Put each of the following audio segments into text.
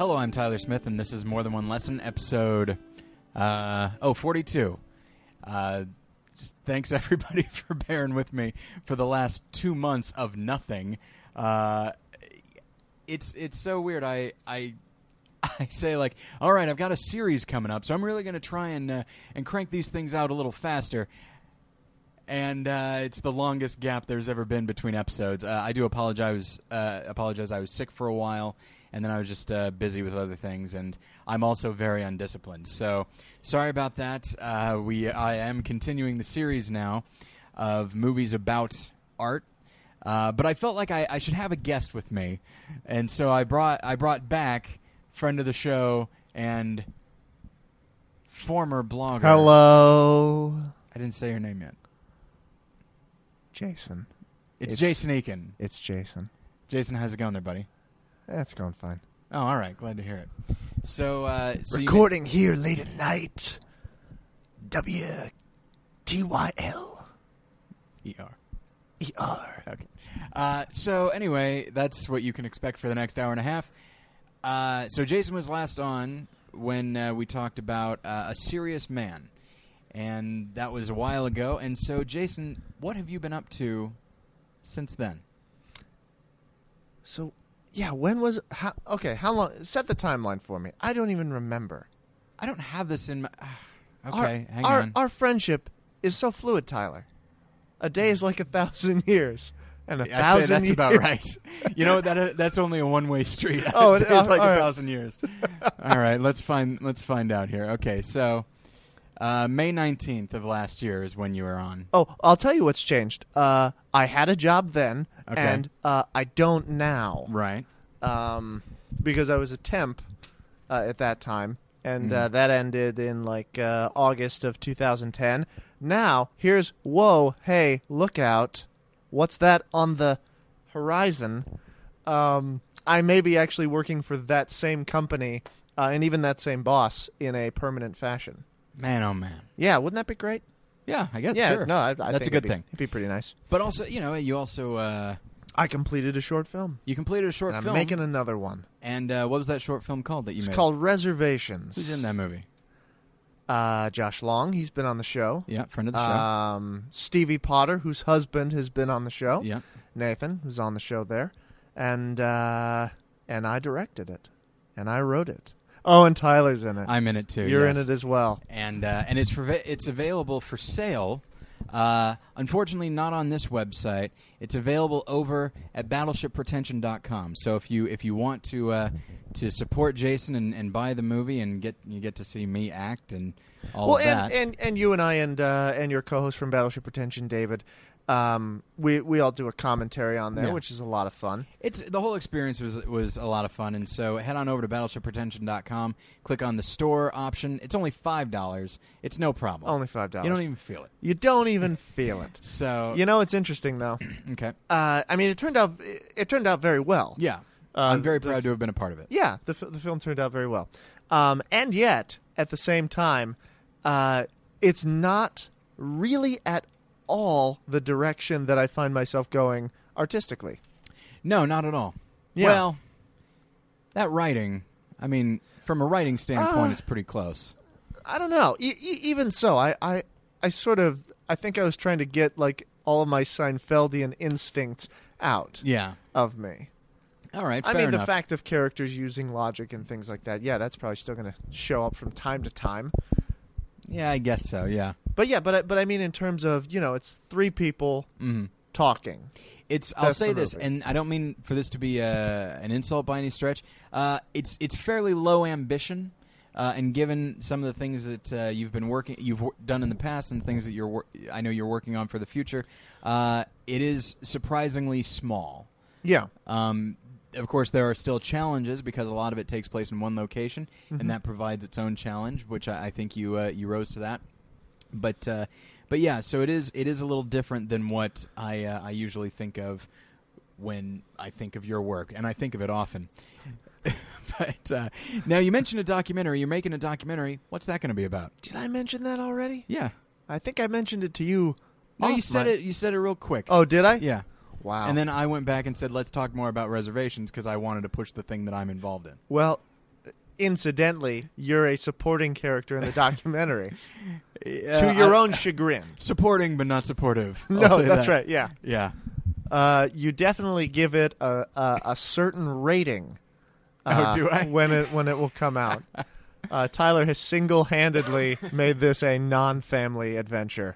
Hello, I'm Tyler Smith, and this is More Than One Lesson, episode uh, oh 42. Uh, just thanks everybody for bearing with me for the last two months of nothing. Uh, it's it's so weird. I I I say like, all right, I've got a series coming up, so I'm really going to try and uh, and crank these things out a little faster. And uh, it's the longest gap there's ever been between episodes. Uh, I do apologize. Uh, apologize. I was sick for a while, and then I was just uh, busy with other things, and I'm also very undisciplined. So sorry about that. Uh, we I am continuing the series now of movies about art uh, but I felt like I, I should have a guest with me, and so I brought I brought back friend of the show and former blogger. Hello, I didn't say your name yet. Jason. It's, It's- Jason Eaken. It's Jason. Jason, how's it going there, buddy? That's going fine. Oh, all right. Glad to hear it. So, uh, so you- Recording here late at night. W T Y L ER. E R. Okay. Uh, so anyway, that's what you can expect for the next hour and a half. Uh, so Jason was last on when uh, we talked about uh, a serious man, and that was a while ago. And so, Jason, what have you been up to since then? So, yeah, when was how? Okay, how long? Set the timeline for me. I don't even remember. I don't have this in my. okay, our, hang our, on. Our friendship is so fluid, Tyler. A day is like a thousand years, and a thousand. that's years. about right. You know that that's only a one way street. Oh, it's uh, like a right. thousand years. all right, let's find let's find out here. Okay, so uh, May nineteenth of last year is when you were on. Oh, I'll tell you what's changed. Uh, I had a job then, Okay. and uh, I don't now. Right. um, because I was a temp uh, at that time, and Mm. uh, that ended in like uh, August of 2010. Now here's whoa, hey, look out! What's that on the horizon? Um, I may be actually working for that same company uh, and even that same boss in a permanent fashion. Man, oh man. Yeah, wouldn't that be great? Yeah, I guess. yeah, sure. no, I, I That's think a it'd good be- thing. It'd be pretty nice. But also, you know, you also uh, I completed a short film. you completed a short and I'm film. making another one. and uh, what was that short film called that you made? It's made? called Reservations. Who's in that movie? Uh, Josh Long, he's been on the show. Yeah, friend of the show. Um, Stevie Potter, whose husband has been on the show. yeah. Nathan, who's on the show there, and uh, and I directed it, and I wrote it. Oh, and Tyler's in it. I'm in it too. You're yes. in it as well. and uh, and it's preva- it's available for sale. Uh, unfortunately, not on this website. It's available over at battleshippretension.com. So if you if you want to uh, to support Jason and, and buy the movie and get you get to see me act and all well, of that. and, and and you and I and uh, and your co-host from Battleship Pretension, David, um, we we all do a commentary on there, Yeah. which is a lot of fun. It's the whole experience was was a lot of fun, and so head on over to battleshippretension.com, click on the store option. It's only five dollars. It's no problem. Only five dollars. you don't even feel it. You don't even feel it. So You know, it's interesting though. okay, Uh, I mean, it turned out it turned out very well. yeah, Uh, I'm very proud to have been a part of it. Yeah, the f- the film turned out very well, um, and yet at the same time, uh, it's not really at all the direction that I find myself going artistically. No, not at all. Yeah. Well, that writing, I mean, from a writing standpoint, Ah. it's pretty close. I don't know. E- e- even so, I, I I sort of I think I was trying to get like all of my Seinfeldian instincts out Yeah. of me. All right. I mean, the fact of characters using logic and things like that. Yeah, that's probably still going to show up from time to time. Yeah, I guess so. Yeah. But yeah, but I- but I mean, in terms of you know, it's three people hmm talking. It's. I'll That's say the this, movie. and I don't mean for this to be uh, an insult by any stretch. Uh, it's it's fairly low ambition, uh, and given some of the things that uh, you've been working, you've wor- done in the past, and things that you're, wor- I know you're working on for the future, uh, it is surprisingly small. Yeah. Um, of course, there are still challenges because a lot of it takes place in one location, Mhm. and that provides its own challenge, which I, I think you uh, you rose to that. But uh, but yeah, so it is it is a little different than what I uh, I usually think of when I think of your work, and I think of it often. but uh, now you mentioned a documentary. You're making a documentary. What's that going to be about? Did I mention that already? Yeah. I think I mentioned it to you. No, you said my- it. You said it real quick. Oh, did I? yeah. Wow. And then I went back and said, "Let's talk more about reservations" because I wanted to push the thing that I'm involved in. well, incidentally, you're a supporting character in the documentary Yeah, to your I- own chagrin. supporting but not supportive. No, that's that. right. Yeah. Yeah. Uh, you definitely give it a a, a certain rating. Oh, uh, do I? when it when it will come out? Uh, Tyler has single-handedly made this a non-family adventure.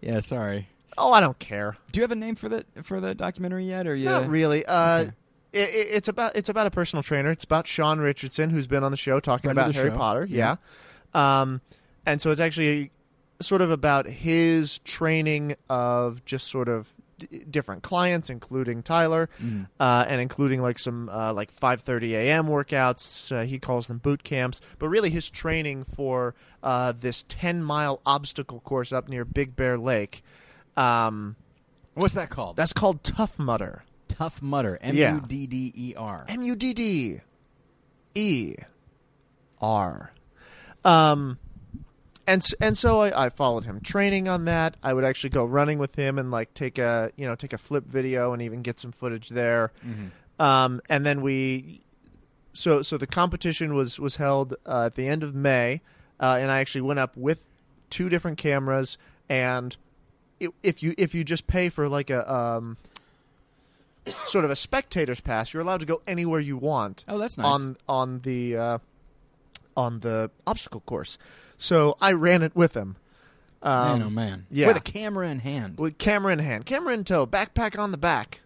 Yeah. Sorry. Oh, I don't care. Do you have a name for the for the documentary yet, or you? Not really. Uh, Okay. i i it's about it's about a personal trainer. It's about Sean Richardson, who's been on the show talking Friend about Harry show. Potter. Yeah. Yeah. Um, and so it's actually sort of about his training of just sort of d- different clients, including Tyler, Mhm. uh, and including like some uh, like 5:30 a.m. workouts. Uh, he calls them boot camps, but really his training for uh, this 10 mile obstacle course up near Big Bear Lake. Um, What's that called? that's called Tough Mudder. Tough Mudder. M Yeah. U D D E R. M U D D E R. Um, and s- and so I, I followed him training on that. I would actually go running with him and like take a you know take a flip video and even get some footage there. Mhm. Um, and then we, so so the competition was was held uh, at the end of May, uh, and I actually went up with two different cameras. And if you if you just pay for like a um, sort of a spectator's pass, you're allowed to go anywhere you want Oh, that's nice. on on the uh, on the obstacle course. So I ran it with him. Um, man, oh man. yeah. With a camera in hand. with camera in hand, camera in tow, backpack on the back.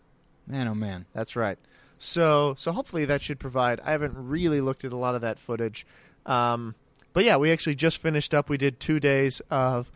Man, oh man. That's right. So so hopefully that should provide. I haven't really looked at a lot of that footage, um, but yeah, we actually just finished up. We did two days of.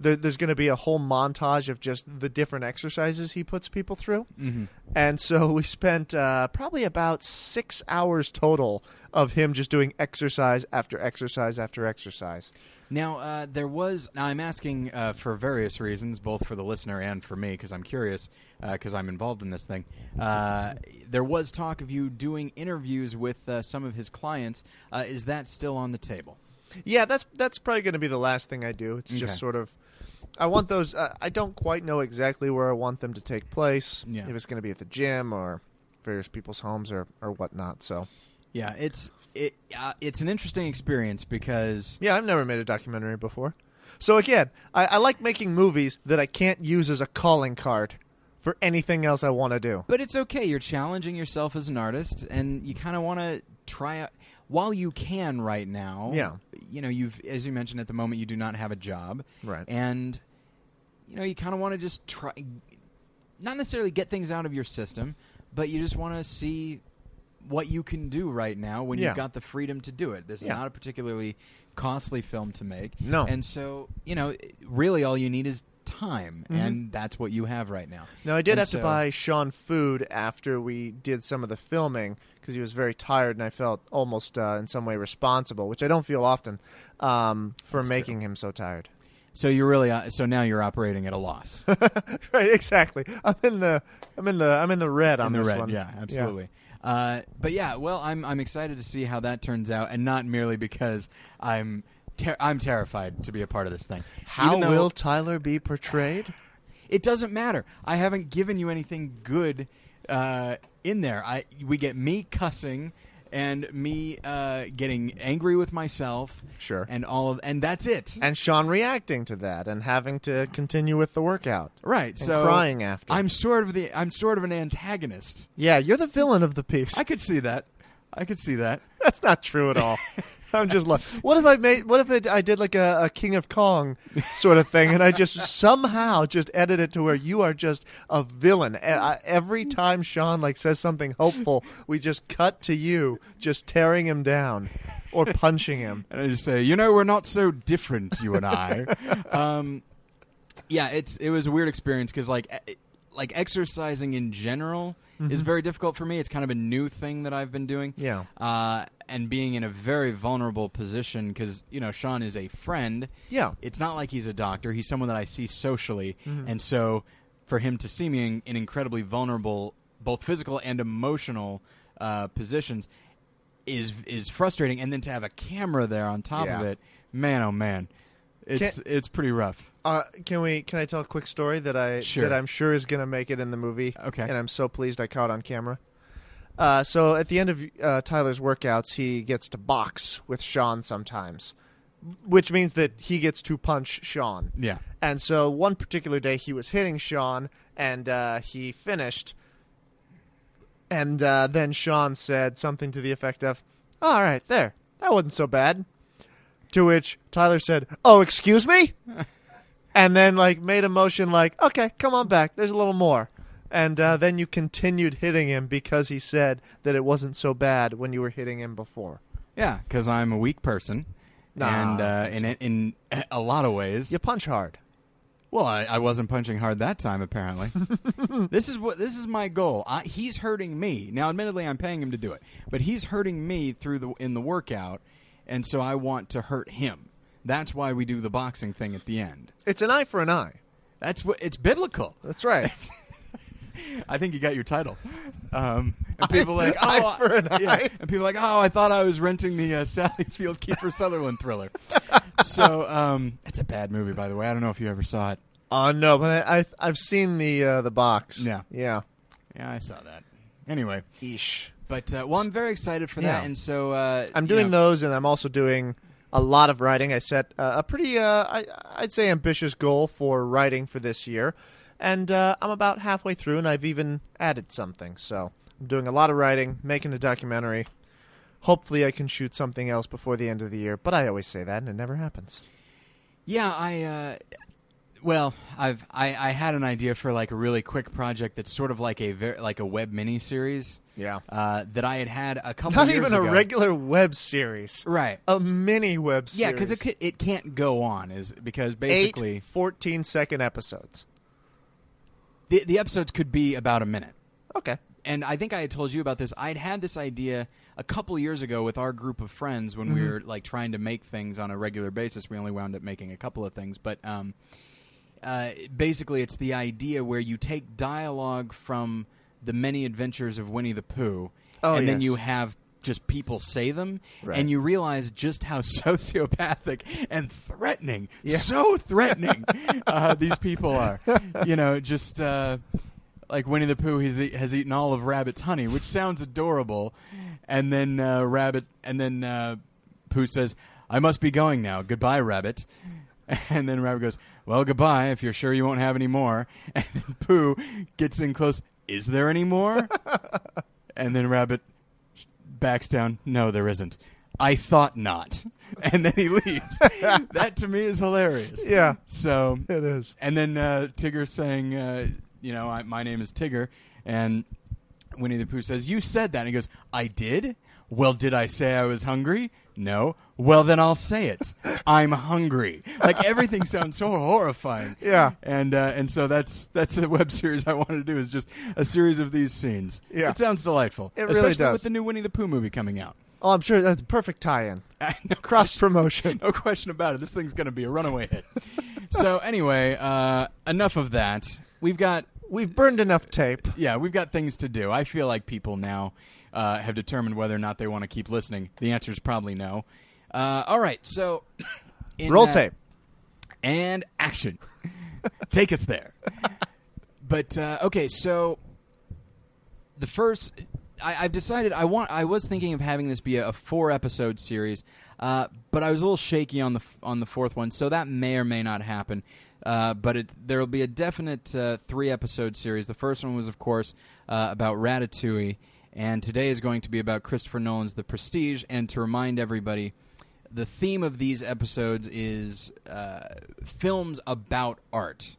There, there's going to be a whole montage of just the different exercises he puts people through, hmm and so we spent uh, probably about six hours total of him just doing exercise after exercise after exercise. Now, uh, there was. Now, I'm asking uh, for various reasons, both for the listener and for me, because I'm curious, because I'm involved in this thing. Uh, there was talk of you doing interviews with uh, some of his clients. Uh, is that still on the table? Yeah, that's that's probably going to be the last thing I do. It's Okay. just sort of. I want those. Uh, I don't quite know exactly where I want them to take place. Yeah. If it's going to be at the gym or various people's homes or or whatnot. So Yeah, it's it. Uh, it's an interesting experience because yeah, I've never made a documentary before. So again, I, I like making movies that I can't use as a calling card for anything else I want to do. But it's okay. You're challenging yourself as an artist, and you kind of want to try out while you can right now. Yeah. You know, you've as you mentioned at the moment, you do not have a job, Right. and you know, you kind of want to just try, not necessarily get things out of your system, but you just want to see what you can do right now when Yeah. you've got the freedom to do it. This is not a particularly costly film to make. No. And so, you know, really all you need is time, Mhm. and that's what you have right now. Now I did And have to buy Sean food after we did some of the filming because he was very tired and I felt almost uh, in some way responsible, which I don't feel often um, for making him so tired. So you're really uh, so now you're operating at a loss. right, exactly. I'm in the I'm in the I'm in the red on in the this red. one. Yeah, absolutely. Uh, but yeah, well, I'm I'm excited to see how that turns out, and not merely because I'm ter- I'm terrified to be a part of this thing. How though will Tyler be portrayed? it doesn't matter? I haven't given you anything good uh, in there. I we get me cussing and me uh, getting angry with myself. Sure. And all of and that's it. And Sean reacting to that and having to continue with the workout. right. And so crying after. I'm sort of the I'm sort of an antagonist. yeah, you're the villain of the piece. I could see that. I could see that. That's not true at all. I'm just like, what if I made? What if it, I did like a, a King of Kong sort of thing, and I just somehow just edit it to where you are just a villain. I- Every time Sean like says something hopeful, we just cut to you just tearing him down or punching him. And I just say, you know, we're not so different, you and I. um, yeah, it's it was a weird experience because like like exercising in general is Mhm. very difficult for me. It's kind of a new thing that I've been doing. Yeah. Uh, and being in a very vulnerable position because you know Sean is a friend. Yeah. It's not like he's a doctor. He's someone that I see socially, Mhm. and so for him to see me in, in incredibly vulnerable, both physical and emotional uh, positions, is is frustrating. And then to have a camera there on top of it, man, oh man, it's it's pretty rough. Uh, can we? Can I tell a quick story that I Sure. that I'm sure is going to make it in the movie? Okay. And I'm so pleased I caught on camera. Uh, so at the end of uh, Tyler's workouts, he gets to box with Sean sometimes, which means that he gets to punch Sean. Yeah. And so one particular day he was hitting Sean, and uh, he finished. And uh, then Sean said something to the effect of, "All right, there, that wasn't so bad." To which Tyler said, "Oh, excuse me," and then like made a motion like, "Okay, come on back. There's a little more." And uh, then you continued hitting him because he said that it wasn't so bad when you were hitting him before. Yeah, because I'm a weak person, Nah, and uh, in in a lot of ways, You punch hard. Well, I, I wasn't punching hard that time. Apparently, this is what this is my goal. I, he's hurting me now. Admittedly, I'm paying him to do it, but he's hurting me through the in the workout, and so I want to hurt him. That's why we do the boxing thing at the end. It's an eye for an eye. That's what it's biblical. That's right. I think you got your title. Um, and people like, oh, eye for an yeah. and people like, oh, I thought I was renting the uh, Sally Field Kiefer Sutherland thriller. so um, it's a bad movie, by the way. I don't know if you ever saw it. Oh no, but I, I I've seen the uh, the box. Yeah. yeah. Yeah, I saw that. Anyway, Eesh. but uh, well, I'm very excited for that, Yeah. and so uh, I'm you doing know, those, and I'm also doing a lot of writing. I set uh, a pretty, uh, I, I'd say, ambitious goal for writing for this year, and uh, I'm about halfway through, and I've even added something. So I'm doing a lot of writing, making a documentary. Hopefully, I can shoot something else before the end of the year, but I always say that, and it never happens. Yeah, I. Uh, well, I've I, I had an idea for like a really quick project that's sort of like a ver- like a web mini series Yeah. uh, that I had had a couple Not years even a regular web series, right. a mini web series. Yeah, because it it can't go on is because Eight basically 14 second episodes. The the episodes could be about a minute. Okay. and I think I had told you about this. I'd had this idea a couple years ago with our group of friends when we were like trying to make things on a regular basis. We only wound up making a couple of things, but um, uh, basically, it's the idea where you take dialogue from the many adventures of Winnie the Pooh, Oh, and then yes. you have just people say them, Right. and you realize just how sociopathic and threatening, Yeah. so threatening uh, these people are. You know, just. Uh, like Winnie the Pooh has, e- has eaten all of Rabbit's honey, which sounds adorable, and then uh, Rabbit, and then uh, Pooh says, "I must be going now. Goodbye, Rabbit." And then Rabbit goes, "Well, goodbye. If you're sure you won't have any more." And then Pooh gets in close. Is there any more? and then Rabbit backs down. No, there isn't. I thought not. And then he leaves. that to me is hilarious. Yeah. So It is. and then uh, Tigger saying, uh, you know, I, my name is Tigger, and Winnie the Pooh says, "You said that." And he goes, "I did." Well, did I say I was hungry? No. Well, then I'll say it. I'm hungry. Like everything sounds so horrifying. Yeah. And uh, and so that's that's a web series I want to do is just a series of these scenes. Yeah. It sounds delightful. It really especially does. with the new Winnie the Pooh movie coming out. Oh, I'm sure that's a perfect tie-in. no Cross promotion. no question about it. This thing's going to be a runaway hit. so anyway, uh, enough of that. We've got We've burned enough tape. yeah, we've got things to do. I feel like people now uh, have determined whether or not they want to keep listening. The answer is probably no. Uh, all right, so in Roll that- tape. and action. Take us there. But uh, okay, so the first, I, I've decided I want. I was thinking of having this be a, a four episode series, uh, but I was a little shaky on the on the fourth one, so that may or may not happen. Uh, but there will be a definite uh, three episode series. The first one was, of course, uh, about Ratatouille, and today is going to be about Christopher Nolan's The Prestige. And to remind everybody, the theme of these episodes is uh, films about art.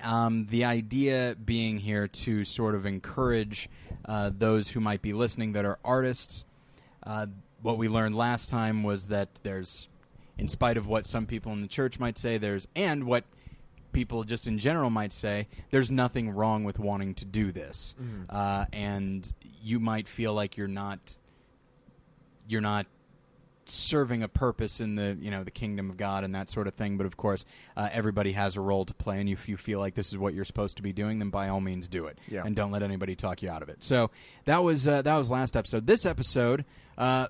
Um, the idea being here to sort of encourage uh, those who might be listening that are artists. Uh, what we learned last time was that there's, in spite of what some people in the church might say, there's, and what people just in general might say, there's nothing wrong with wanting to do this. Uh, and you might feel like you're not, you're not serving a purpose in the you know the kingdom of God and that sort of thing. But of course, uh, everybody has a role to play, and if you feel like this is what you're supposed to be doing, then by all means do it, Yeah. and don't let anybody talk you out of it. So that was uh, that was last episode. This episode. Uh,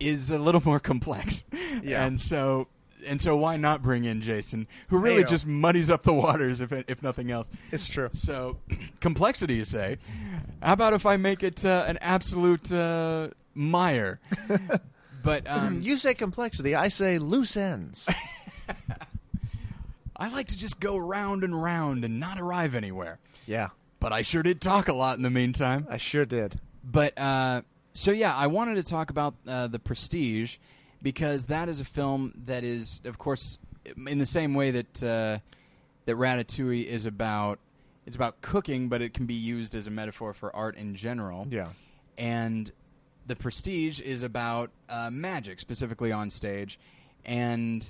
is a little more complex, Yeah. and so and so why not bring in Jason, who really just muddies up the waters, if if nothing else. It's true. So, complexity, you say? How about if I make it uh, an absolute uh, mire? but um, you say complexity, I say loose ends. I like to just go round and round and not arrive anywhere. yeah, But I sure did talk a lot in the meantime. I sure did. But uh, so yeah, I wanted to talk about uh, the Prestige because that is a film that is, of course, in the same way that uh, that Ratatouille is about. It's about cooking, but it can be used as a metaphor for art in general. Yeah. And the Prestige is about uh, magic, specifically on stage, and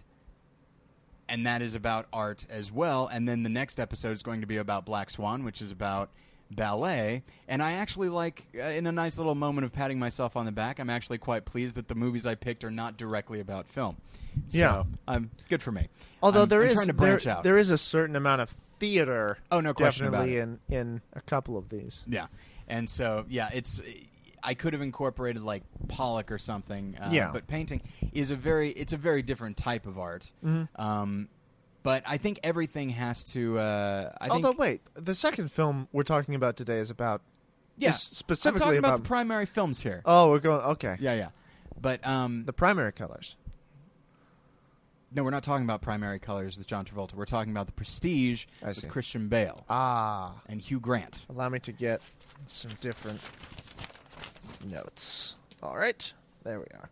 and that is about art as well. And then the next episode is going to be about Black Swan, which is about ballet. And I actually like, uh, in a nice little moment of patting myself on the back, I'm actually quite pleased that the movies I picked are not directly about film. Yeah. so, um, good for me. Although I'm- there I'm is trying to there, branch out. there is a certain amount of theater. Oh, no question about definitely it. in in a couple of these. Yeah, and so yeah, it's I could have incorporated like Pollock or something. Uh, Yeah. but painting is a very it's a very different type of art. Mhm. Um, but I think everything has to. Uh, I Although think, wait, the second film we're talking about today is about yeah, is specifically I'm talking about, about- the primary films here. Oh, we're going okay. yeah, yeah, but um, The primary colors. no, we're not talking about primary colors with John Travolta. We're talking about the Prestige with. Christian Bale Ah, and Hugh Grant. allow me to get some different notes. All right, there we are.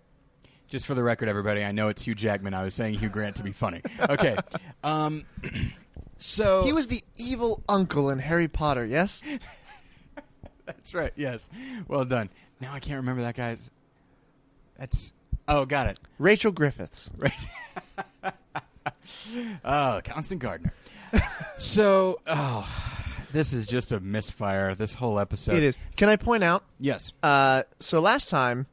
Just for the record, everybody, I know it's Hugh Jackman. I was saying Hugh Grant to be funny. Okay, um, so He was the evil uncle in Harry Potter. Yes. That's right. Yes. Well done. Now I can't remember that guy's. That's. Oh, got it. Rachel Griffiths. Right. oh, Constant Gardener. so, oh, this is just a misfire. This whole episode. it is. Can I point out? Yes. Uh, so last time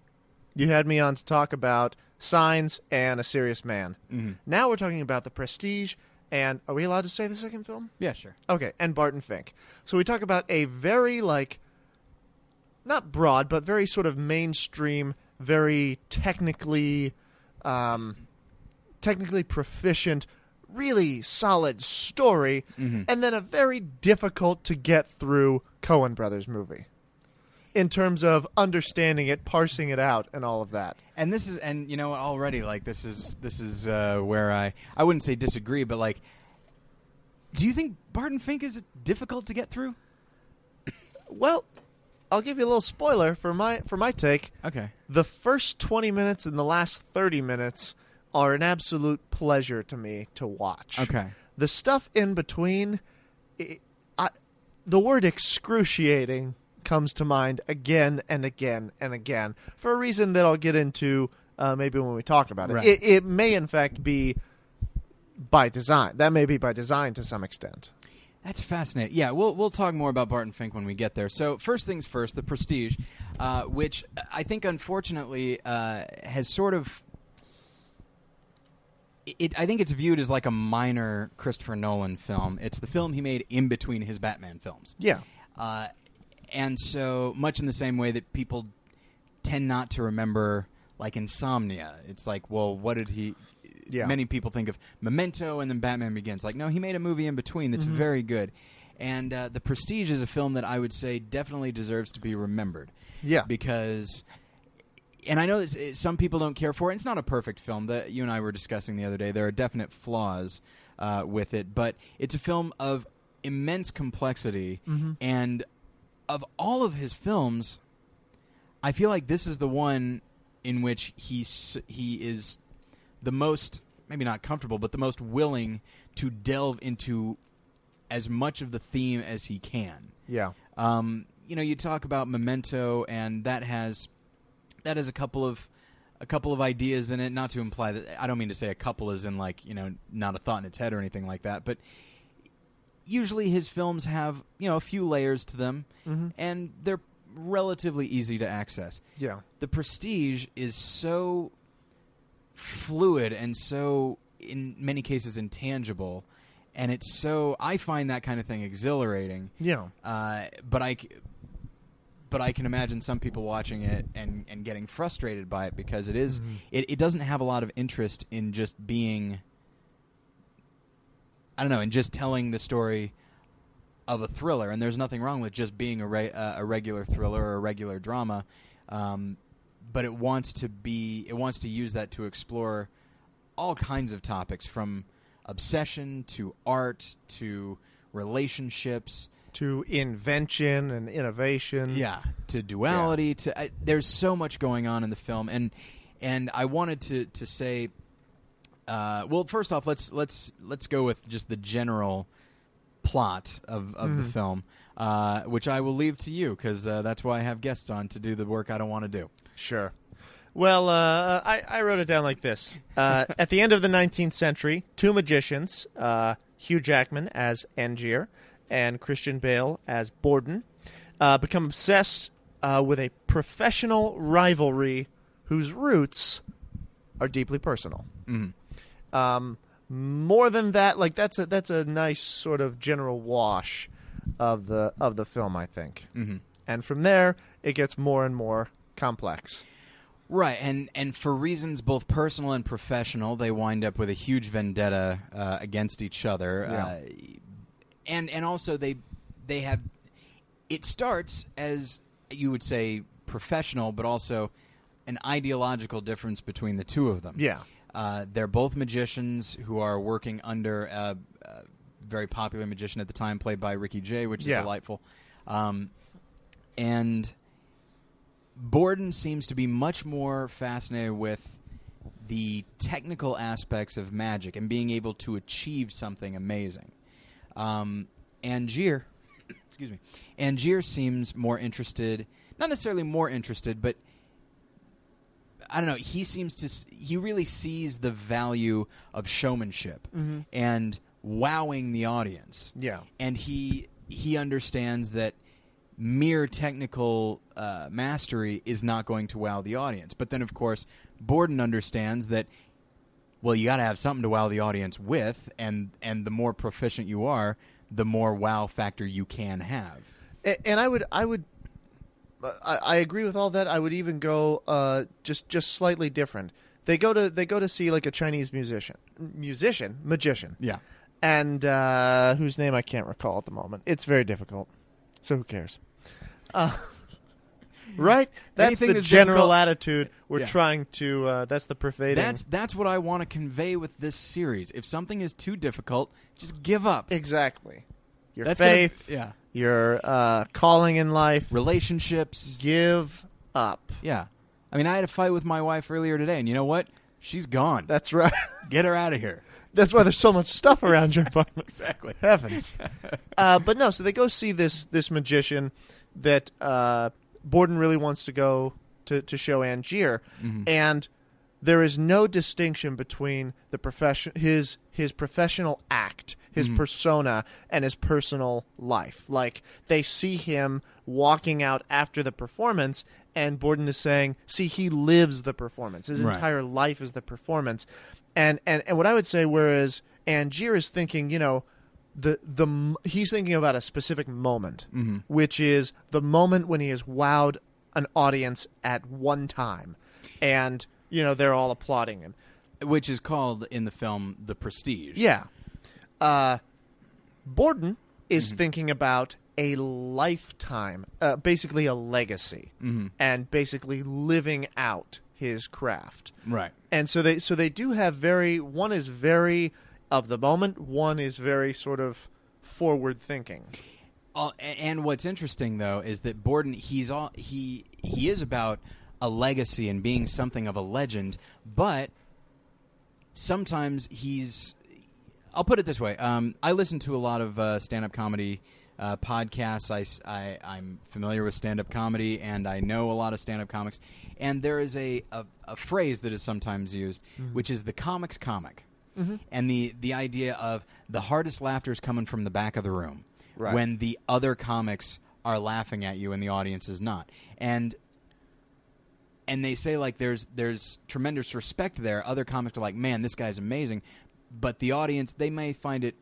you had me on to talk about Signs and A Serious Man. Mhm. Now we're talking about The Prestige and are we allowed to say the second film? Yeah. Sure. Okay, and Barton Fink. So we talk about a very like not broad, but very sort of mainstream, very technically um, technically proficient, really solid story, Mhm. and then a very difficult to get through Coen Brothers movie. In terms of understanding it, parsing it out, and all of that. And this is, and you know, already like this is this is uh, where I I wouldn't say disagree, but like, do you think Barton Fink is difficult to get through? Well, I'll give you a little spoiler for my for my take. Okay. the first 20 minutes and the last 30 minutes are an absolute pleasure to me to watch. Okay. The stuff in between, i I, the word excruciating comes to mind again and again and again for a reason that I'll get into uh, maybe when we talk about it. Right. it. It may, in fact, be by design. That may be by design to some extent. That's fascinating. Yeah, we'll we'll talk more about Barton Fink when we get there. So first things first, the Prestige, uh, which I think unfortunately uh, has sort of. It, I think it's viewed as like a minor Christopher Nolan film. It's the film he made in between his Batman films. Yeah. Uh, and so, much in the same way that people tend not to remember, like Insomnia, it's like, well, what did he? Yeah. Many people think of Memento and then Batman Begins. Like, no, he made a movie in between that's very good. And uh, The Prestige is a film that I would say definitely deserves to be remembered Yeah. because. And I know that some people don't care for it. It's not a perfect film. That you and I were discussing the other day. There are definite flaws uh, with it, but it's a film of immense complexity. Mhm. And of all of his films, I feel like this is the one in which he he is the most maybe not comfortable, but the most willing to delve into as much of the theme as he can. Yeah. Um, you know, you talk about Memento, and that has that has a couple of a couple of ideas in it. Not to imply that I don't mean to say a couple is in like you know not a thought in its head or anything like that, but usually his films have you know a few layers to them, Mhm. and they're relatively easy to access. Yeah. The Prestige is so fluid and so in many cases intangible and it's so I find that kind of thing exhilarating Yeah. uh, but I, c- but I can imagine some people watching it and, and getting frustrated by it because it is- Mhm. it, it doesn't have a lot of interest in just being I don't know, and just telling the story of a thriller. And there's nothing wrong with just being a re- uh, a regular thriller or a regular drama, um, but it wants to be it wants to use that to explore all kinds of topics from obsession to art to relationships to invention and innovation. yeah to duality to I, there's so much going on in the film and and I wanted to to say uh, well first off let's let's let's go with just the general plot of of the Mhm. film uh, which I will leave to you because uh, that's why I have guests on to do the work I don't want to do Sure. Well, uh, I, I wrote it down like this. Uh, at the end of the 19th century, two magicians, uh, Hugh Jackman as Angier and Christian Bale as Borden, uh, become obsessed uh, with a professional rivalry whose roots are deeply personal. Mhm. Um, more than that, like that's a that's a nice sort of general wash of the of the film, I think. Mhm. And from there, it gets more and more complex. Right, and and for reasons both personal and professional, they wind up with a huge vendetta uh, against each other, Yeah. uh, and and also they they have. It starts as you would say professional, but also an ideological difference between the two of them. Yeah. Uh, they're both magicians who are working under a, a very popular magician at the time, played by Ricky Jay, which is Yeah. delightful. Um, and Borden seems to be much more fascinated with the technical aspects of magic and being able to achieve something amazing. Um, Angier, excuse me, Angier seems more interested, not necessarily more interested, but I don't know. He seems to. He really sees the value of showmanship Mhm. and wowing the audience. Yeah. And he he understands that mere technical uh, mastery is not going to wow the audience. But then, of course, Borden understands that. Well, you got to have something to wow the audience with, and and the more proficient you are, the more wow factor you can have. A- And I would, I would, I, I agree with all that. I would even go uh, just just slightly different. They go to they go to see like a Chinese musician, musician, magician, Yeah. and uh, whose name I can't recall at the moment. It's very difficult. So who cares? Uh, right? That's Anything the general difficult- attitude we're Yeah. trying to. Uh, that's the pervading. That's that's what I want to convey with this series. If something is too difficult, just give up. exactly your That's gonna- faith, yeah. your uh, calling in life. Relationships. Give up. Yeah. I mean, I had a fight with my wife earlier today, and you know what? She's gone. That's right. Get her out of here. That's why there's so much stuff around your apartment. Exactly. Heavens. uh, but no, so they go see this this magician that uh, Borden really wants to go to, to show Angier, Mhm. and there is no distinction between the profession his his professional act, his Mhm. persona, and his personal life. Like they see him walking out after the performance, and Borden is saying, "See, he lives the performance. His Right. entire life is the performance." And and and what I would say, whereas Angier is thinking, you know, the the he's thinking about a specific moment, Mhm. which is the moment when he has wowed an audience at one time, and you know they're all applauding him. Which is called in the film The Prestige. Yeah. Uh, Borden is Mm-hmm. thinking about a lifetime, uh, basically a legacy, Mhm. and basically living out his craft. Right. And so they so they do have very one is very of the moment, one is very sort of forward thinking. Uh, and what's interesting though is that Borden he's all he he is about a legacy and being something of a legend, but sometimes he's I'll put it this way. Um, I listen to a lot of uh, stand-up comedy uh, podcasts. I'm familiar with stand-up comedy, and I know a lot of stand-up comics. And there is a, a, a phrase that is sometimes used, which is the comics comic, and the the idea of the hardest laughter is coming from the back of the room Right. when the other comics are laughing at you and the audience is not. And and they say like there's there's tremendous respect there. Other comics are like, man, this guy's amazing, but the audience they may find it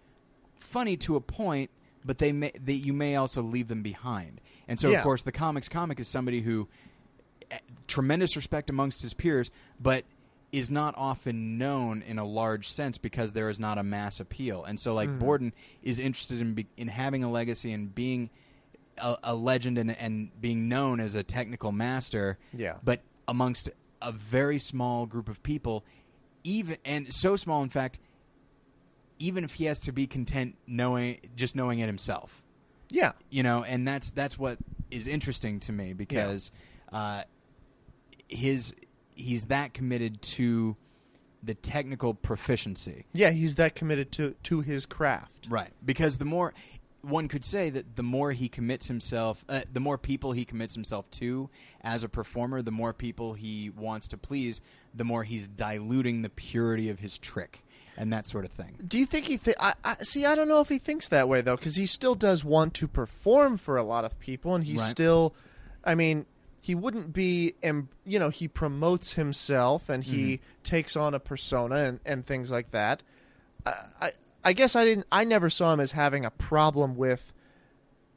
funny to a point, but they may they, you may also leave them behind. And so Yeah. of course the comics comic is somebody who eh, tremendous respect amongst his peers, but is not often known in a large sense because there is not a mass appeal. And so, like Borden is interested in be- in having a legacy and being a, a legend and, and being known as a technical master. Yeah. But amongst a very small group of people, even and so small, in fact, even if he has to be content knowing just knowing it himself Yeah. you know and that's that's what is interesting to me because uh, his he's that committed to the technical proficiency Yeah, he's that committed to to his craft. right because the more one could say that the more he commits himself uh, the more people he commits himself to as a performer the more people he wants to please the more he's diluting the purity of his trick and that sort of thing Do you think he? Th- I, I see. I don't know if he thinks that way though, because he still does want to perform for a lot of people, and he Right. still. I mean, he wouldn't be. em- You know, he promotes himself and he takes on a persona and, and things like that. I, I guess I didn't. I never saw him as having a problem with,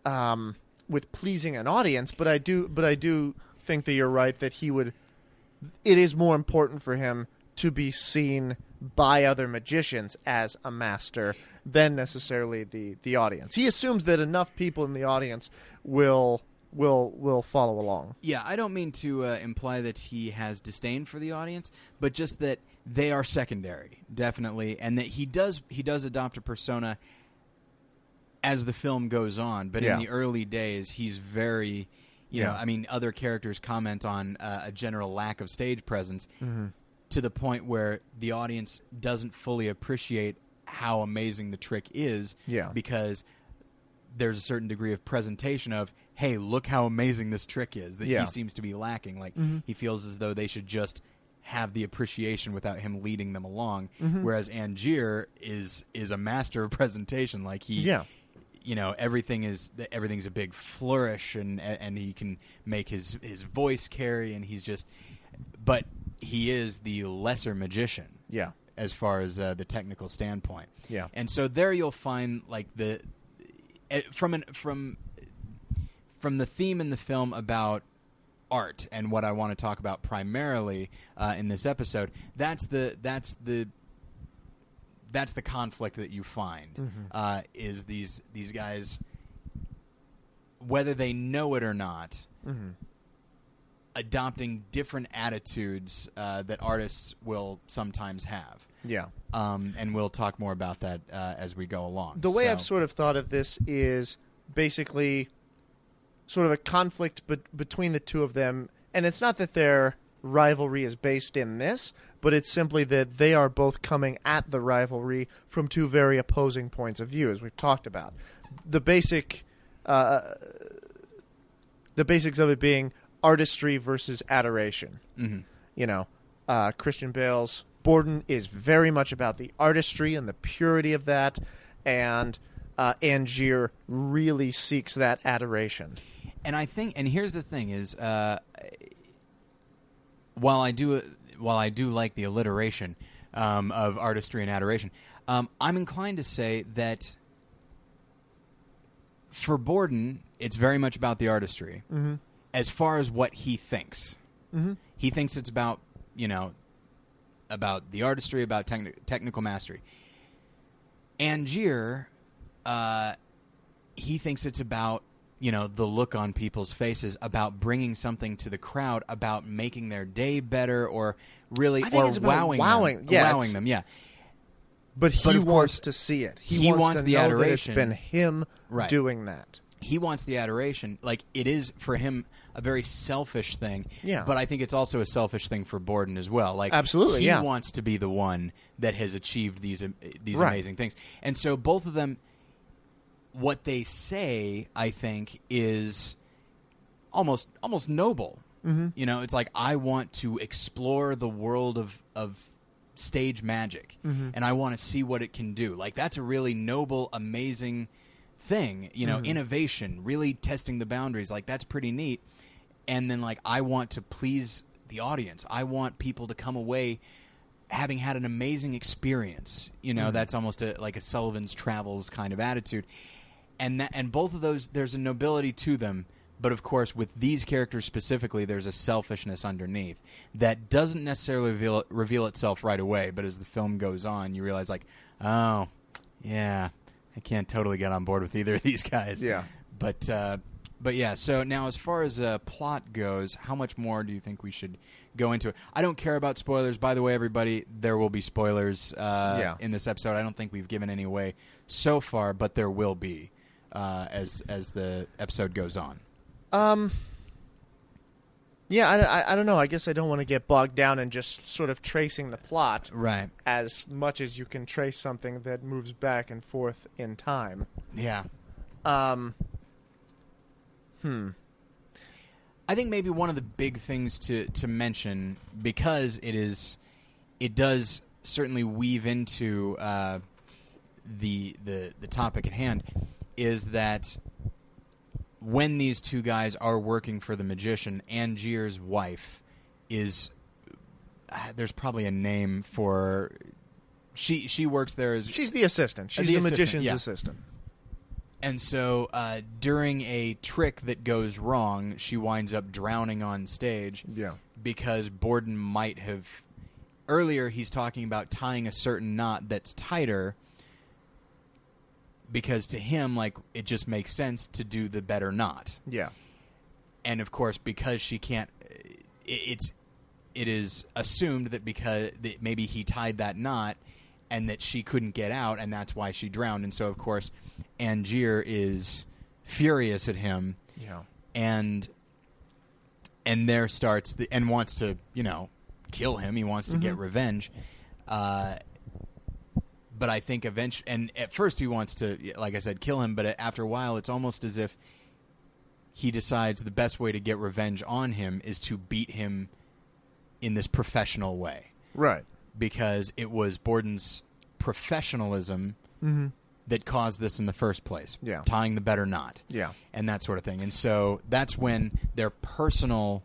um, with pleasing an audience. But I do. But I do think that you're right that he would. It is more important for him to be seen by other magicians as a master than necessarily the the audience. He assumes that enough people in the audience will will will follow along. Yeah, I don't mean to uh, imply that he has disdain for the audience, but just that they are secondary, definitely, and that he does he does adopt a persona as the film goes on. But Yeah. in the early days, he's very, you know, I mean, other characters comment on uh, a general lack of stage presence Mm-hmm. to the point where the audience doesn't fully appreciate how amazing the trick is. Yeah. because there's a certain degree of presentation of, hey, look how amazing this trick is that Yeah. he seems to be lacking. Like Mhm. he feels as though they should just have the appreciation without him leading them along. Mhm. Whereas Angier is is a master of presentation. Like he, Yeah. you know, everything is everything's a big flourish, and and he can make his his voice carry, and he's just, but he is the lesser magician Yeah. as far as uh, the technical standpoint. Yeah. And so there you'll find like the eh, from an from from the theme in the film about art and what I want to talk about primarily uh, in this episode. That's the that's the that's the conflict that you find Mhm. uh, is these these guys whether they know it or not hmm adopting different attitudes uh, that artists will sometimes have Yeah. um, and we'll talk more about that uh, as we go along. The way So- I've sort of thought of this is basically sort of a conflict be- between the two of them, and it's not that their rivalry is based in this, but it's simply that they are both coming at the rivalry from two very opposing points of view, as we've talked about. The basic, uh, the basics of it being artistry versus adoration Mhm. you know, uh, Christian Bale's Borden is very much about the artistry and the purity of that, and uh, Angier really seeks that adoration. And I think, and here's the thing: is uh, while I do while I do like the alliteration um, of artistry and adoration, um, I'm inclined to say that for Borden, it's very much about the artistry. Mm-hmm. As far as what he thinks, Mm-hmm. he thinks it's about you know about the artistry, about techni- technical mastery. Angier, uh, he thinks it's about you know the look on people's faces, about bringing something to the crowd, about making their day better, or really or wowing wowing. them, Yeah, wowing them. Yeah, But he But wants course, to see it. He, he wants, wants the that it's adoration. been him Right. doing that. he wants the adoration. Like it is for him a very selfish thing. Yeah. But I think it's also a selfish thing for Borden as well. Like Absolutely, he yeah. wants to be the one that has achieved these um, these Right. amazing things. And so both of them, what they say, I think, is almost almost noble. Mhm. You know, it's like I want to explore the world of of stage magic, Mhm. and I want to see what it can do. Like that's a really noble, amazing thing. You know, Mhm. innovation, really testing the boundaries. Like that's pretty neat. And then like I want to please the audience. I want people to come away having had an amazing experience. You know, Mhm. that's almost a, like a Sullivan's Travels kind of attitude. And that and both of those there's a nobility to them, But of course, with these characters specifically, there's a selfishness underneath that doesn't necessarily reveal, reveal itself right away. But as the film goes on, you realize, like, oh, yeah, I can't totally get on board with either of these guys. Yeah. But uh, but yeah. So now, as far as uh, plot goes, how much more do you think we should go into it? I don't care about spoilers. By the way, everybody, there will be spoilers uh, Yeah. in this episode. I don't think we've given any away so far, but there will be uh, as as the episode goes on. Um. Yeah, I, I, I don't know. I guess I don't want to get bogged down in just sort of tracing the plot Right. as much as you can trace something that moves back and forth in time. Yeah. Um. Hmm. I think maybe one of the big things to to mention because it is it does certainly weave into uh, the the the topic at hand is that when these two guys are working for the magician, Angier's wife is uh, there's probably a name for she she works there as She's the assistant. She's the the, assistant, magician's yeah. assistant. And so uh, during a trick that goes wrong, she winds up drowning on stage Yeah. because Borden might have. Earlier, he's talking about tying a certain knot that's tighter because to him, like, it just makes sense to do the better knot. Yeah. And of course, because she can't. it- It's. It is assumed that because that maybe he tied that knot and that she couldn't get out, and that's why she drowned. And so, of course, Angier is furious at him Yeah. and and there starts the and wants to you know kill him. He wants to get Mm-hmm. revenge. Uh, but I think eventually, and at first he wants to, like I said, kill him. But after a while, it's almost as if he decides the best way to get revenge on him is to beat him in this professional way Right. because it was Borden's professionalism Mm-hmm. that caused this in the first place. Yeah. tying the better knot Yeah. and that sort of thing. And so that's when their personal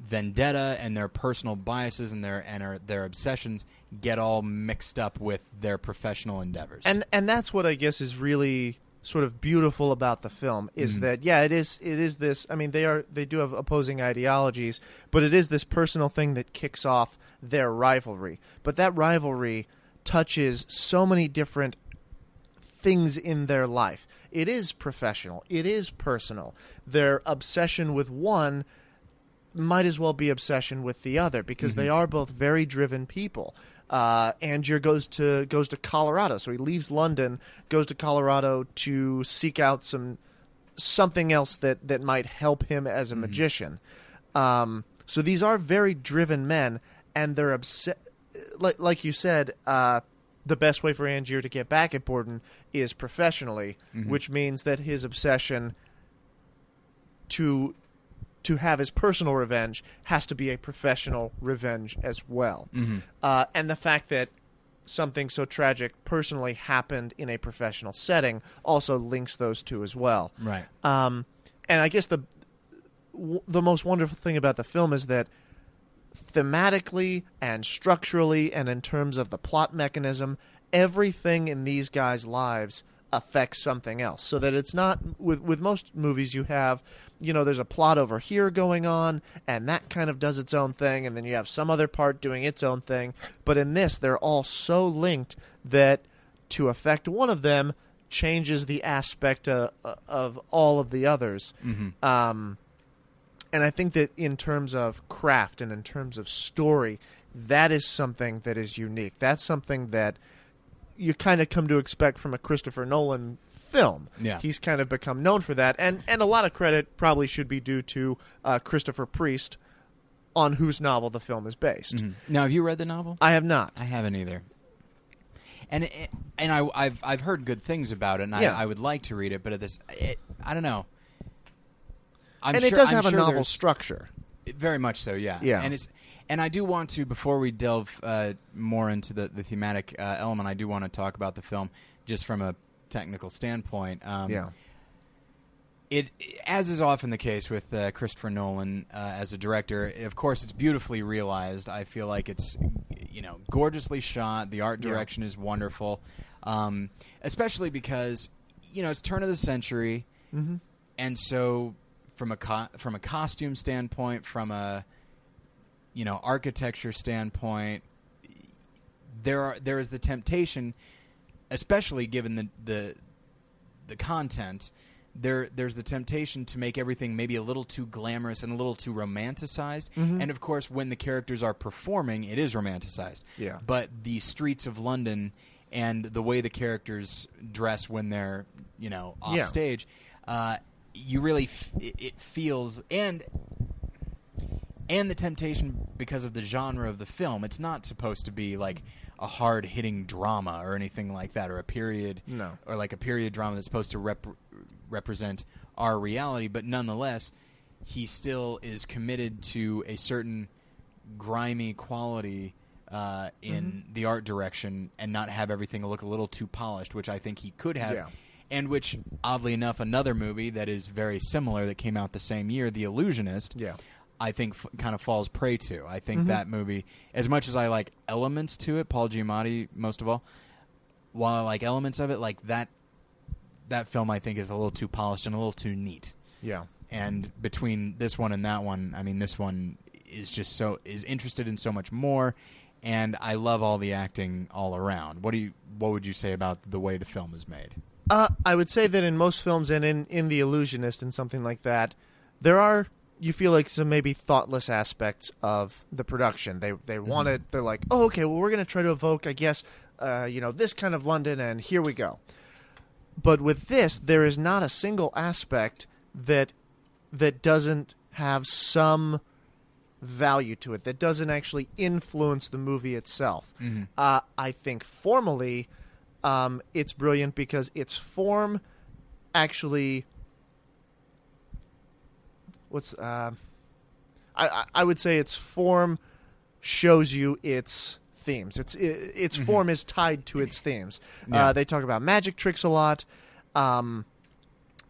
vendetta and their personal biases and their and their, their obsessions get all mixed up with their professional endeavors. and and that's what I guess is really sort of beautiful about the film is Mhm. that yeah it is it is this I mean they are they do have opposing ideologies but it is this personal thing that kicks off their rivalry but that rivalry touches so many different things in their life it is professional it is personal their obsession with one might as well be obsession with the other because they are both very driven people. Uh, Angier goes to goes to Colorado, so he leaves London, goes to Colorado to seek out some something else that that might help him as a magician. Um, so these are very driven men, and they're obsessed. Like like you said, uh, the best way for Angier to get back at Borden is professionally, which means that his obsession to to have his personal revenge has to be a professional revenge as well. Mhm. Uh, and the fact that something so tragic personally happened in a professional setting also links those two as well. right. Um, and I guess the w- the most wonderful thing about the film is that thematically and structurally and in terms of the plot mechanism, everything in these guys' lives affects something else. So that it's not with with most movies you have, you know, there's a plot over here going on and that kind of does its own thing and then you have some other part doing its own thing, but in this they're all so linked that to affect one of them changes the aspect uh, of all of the others. Mhm. Um, and I think that in terms of craft and in terms of story, that is something that is unique. That's something that you kind of come to expect from a Christopher Nolan film. Yeah. He's kind of become known for that, and and a lot of credit probably should be due to uh, Christopher Priest, on whose novel the film is based. Mhm. Now, have you read the novel? I have not. I haven't either. And it, and I, I've I've heard good things about it, and Yeah. I, I would like to read it, but at this, it, I don't know. I'm and sure, it does I'm have a novel structure. Very much so, yeah. Yeah. And it's and I do want to before we delve uh, more into the the thematic uh, element, I do want to talk about the film just from a technical standpoint. Um, yeah. It as is often the case with uh, Christopher Nolan uh, as a director. Of course, it's beautifully realized. I feel like it's you know gorgeously shot. The art Yeah. direction is wonderful, um, especially because you know it's turn of the century Mm-hmm. and so from a co- from a costume standpoint, from a you know architecture standpoint, there are there is the temptation, especially given the the the content. There, there's the temptation to make everything maybe a little too glamorous and a little too romanticized. Mhm. And of course, when the characters are performing, it is romanticized. Yeah. But the streets of London and the way the characters dress when they're, you know, off Yeah. stage, uh, you really f- it feels and and the temptation because of the genre of the film. It's not supposed to be like a hard hitting drama or anything like that, or a period, No. or like a period drama that's supposed to rep- represent our reality. But nonetheless, he still is committed to a certain grimy quality uh, in the art direction and not have everything look a little too polished, which I think he could have. Yeah. And which, oddly enough, another movie that is very similar that came out the same year, The Illusionist, Yeah. I think f- kind of falls prey to. I think Mhm. that movie, as much as I like elements to it, Paul Giamatti most of all, while I like elements of it, like that that film I think is a little too polished and a little too neat. Yeah. And between this one and that one, I mean, this one is just so is interested in so much more, and I love all the acting all around. What do you what would you say about the way the film is made? Uh, I would say that in most films and in, in The Illusionist and something like that, there are you feel like some maybe thoughtless aspects of the production. They they wanted they're like, oh okay, well we're gonna try to evoke, I guess, uh, you know, this kind of London, and here we go. But with this, there is not a single aspect that that doesn't have some value to it that doesn't actually influence the movie itself. Mhm. Uh, I think formally, um, it's brilliant because its form actually. What's uh, I I- would say its form shows you its themes. Its its form is tied to its themes. Yeah. Uh, they talk about magic tricks a lot. Um,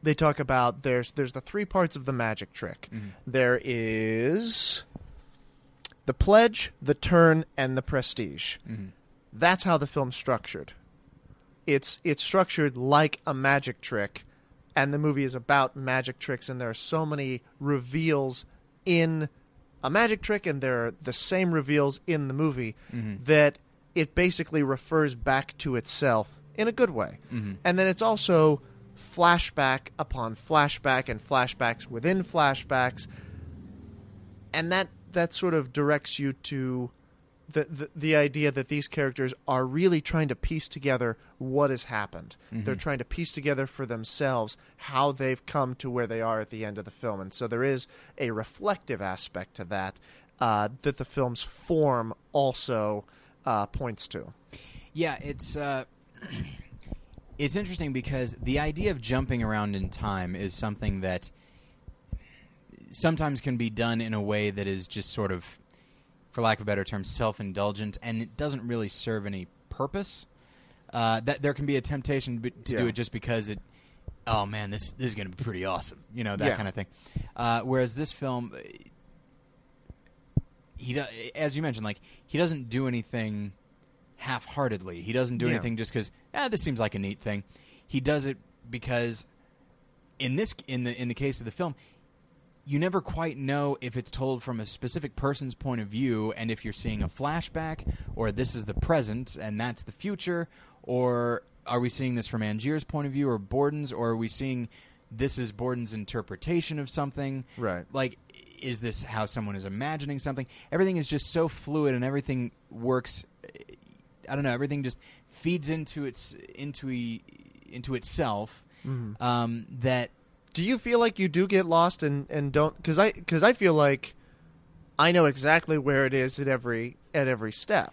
they talk about there's there's the three parts of the magic trick. Mhm. There is the pledge, the turn, and the prestige. Mhm. That's how the film's structured. It's it's structured like a magic trick, and the movie is about magic tricks, and there are so many reveals in a magic trick, and there are the same reveals in the movie Mhm. that it basically refers back to itself in a good way. Mhm. And then it's also flashback upon flashback and flashbacks within flashbacks. And that that sort of directs you to the, the the idea that these characters are really trying to piece together what has happened. They're trying to piece together for themselves how they've come to where they are at the end of the film. And so there is a reflective aspect to that uh, that the film's form also uh, points to. Yeah, it's uh, it's interesting because the idea of jumping around in time is something that sometimes can be done in a way that is just sort of, for lack of a better term, self-indulgent, and it doesn't really serve any purpose. Uh, that there can be a temptation b- to do it just because it. Oh man, this this is going to be pretty awesome, you know that Yeah. kind of thing. Uh, whereas this film, he do, as you mentioned, like he doesn't do anything half-heartedly. He doesn't do Yeah. anything just because ah, this seems like a neat thing. He does it because in this in the in the case of the film, you never quite know if it's told from a specific person's point of view and if you're seeing a flashback or this is the present and that's the future or are we seeing this from Angier's point of view or Borden's or are we seeing this is Borden's interpretation of something? Right. Like is this how someone is imagining something? Everything is just so fluid and everything works I don't know, everything just feeds into its into e, into itself Mhm. um, that Do you feel like you do get lost and, and don't because I because I feel like I know exactly where it is at every at every step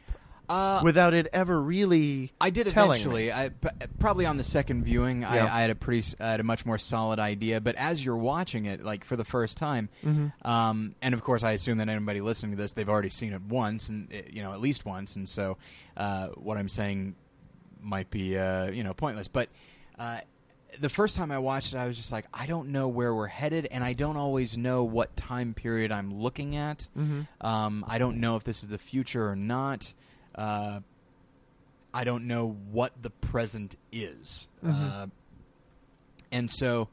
uh, without it ever really. I did eventually. I p- probably on the second viewing, Yeah. I, I had a pretty, I had a much more solid idea. But as you're watching it, like for the first time, Mm-hmm. um, and of course, I assume that anybody listening to this, they've already seen it once, and uh, you know at least once, and so uh, what I'm saying might be, uh, you know, pointless. But uh, the first time I watched it, I was just like, I don't know where we're headed, and I don't always know what time period I'm looking at. Mhm. Um, I don't know if this is the future or not. Uh, I don't know what the present is. Mhm. Uh, and so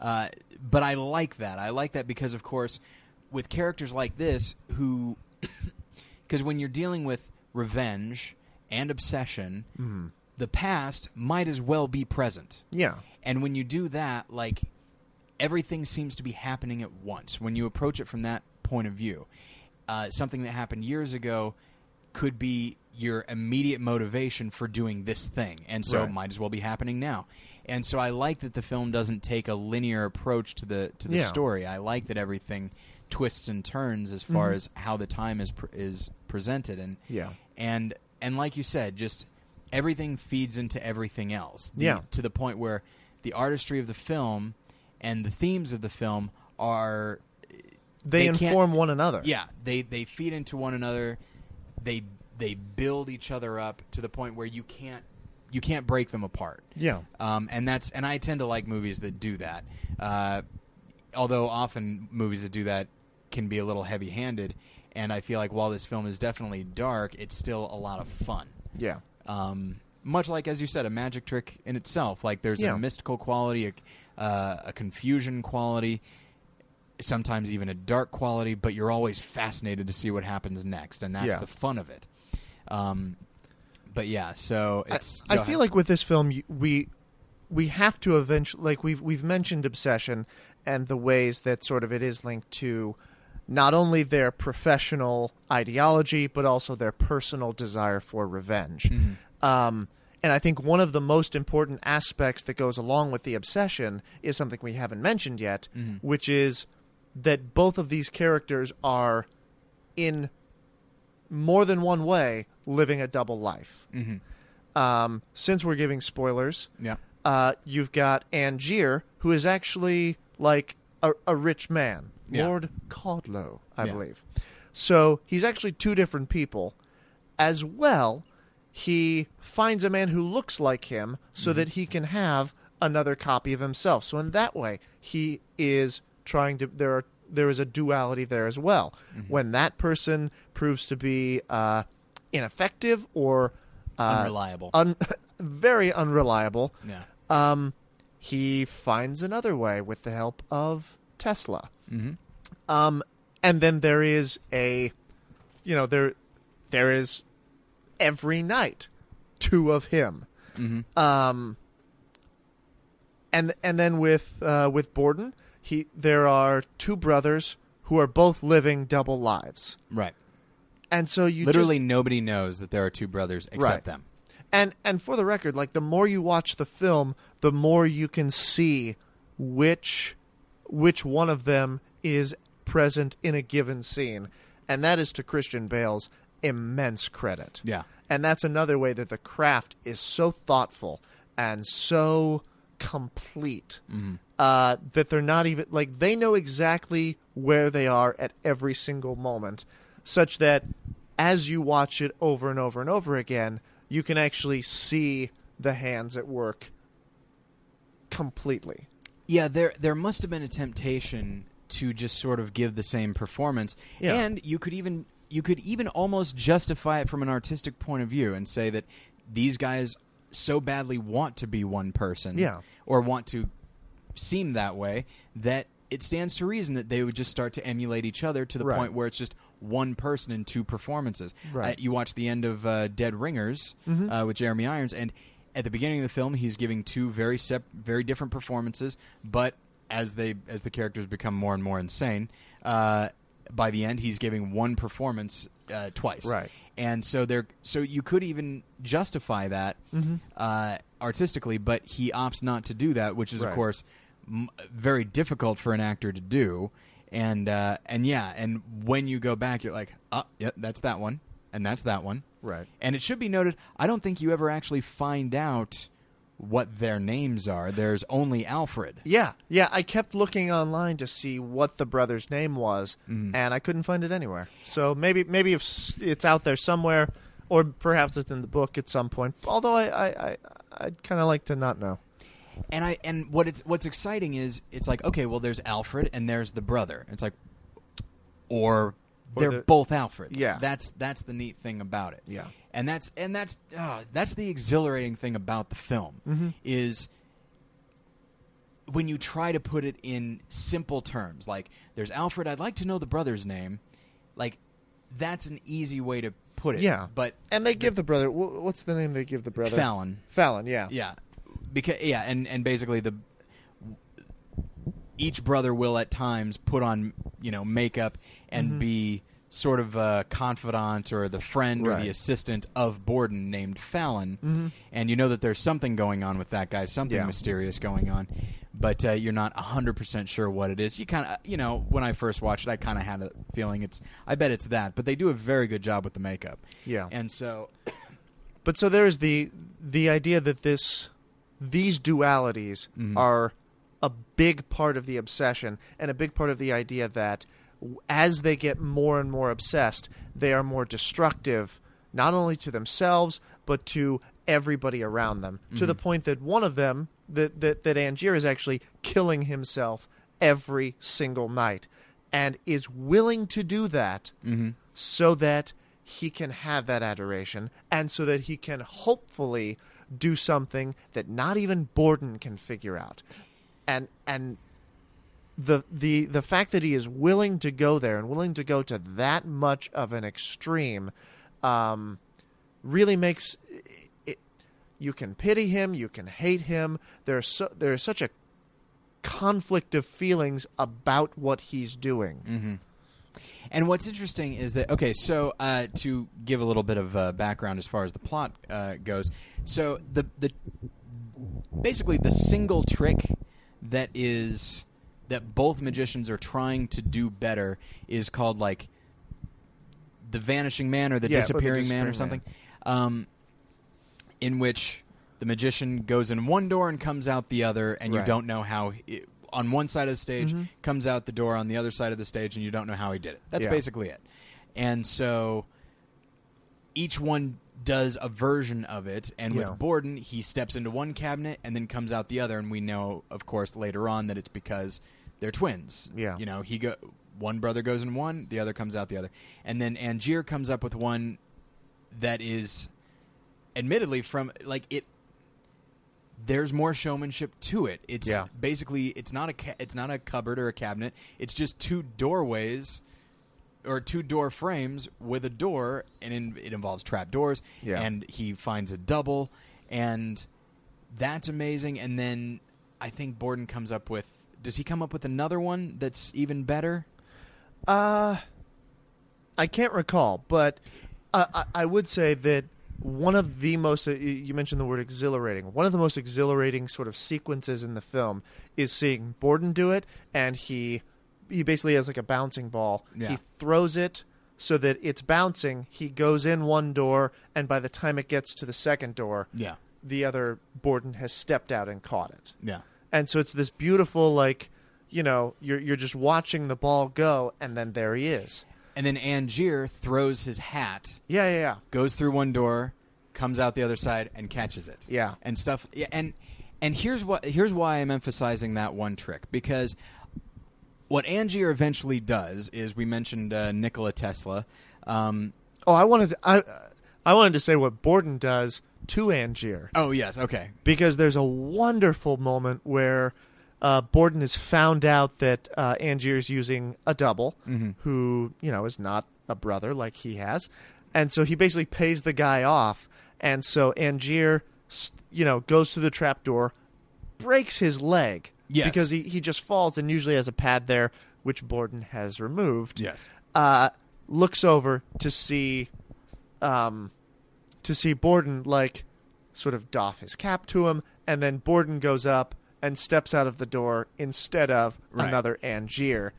Uh, but I like that. I like that because, of course, with characters like this, who, because when you're dealing with revenge and obsession, Mhm. the past might as well be present. Yeah. And when you do that, like everything seems to be happening at once. When you approach it from that point of view, uh, something that happened years ago could be your immediate motivation for doing this thing, and so Right. it might as well be happening now. And so I like that the film doesn't take a linear approach to the to the Yeah. story. I like that everything twists and turns as far Mhm. as how the time is pr- is presented, and Yeah. and and like you said, just everything feeds into everything else. The- Yeah. to the point where the artistry of the film and the themes of the film are They, They inform one another. yeah they they feed into one another. They they build each other up to the point where you can't you can't break them apart. Yeah. Um, and that's and I tend to like movies that do that. Uh, although often movies that do that can be a little heavy-handed, and I feel like while this film is definitely dark, it's still a lot of fun. Yeah. Um, much like, as you said, a magic trick in itself. Like there's Yeah. a mystical quality, a, uh, a confusion quality, sometimes even a dark quality, but you're always fascinated to see what happens next, and that's Yeah. the fun of it. Um, but yeah, so I- it's. I, feel ahead. like with this film, we we have to eventually like we've we've mentioned obsession and the ways that sort of it is linked to not only their professional ideology but also their personal desire for revenge. Mhm. Um, and I think one of the most important aspects that goes along with the obsession is something we haven't mentioned yet, Mhm. which is that both of these characters are in more than one way living a double life. Mhm. Um, since we're giving spoilers, Yeah. uh, you've got Angier, who is actually like a, a rich man, Yeah. Lord Caldlow, I Yeah. believe. So he's actually two different people. As well, he finds a man who looks like him so that he can have another copy of himself. So in that way, he is trying to. There are there is a duality there as well. When that person proves to be uh, ineffective or uh, Unreliable. un- very unreliable, yeah. um, he finds another way with the help of Tesla. Mm-hmm. Um, and then there is a, you know, there, there is every night two of him. Mm-hmm. Um, and and then with uh, with Borden, he there are two brothers who are both living double lives, Right. and so you Literally, just, nobody knows that there are two brothers except Right. them. and and for the record, like the more you watch the film, the more you can see which which one of them is present in a given scene, and that is to Christian Bale's immense credit. Yeah. And that's another way that the craft is so thoughtful and so complete Mm-hmm. uh, that they're not even like they know exactly where they are at every single moment, such that as you watch it over and over and over again, you can actually see the hands at work completely. Yeah, there there must have been a temptation to just sort of give the same performance, Yeah. and you could even you could even almost justify it from an artistic point of view and say that these guys so badly want to be one person, Yeah. or want to seem that way that it stands to reason that they would just start to emulate each other to the Right. point where it's just one person in two performances. Right. Uh, you watch the end of uh, Dead Ringers Mhm. uh, with Jeremy Irons, and at the beginning of the film, he's giving two very sep- very different performances. But as they as the characters become more and more insane, uh, by the end, he's giving one performance uh, twice. Right. And so there, so you could even justify that Mhm. uh, artistically, but he opts not to do that, which is Right. of course m- very difficult for an actor to do. And uh, and yeah, and when you go back, you're like, oh, yeah, that's that one, and that's that one. Right. And it should be noted, I don't think you ever actually find out what their names are. There's only Alfred. Yeah, yeah. I kept looking online to see what the brother's name was, Mhm. and I couldn't find it anywhere. So maybe maybe if it's out there somewhere, or perhaps it's in the book at some point. Although I I, I I'd kind of like to not know. And I and what it's what's exciting is it's like okay, well, there's Alfred and there's the brother. It's like, or Or they're both Alfred. Yeah. that's that's the neat thing about it. Yeah. And that's and that's uh, that's the exhilarating thing about the film Mhm. is when you try to put it in simple terms, like there's Alfred, I'd like to know the brother's name, like that's an easy way to put it. Yeah. but And they give the brother. What's the name they give the brother? Fallon, Fallon. Yeah. yeah, because yeah, and and basically the each brother will at times put on you know makeup and Mm-hmm. be sort of a confidant or the friend or the assistant of Borden named Fallon, Mhm. and you know that there's something going on with that guy, something Yeah. mysterious going on, but uh, you're not hundred percent sure what it is. You kind of you know when I first watched it, I kind of had a feeling it's I bet it's that, but they do a very good job with the makeup, Yeah. and so But so there is the the idea that this these dualities Mhm. are a big part of the obsession and a big part of the idea that as they get more and more obsessed, they are more destructive not only to themselves but to everybody around them to the point that one of them that that that Angier is actually killing himself every single night and is willing to do that mhm. so that he can have that adoration and so that he can hopefully do something that not even Borden can figure out. And and the the the fact that he is willing to go there and willing to go to that much of an extreme um, really makes it, you can pity him, you can hate him. There's so, there's such a conflict of feelings about what he's doing. hmm And what's interesting is that okay, so uh, to give a little bit of uh, background as far as the plot uh, goes, so the the basically the single trick that is that both magicians are trying to do better is called like the vanishing man or the Yeah, or the disappearing man or disappearing something, um, in which the magician goes in one door and comes out the other, and you Right. don't know how. It, on one side of the stage, Mhm. comes out the door on the other side of the stage, and you don't know how he did it. That's Yeah. basically it. And so each one does a version of it, and Yeah. with Borden, he steps into one cabinet and then comes out the other, and we know, of course, later on that it's because they're twins. Yeah. you know, he go one brother goes in one, the other comes out the other, and then Angier comes up with one that is, admittedly, from like it. There's more showmanship to it. It's Yeah. basically it's not a ca- it's not a cupboard or a cabinet. It's just two doorways or two door frames with a door, and in, it involves trap doors. Yeah. And he finds a double, and that's amazing. And then I think Borden comes up with. Does he come up with another one that's even better? Uh, I can't recall, but uh, I, I would say that one of the most uh, you- you mentioned the word exhilarating. One of the most exhilarating sort of sequences in the film is seeing Borden do it, and he he basically has like a bouncing ball. Yeah. He throws it so that it's bouncing. He goes in one door, and by the time it gets to the second door, Yeah. the other Borden has stepped out and caught it Yeah. And so it's this beautiful like you know you're you're just watching the ball go and then there he is And then Angier throws his hat, yeah yeah yeah goes through one door, comes out the other side, and catches it. Yeah. and stuff. Yeah, and and here's what here's why I'm emphasizing that one trick because what Angier eventually does is we mentioned uh, Nikola Tesla. Um, oh i wanted to, i i wanted to say what borden does to angier oh yes, okay, because there's a wonderful moment where uh, Borden has found out that uh, Angier's using a double Mhm. who, you know, is not a brother like he has. And so he basically pays the guy off. And so Angier, s- you know, goes through the trapdoor, breaks his leg. Yes. Because he, he just falls and usually has a pad there, which Borden has removed. yes, Uh, looks over to see um, to see Borden like sort of doff his cap to him, and then Borden goes up and steps out of the door instead of Right. another Angier.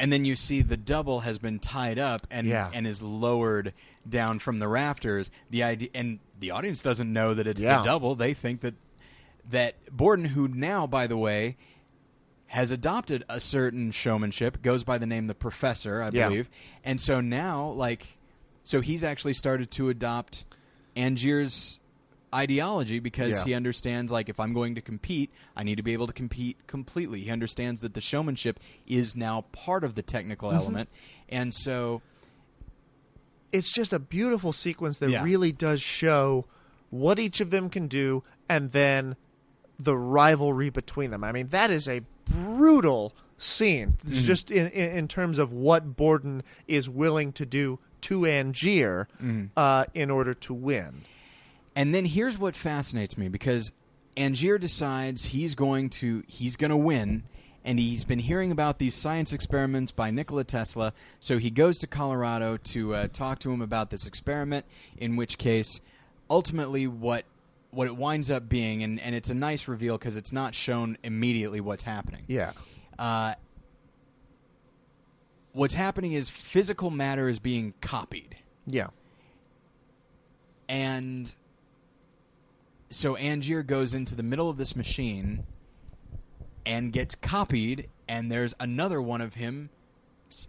and then you see the double has been tied up and Yeah. and is lowered down from the rafters. The idea and the audience doesn't know that it's Yeah. the double. They think that that Borden, who now, by the way, has adopted a certain showmanship, goes by the name the Professor, I Yeah. believe, and so now, like, so he's actually started to adopt Angier's ideology because Yeah. he understands like if I'm going to compete, I need to be able to compete completely. He understands that the showmanship is now part of the technical Mm-hmm. element. And so It's just a beautiful sequence that Yeah. really does show what each of them can do, and then the rivalry between them. I mean, that is a brutal scene, Mm-hmm. just in, in in terms of what Borden is willing to do to Angier Mm-hmm. uh, in order to win. And then here's what fascinates me because Angier decides he's going to he's going to win and he's been hearing about these science experiments by Nikola Tesla so he goes to Colorado to uh, talk to him about this experiment in which case ultimately what what it winds up being and, and it's a nice reveal because it's not shown immediately what's happening Yeah. uh, what's happening is physical matter is being copied Yeah. and so Angier goes into the middle of this machine and gets copied, and there's another one of him,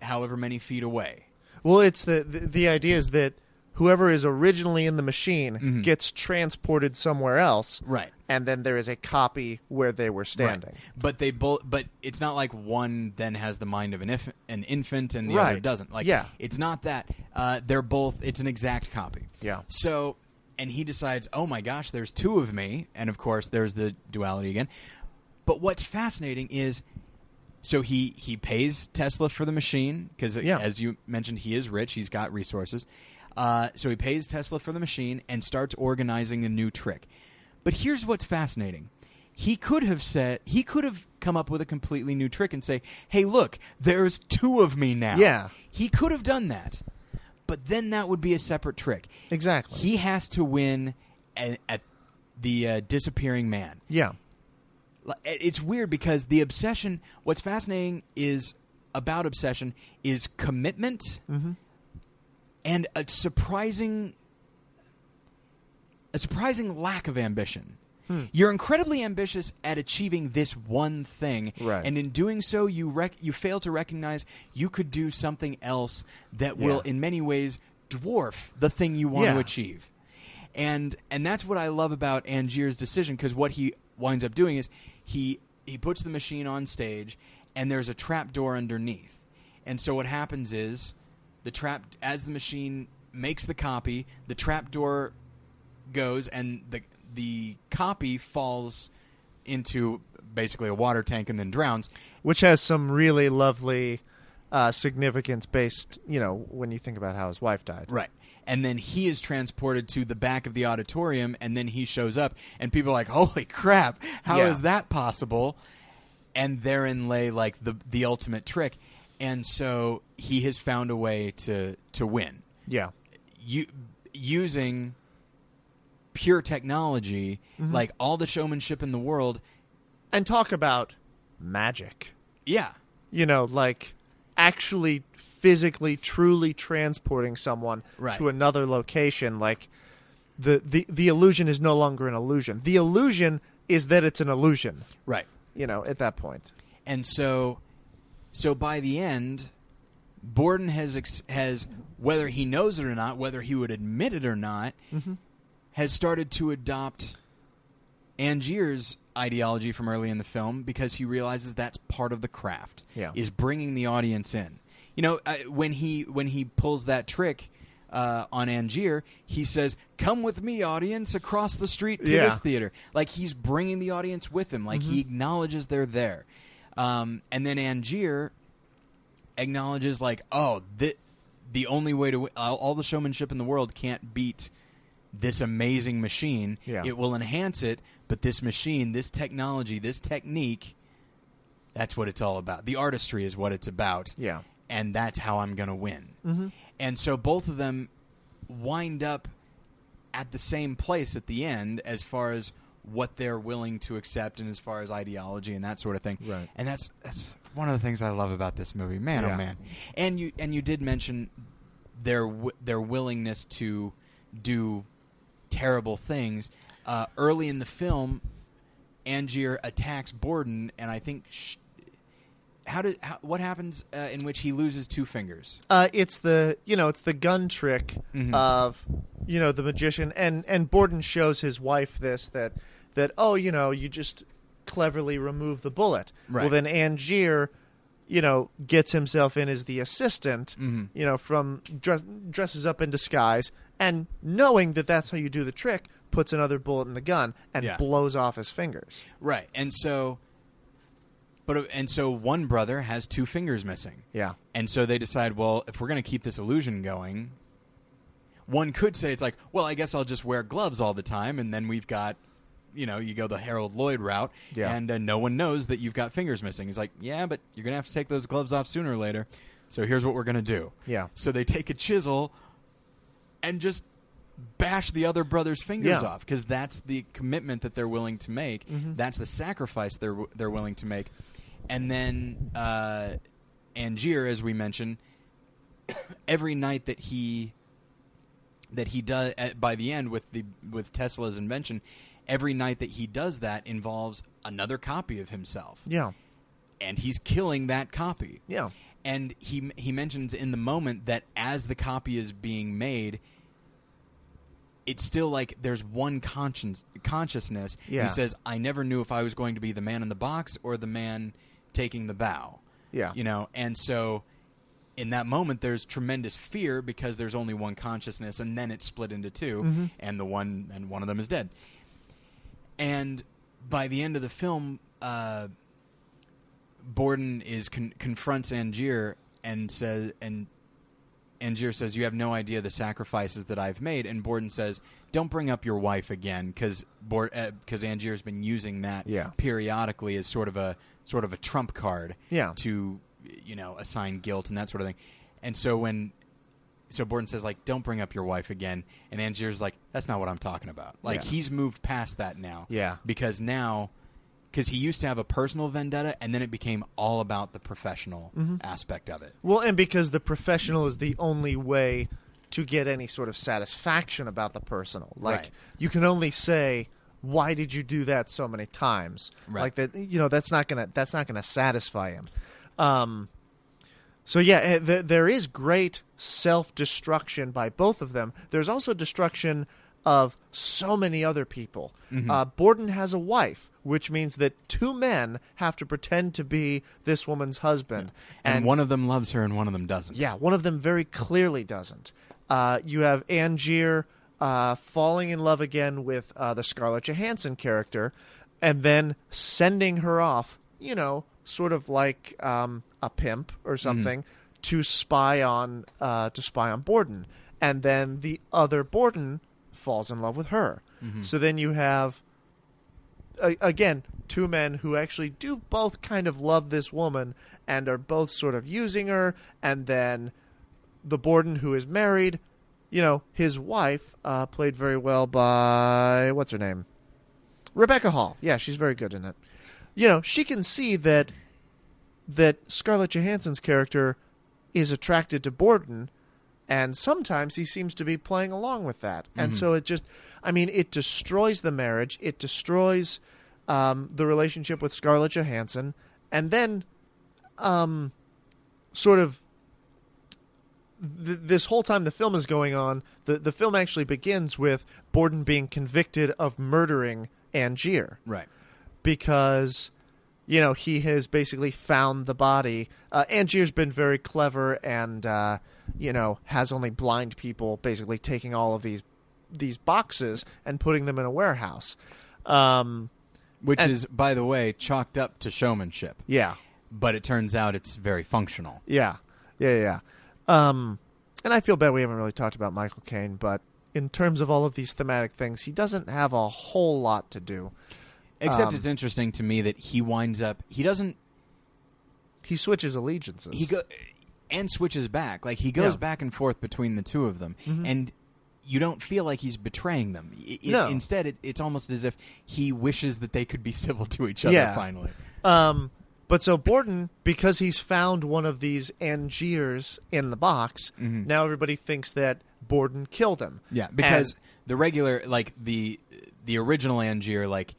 however many feet away. Well, it's the, the the idea is that whoever is originally in the machine Mhm. gets transported somewhere else, Right. And then there is a copy where they were standing. Right. But they both. But it's not like one then has the mind of an if, an infant and the other doesn't. Like, Yeah. it's not that. Uh, they're both. It's an exact copy. Yeah. So, and he decides, oh my gosh, there's two of me, and of course there's the duality again. But what's fascinating is, so he he pays Tesla for the machine because, Yeah. as you mentioned, he is rich. He's got resources. Uh, so he pays Tesla for the machine and starts organizing a new trick. But here's what's fascinating. He could have said he could have come up with a completely new trick and say, "Hey, look, there's two of me now." Yeah. He could have done that. But then that would be a separate trick. Exactly. He has to win at, at the uh, disappearing man. yeah. It's weird because the obsession. What's fascinating is about obsession is commitment Mm-hmm. and a surprising, a surprising lack of ambition. Hmm. You're incredibly ambitious at achieving this one thing, Right. and in doing so, you rec- you fail to recognize you could do something else that will, in many ways, dwarf the thing you want to achieve. And and that's what I love about Angier's decision because what he winds up doing is he he puts the machine on stage, and there's a trap door underneath, and so what happens is the trap as the machine makes the copy, the trap door goes and the the copy falls into basically a water tank and then drowns. Which has some really lovely uh, significance based, you know, when you think about how his wife died. Right. And then he is transported to the back of the auditorium and then he shows up and people are like, "Holy crap, how is Yeah. that possible?" And therein lay like the the ultimate trick. And so he has found a way to to win. Yeah. You using pure technology, Mm-hmm. like all the showmanship in the world. And talk about magic. Yeah. You know, like actually physically truly transporting someone Right. to another location like the, the the illusion is no longer an illusion. The illusion is that it's an illusion, Right. you know, at that point. And so, so by the end, Borden has ex- has whether he knows it or not, whether he would admit it or not, Mm-hmm. Has started to adopt Angier's ideology from early in the film because he realizes that's part of the craft. Yeah. is bringing the audience in. You know, uh, when he when he pulls that trick. Uh, on Angier, he says, "Come with me, audience, across the street to Yeah. this theater." Like he's bringing the audience with him. Like he acknowledges they're there. Um, and then Angier acknowledges, like, "Oh, the the only way to all all the showmanship in the world can't beat this amazing machine. Yeah. It will enhance it, but this machine, this technology, this technique, that's what it's all about. The artistry is what it's about. Yeah. And that's how I'm going to win. Mm-hmm. And so both of them wind up at the same place at the end as far as what they're willing to accept and as far as ideology and that sort of thing. Right. And that's that's one of the things I love about this movie. Man, Yeah. oh man. And you and you did mention their w- their willingness to do terrible things. Uh, early in the film, Angier attacks Borden, and I think sh- how did how, what happens uh, in which he loses two fingers? Uh, it's the you know it's the gun trick Mhm. of you know the magician and and Borden shows his wife this that that oh you know you just cleverly remove the bullet. Right. Well then Angier you know gets himself in as the assistant Mhm. you know from dress, dresses up in disguise and knowing that that's how you do the trick puts another bullet in the gun and Yeah. blows off his fingers. Right. And so but and so one brother has two fingers missing. Yeah. And so they decide, well, if we're going to keep this illusion going, one could say it's like, well, I guess I'll just wear gloves all the time and then we've got you know, you go the Harold Lloyd route Yeah. and uh, no one knows that you've got fingers missing. He's like, "Yeah, but you're going to have to take those gloves off sooner or later." So here's what we're going to do. Yeah. So they take a chisel and just bash the other brother's fingers Yeah. off because that's the commitment that they're willing to make. Mhm. That's the sacrifice they're they're willing to make. And then uh, Angier, as we mentioned, every night that he that he does uh, by the end with the with Tesla's invention, every night that he does that involves another copy of himself, Yeah. and he's killing that copy Yeah. and he he mentions in the moment that as the copy is being made it's still like there's one conscience consciousness Yeah. he says i never knew if i was going to be the man in the box or the man taking the bow Yeah. you know and so in that moment there's tremendous fear because there's only one consciousness and then it's split into 2 Mhm. and the one and one of them is dead and by the end of the film uh, Borden is con- confronts Angier and says and Angier says you have no idea the sacrifices that I've made and Borden says don't bring up your wife again cuz because uh, Angier's been using that Yeah. periodically as sort of a sort of a trump card Yeah. to you know assign guilt and that sort of thing and so when so Borden says like don't bring up your wife again and Angier's like that's not what I'm talking about like Yeah. he's moved past that now Yeah. because now because he used to have a personal vendetta and then it became all about the professional Mm-hmm. aspect of it Well, and because the professional is the only way to get any sort of satisfaction about the personal. Like Right. you can only say, "Why did you do that so many times?" Right. Like that, you know, that's not gonna that's not gonna satisfy him. Um, so yeah, eh, th- there is great self destruction by both of them. There's also destruction of so many other people. Uh, Borden has a wife, which means that two men have to pretend to be this woman's husband, and, one of them loves her and one of them doesn't. Yeah, one of them very clearly doesn't. Uh, you have Angier uh, falling in love again with uh, the Scarlett Johansson character, and then sending her off, you know, sort of like um, a pimp or something, to spy on uh, to spy on Borden, and then the other Borden falls in love with her. So then you have again two men who actually do both kind of love this woman and are both sort of using her and then the borden who is married you know his wife uh, played very well by what's her name? Rebecca hall. Yeah she's very good in it. You know she can see that that scarlett johansson's character is attracted to borden and sometimes he seems to be playing along with that. And so it just i mean it destroys the marriage. It destroys um, the relationship with scarlett johansson. And then um, sort of th- this whole time the film is going on the, the film actually begins with borden being convicted of murdering angier. Right. Because you know he has basically found the body. Uh, Angier's been very clever and uh, you know has only blind people basically taking all of these these boxes and putting them in a warehouse. Um, which And- is by the way chalked up to showmanship yeah, but it turns out it's very functional yeah, yeah, yeah. Um, and I feel bad we haven't really talked about Michael Caine, but in terms of all of these thematic things, he doesn't have a whole lot to do. except Um, it's interesting to me that he winds up he doesn't He switches allegiances. he go and switches back. Like he goes Yeah. Mm-hmm. back and forth between the two of them, and you don't feel like he's betraying them. I- No. Instead, it, it's almost as if he wishes that they could be civil to each other. Yeah. Finally, Um, but so Borden, because he's found one of these Angiers in the box, Mhm. now everybody thinks that Borden killed him. yeah, because And- the regular, like the the original Angier, like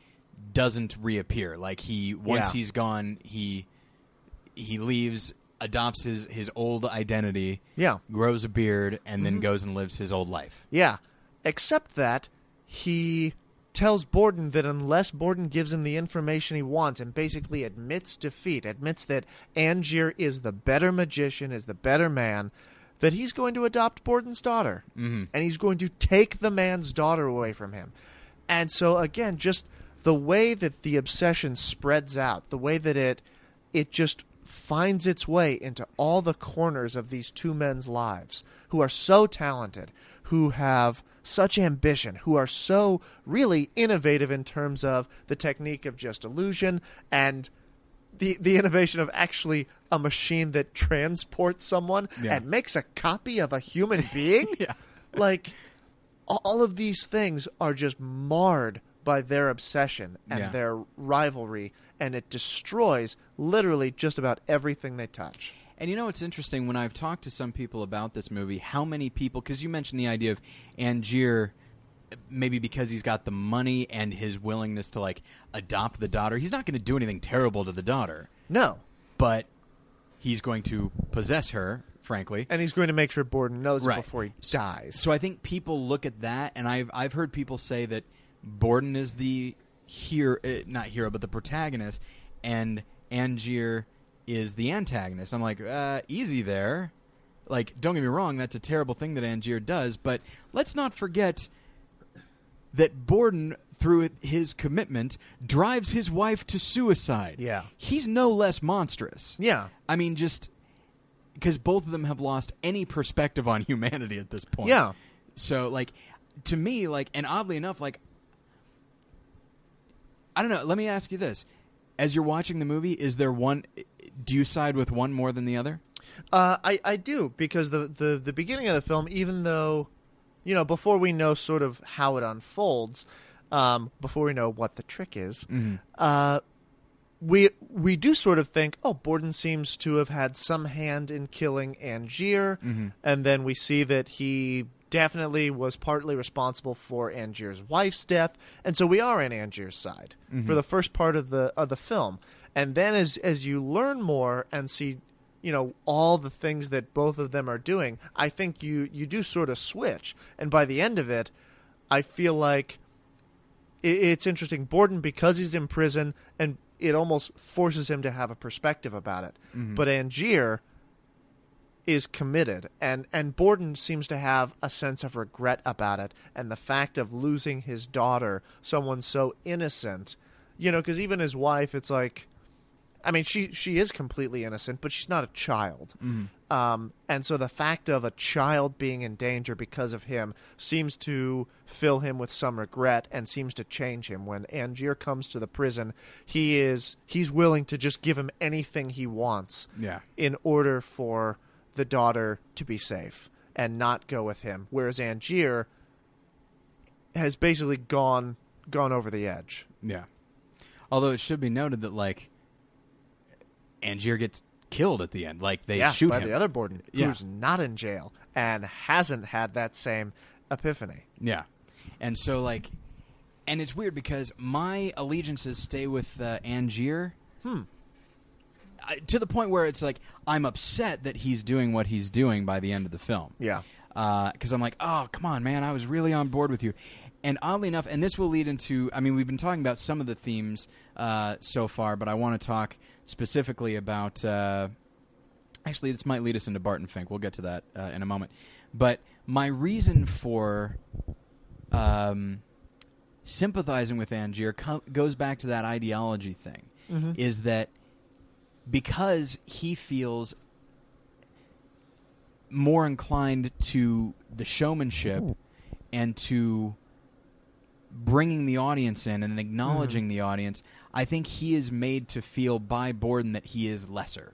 doesn't reappear. Like he once Yeah. he's gone, he he leaves, adopts his his old identity, yeah, grows a beard, and Mm-hmm. then goes and lives his old life. yeah. Except that he tells Borden that unless Borden gives him the information he wants and basically admits defeat, admits that Angier is the better magician, is the better man, that he's going to adopt Borden's daughter. Mhm. And he's going to take the man's daughter away from him. and so again, just the way that the obsession spreads out, the way that it it just finds its way into all the corners of these two men's lives who are so talented, who have such ambition, who are so really innovative in terms of the technique of just illusion and the the innovation of actually a machine that transports someone Yeah. and makes a copy of a human being. Yeah. Like all of these things are just marred by their obsession and Yeah. their rivalry and it destroys literally just about everything they touch. And you know what's interesting when I've talked to some people about this movie, how many people because you mentioned the idea of Angier maybe because he's got the money and his willingness to like adopt the daughter. He's not going to do anything terrible to the daughter, No. but he's going to possess her, frankly. And he's going to make sure Borden knows Right. it before he dies. So I think people look at that, and I've I've heard people say that Borden is the hero, uh, not hero, but the protagonist, and Angier is the antagonist. I'm like, uh, easy there. Like, don't get me wrong, that's a terrible thing that Angier does, but let's not forget that Borden, through his commitment, drives his wife to suicide. Yeah. he's no less monstrous. yeah. I mean, just because both of them have lost any perspective on humanity at this point. Yeah. So, like, to me, like, and oddly enough, like, I don't know. Let me ask you this: As you're watching the movie, is there one? Do you side with one more than the other? Uh, I I do because the, the the beginning of the film, even though, you know, before we know sort of how it unfolds, um, before we know what the trick is, uh, we we do sort of think, oh, Borden seems to have had some hand in killing Angier, and then we see that he definitely was partly responsible for Angier's wife's death, and so we are on Angier's side mm-hmm. for the first part of the of the film, and then as as you learn more and see. You know all the things that both of them are doing. I think you you do sort of switch, and by the end of it, I feel like it, it's interesting. Borden, because he's in prison, and it almost forces him to have a perspective about it. Mm-hmm. But Angier is committed, and and Borden seems to have a sense of regret about it, and the fact of losing his daughter, someone so innocent, you know, because even his wife, it's like. I mean, she she is completely innocent, but she's not a child. Um, and so the fact of a child being in danger because of him seems to fill him with some regret and seems to change him. When Angier comes to the prison, he is he's willing to just give him anything he wants Yeah. in order for the daughter to be safe and not go with him. Whereas Angier has basically gone gone over the edge. Yeah. Although it should be noted that like Angier gets killed at the end. Like they yeah, shoot by him. the other Borden, Yeah. who's not in jail and hasn't had that same epiphany. Yeah. And so like and it's weird because my allegiances stay with uh, Angier. Hmm. I- To the point where it's like I'm upset that he's doing what he's doing by the end of the film. Yeah. because I'm like, oh, come on, man, I was really on board with you. And oddly enough, and this will lead into, I mean, we've been talking about some of the themes uh, so far, but I want to talk specifically about. Uh, actually, this might lead us into Barton Fink. We'll get to that uh, in a moment. But my reason for um, sympathizing with Angier co- goes back to that ideology thing. Mhm. Is that because he feels more inclined to the showmanship and to bringing the audience in and acknowledging the audience, I think he is made to feel by Borden that he is lesser.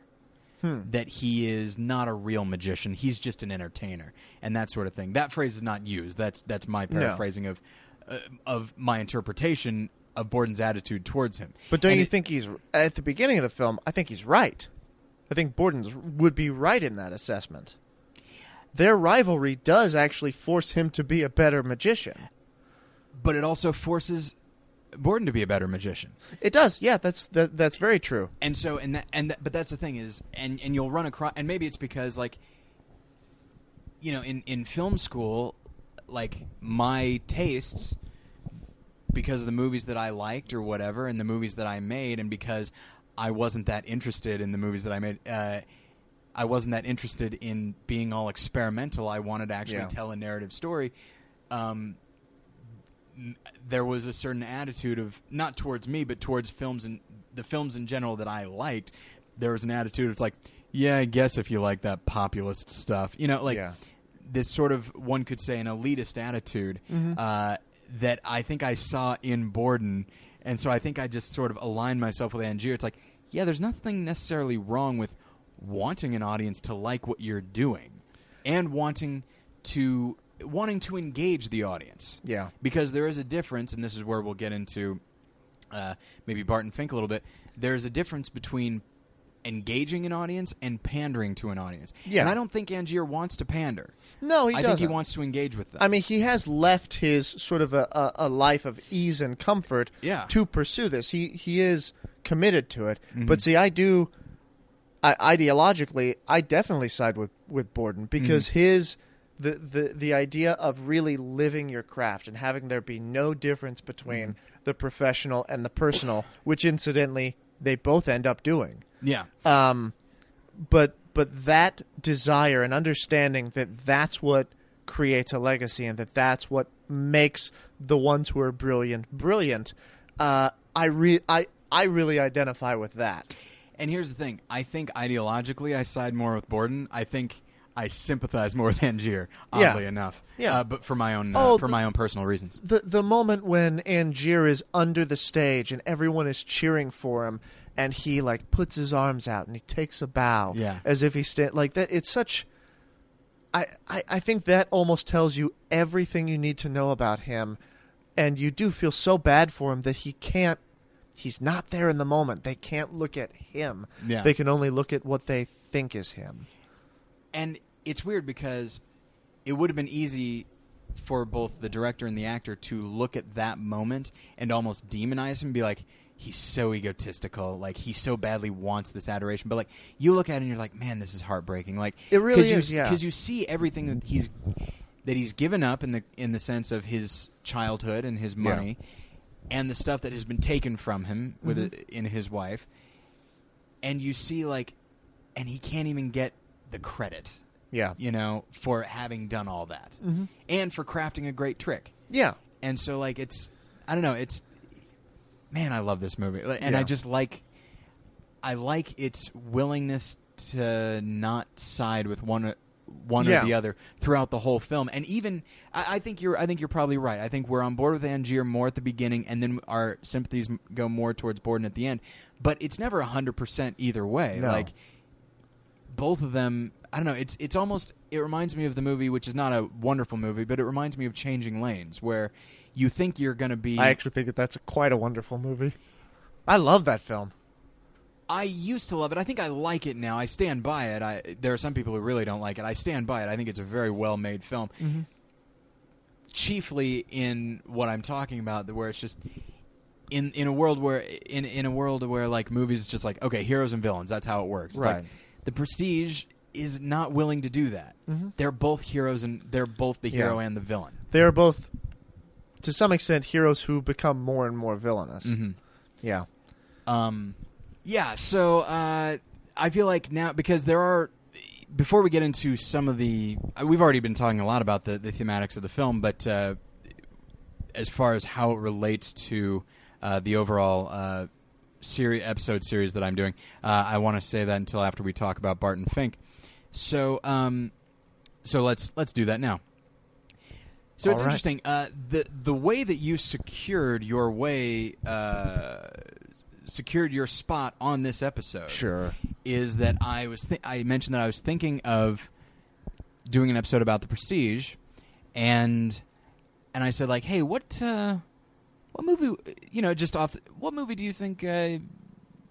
Hmm. That he is not a real magician. He's just an entertainer, and that sort of thing. That phrase is not used. That's that's my No. paraphrasing of uh, of my interpretation of Borden's attitude towards him. But don't And you it- think he's at the beginning of the film? I think he's right. I think Borden's would be right in that assessment. Their rivalry does actually force him to be a better magician. But it also forces Borden to be a better magician. It does, yeah. That's that, that's very true. and so and that and that, but that's the thing is and and you'll run across and maybe it's because like you know in in film school like my tastes because of the movies that I liked or whatever and the movies that I made and because I wasn't that interested in the movies that I made uh I wasn't that interested in being all experimental. I wanted to actually Yeah. tell a narrative story. Um, there was a certain attitude of not towards me, but towards films and the films in general that I liked. There was an attitude. It's like, yeah, I guess if you like that populist stuff, you know, like Yeah. this sort of one could say an elitist attitude Mm-hmm. uh, that I think I saw in Borden, and so I think I just sort of aligned myself with Angier. It's like, yeah, there's nothing necessarily wrong with wanting an audience to like what you're doing, and wanting to wanting to engage the audience. Yeah. because there is a difference, and this is where we'll get into uh, maybe Barton Fink a little bit. There's a difference between engaging an audience and pandering to an audience. Yeah. and I don't think Angier wants to pander. No, he I doesn't. think he wants to engage with them. I mean, he has left his sort of a, a, a life of ease and comfort Yeah. to pursue this. He he is committed to it. Mm-hmm. But see, I do. I, ideologically, I definitely side with with Borden because Mm-hmm. his the, the the idea of really living your craft and having there be no difference between Mm-hmm. the professional and the personal, which incidentally they both end up doing. Yeah, Um, but but that desire and understanding that that's what creates a legacy and that that's what makes the ones who are brilliant brilliant. Uh, I re- I I really identify with that. and here's the thing: I think ideologically, I side more with Borden. I think I sympathize more with Angier. Yeah. Oddly enough, Yeah. uh, but for my own Oh, uh, for the- my own personal reasons. The the moment when Angier is under the stage and everyone is cheering for him and he like puts his arms out and he takes a bow Yeah. as if he's sta- like that it's such I, I, I think that almost tells you everything you need to know about him and you do feel so bad for him that he can't he's not there in the moment they can't look at him Yeah. they can only look at what they think is him And it's weird because it would have been easy for both the director and the actor to look at that moment and almost demonize him and be like, he's so egotistical. Like, he so badly wants this adoration. But, like, you look at it and you're like, man, this is heartbreaking. Like, It really you, is, yeah. Because you see everything that he's that he's given up in the in the sense of his childhood and his Yeah. money and the stuff that has been taken from him with Mhm. it in his wife and you see like and he can't even get the credit yeah you know, for having done all that Mhm. and for crafting a great trick. yeah And so, like, it's I don't know, it's man, I love this movie, and I just like I like its willingness to not side with one one Yeah. or the other throughout the whole film. And even I, I think you're I think you're probably right. I think we're on board with Angier more at the beginning, and then our sympathies go more towards Borden at the end. But it's never hundred percent either way. No. Like both of them I don't know, it's it's almost it reminds me of the movie which is not a wonderful movie, but it reminds me of Changing Lanes where you think you're going to be I actually think that that's quite a wonderful movie I love that film I used to love it. I think I like it now. I stand by it. I there are some people who really don't like it. I stand by it. I think it's a very well-made film. Mm-hmm. Chiefly in what I'm talking about where it's just in in a world where in in a world where like movies is just like okay, heroes and villains, that's how it works. It's like, Right. the Prestige is not willing to do that. Mhm. They're both heroes and they're both the hero Yeah. and the villain. they are both to some extent heroes who become more and more villainous Mhm. yeah Um, yeah. So uh, I feel like now because there are. Before we get into some of the, uh, we've already been talking a lot about the, the thematics of the film, but uh, as far as how it relates to uh, the overall uh, series episode series that I'm doing, uh, I want to say that until after we talk about Barton Fink. So, um, so let's let's do that now. So it's right. interesting. Uh, the the way that you secured your way, uh, secured your spot on this episode, Sure. is that I was th- I mentioned that I was thinking of doing an episode about the Prestige, and and I said like, hey, what uh, what movie? You know, just off. What movie do you think uh,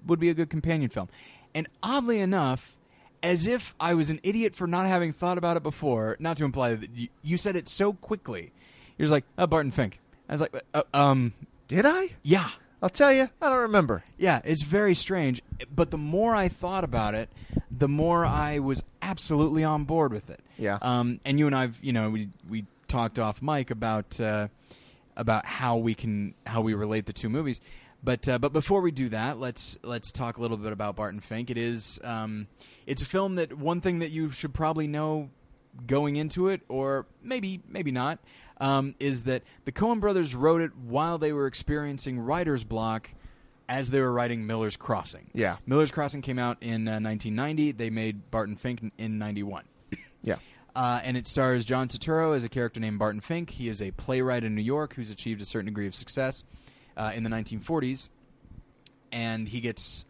would be a good companion film? And oddly enough, as if I was an idiot for not having thought about it before, not to imply that you, you said it so quickly. You're just like, oh, Barton Fink. I was like, uh, um, Did I? yeah. I'll tell you, I don't remember. Yeah, it's very strange. But the more I thought about it, the more I was absolutely on board with it. Yeah. Um, and you and I've, you know, we we talked off mic about uh, about how we can how we relate the two movies. But uh, but before we do that, let's let's talk a little bit about Barton Fink. It is um, it's a film that one thing that you should probably know going into it, or maybe maybe not, um, is that the Coen brothers wrote it while they were experiencing writer's block as they were writing Miller's Crossing. Yeah. Miller's Crossing came out in uh, 1990. They made Barton Fink in- in 91. Yeah. Uh, and it stars John Turturro as a character named Barton Fink. He is a playwright in New York who's achieved a certain degree of success uh, in the 1940s, and he gets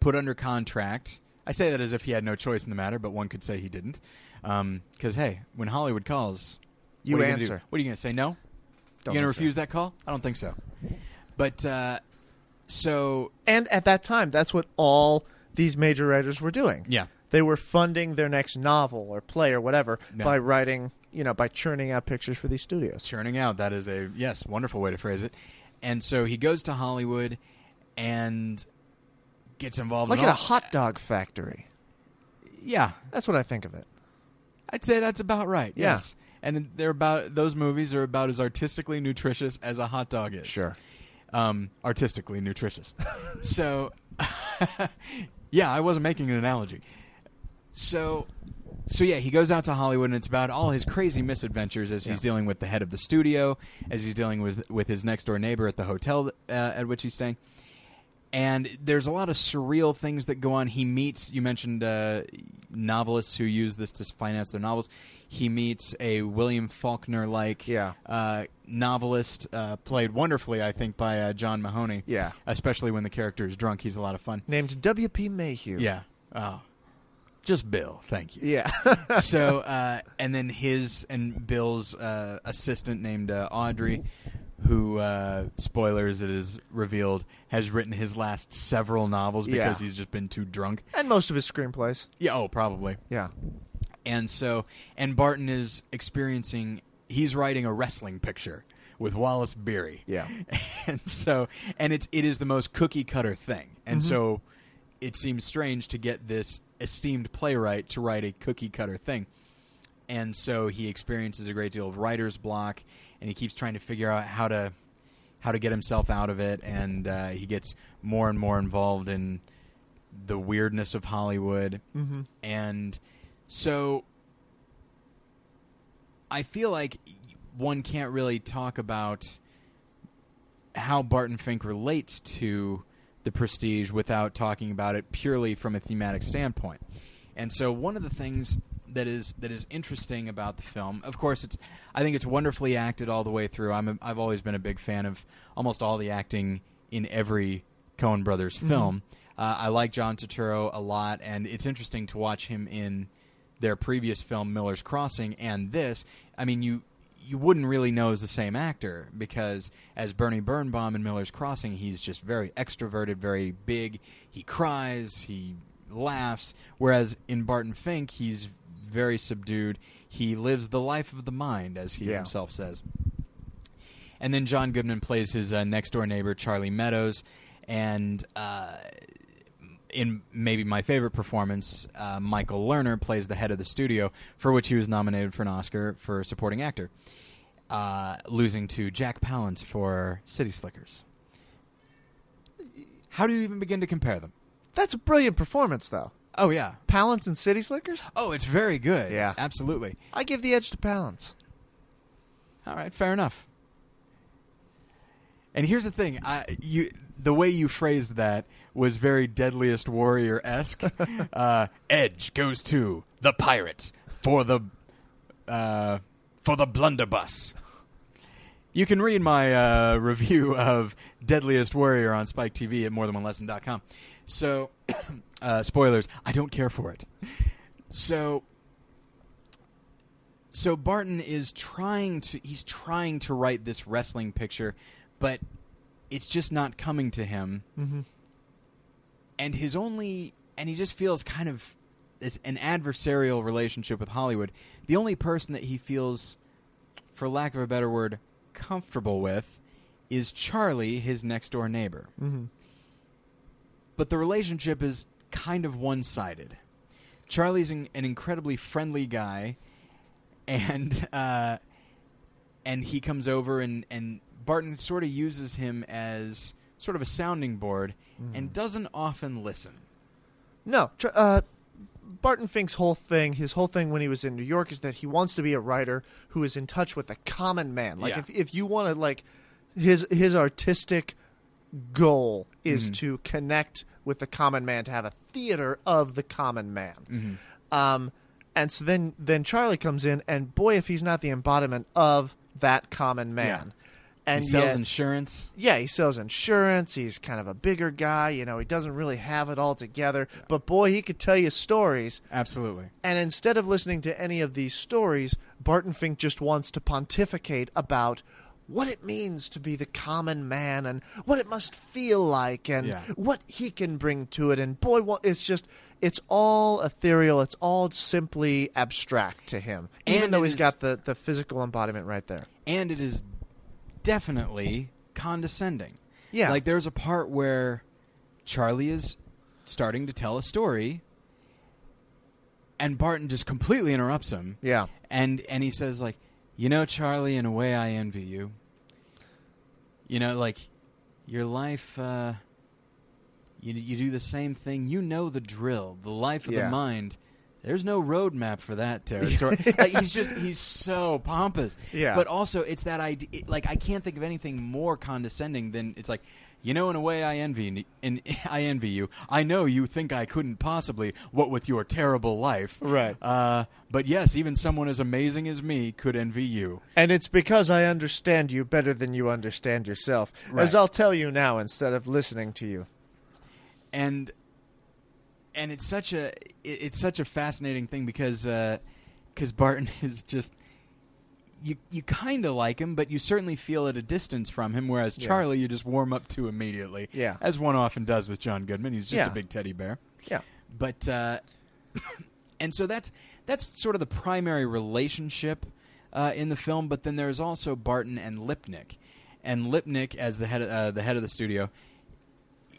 put under contract. I say that as if he had no choice in the matter, but one could say he didn't. Because hey, when Hollywood calls, You what are answer. What are you going to say? No. Don't you going to think so. refuse that call? I don't think so. But uh, so And at that time, that's what all these major writers were doing. yeah, They were funding their next novel or play or whatever Yeah. by writing, you know, by churning out pictures for these studios. churning out. That is a yes, wonderful way to phrase it. And so he goes to Hollywood and gets involved. Like in at a hot dog factory. Yeah, That's what I think of it. I'd say that's about right. Yeah. Yes, and they're about those movies are about as artistically nutritious as a hot dog is. Sure. Um, artistically nutritious. so, yeah, I wasn't making an analogy. So, so yeah, he goes out to Hollywood, and it's about all his crazy misadventures as he's Yeah. dealing with the head of the studio, as he's dealing with with his next door neighbor at the hotel uh, at which he's staying. And there's a lot of surreal things that go on. He meets, you mentioned uh, novelists who use this to finance their novels. He meets a William Faulkner like Yeah. uh, novelist, uh, played wonderfully, I think, by uh, John Mahoney. Yeah. Especially when the character is drunk. He's a lot of fun. Named W.P. Mayhew. Yeah. Oh. Just Bill. Thank you. Yeah. so, uh, and then his and Bill's uh, assistant named uh, Audrey, who, uh, spoilers, it is revealed, has written his last several novels because Yeah. he's just been too drunk. and most of his screenplays. Yeah, oh, probably. Yeah. And so, and Barton is experiencing, he's writing a wrestling picture with Wallace Beery. Yeah. And so, and it's, it is the most cookie cutter thing. And Mhm. so it seems strange to get this esteemed playwright to write a cookie cutter thing. And so he experiences a great deal of writer's block and he keeps trying to figure out how to, how to get himself out of it. And uh, he gets more and more involved in the weirdness of Hollywood Mm-hmm. and so I feel like one can't really talk about how Barton Fink relates to the prestige without talking about it purely from a thematic standpoint. And so one of the things that is that is interesting about the film, of course, it's I think it's wonderfully acted all the way through. I'm a, I've always been a big fan of almost all the acting in every Coen Brothers film. Uh, I like John Turturro a lot, and it's interesting to watch him in their previous film Miller's Crossing and this. I mean, you you wouldn't really know as the same actor because as Bernie Birnbaum in Miller's Crossing, he's just very extroverted, very big. He cries, he laughs, whereas in Barton Fink, he's very subdued. He lives the life of the mind, as he Yeah. himself says. And then John Goodman plays his uh, next door neighbor, Charlie Meadows, and uh, in maybe my favorite performance, uh, Michael Lerner plays the head of the studio, for which he was nominated for an Oscar for supporting actor, uh, losing to Jack Palance for City Slickers. How do you even begin to compare them? That's a brilliant performance, though. Oh yeah. Palance and City Slickers? Oh, it's very good. Yeah. absolutely. I give the edge to Palance. All right, fair enough. And here's the thing: I, you, the way you phrased that was very Deadliest Warrior esque. uh, Edge goes to the pirate for the uh, for the blunderbuss. You can read my uh, review of Deadliest Warrior on Spike TV at morethanonelesson.com. So, uh, spoilers. I don't care for it. So, so Barton is trying to he's trying to write this wrestling picture, but it's just not coming to him. Mm-hmm. And his only and he just feels kind of this an adversarial relationship with Hollywood. The only person that he feels for lack of a better word comfortable with is Charlie, his next door neighbor. Mm-hmm. But the relationship is kind of one-sided. Charlie's an, an incredibly friendly guy, and uh, and he comes over and and Barton sort of uses him as sort of a sounding board and doesn't often listen. No, tr- uh, Barton Fink's whole thing, his whole thing when he was in New York, is that he wants to be a writer who is in touch with the common man. Like Yeah. if if you want to like his his artistic goal is Mm-hmm. to connect with the common man, to have a theater of the common man. Mm-hmm. Um, and so then then Charlie comes in, and boy, if he's not the embodiment of that common man. And he sells yet- insurance. yeah, he sells insurance. He's kind of a bigger guy. You know, he doesn't really have it all together. But boy, he could tell you stories. Absolutely. And instead of listening to any of these stories, Barton Fink just wants to pontificate about what it means to be the common man and what it must feel like and Yeah. what he can bring to it. And boy, well, it's just. It's all ethereal. It's all simply abstract to him, even And though he's is- got the, the physical embodiment right there. and it is definitely condescending. Yeah. Like there's a part where Charlie is starting to tell a story and Barton just completely interrupts him. Yeah. And and he says like, "You know, Charlie, in a way I envy you. You know, like your life uh you you do the same thing. You know the drill, the life of Yeah. the mind. There's no roadmap for that territory. like, he's just he's so pompous. Yeah. But also, it's that idea. It, like I can't think of anything more condescending than it's like. You know, in a way, I envy, and I envy you. I know you think I couldn't possibly, what with your terrible life, Right. Uh, but yes, even someone as amazing as me could envy you. And it's because I understand you better than you understand yourself, as I'll tell you now instead of listening to you. and and it's such a it's such a fascinating thing because because Barton is just you you kind of like him, but you certainly feel at a distance from him. Whereas Yeah. Charlie, you just warm up to immediately, Yeah. as one often does with John Goodman. He's just Yeah. a big teddy bear. Yeah. But uh, and so that's that's sort of the primary relationship uh, in the film. But then there's also Barton and Lipnick, and Lipnick as the head of, uh, the head of the studio.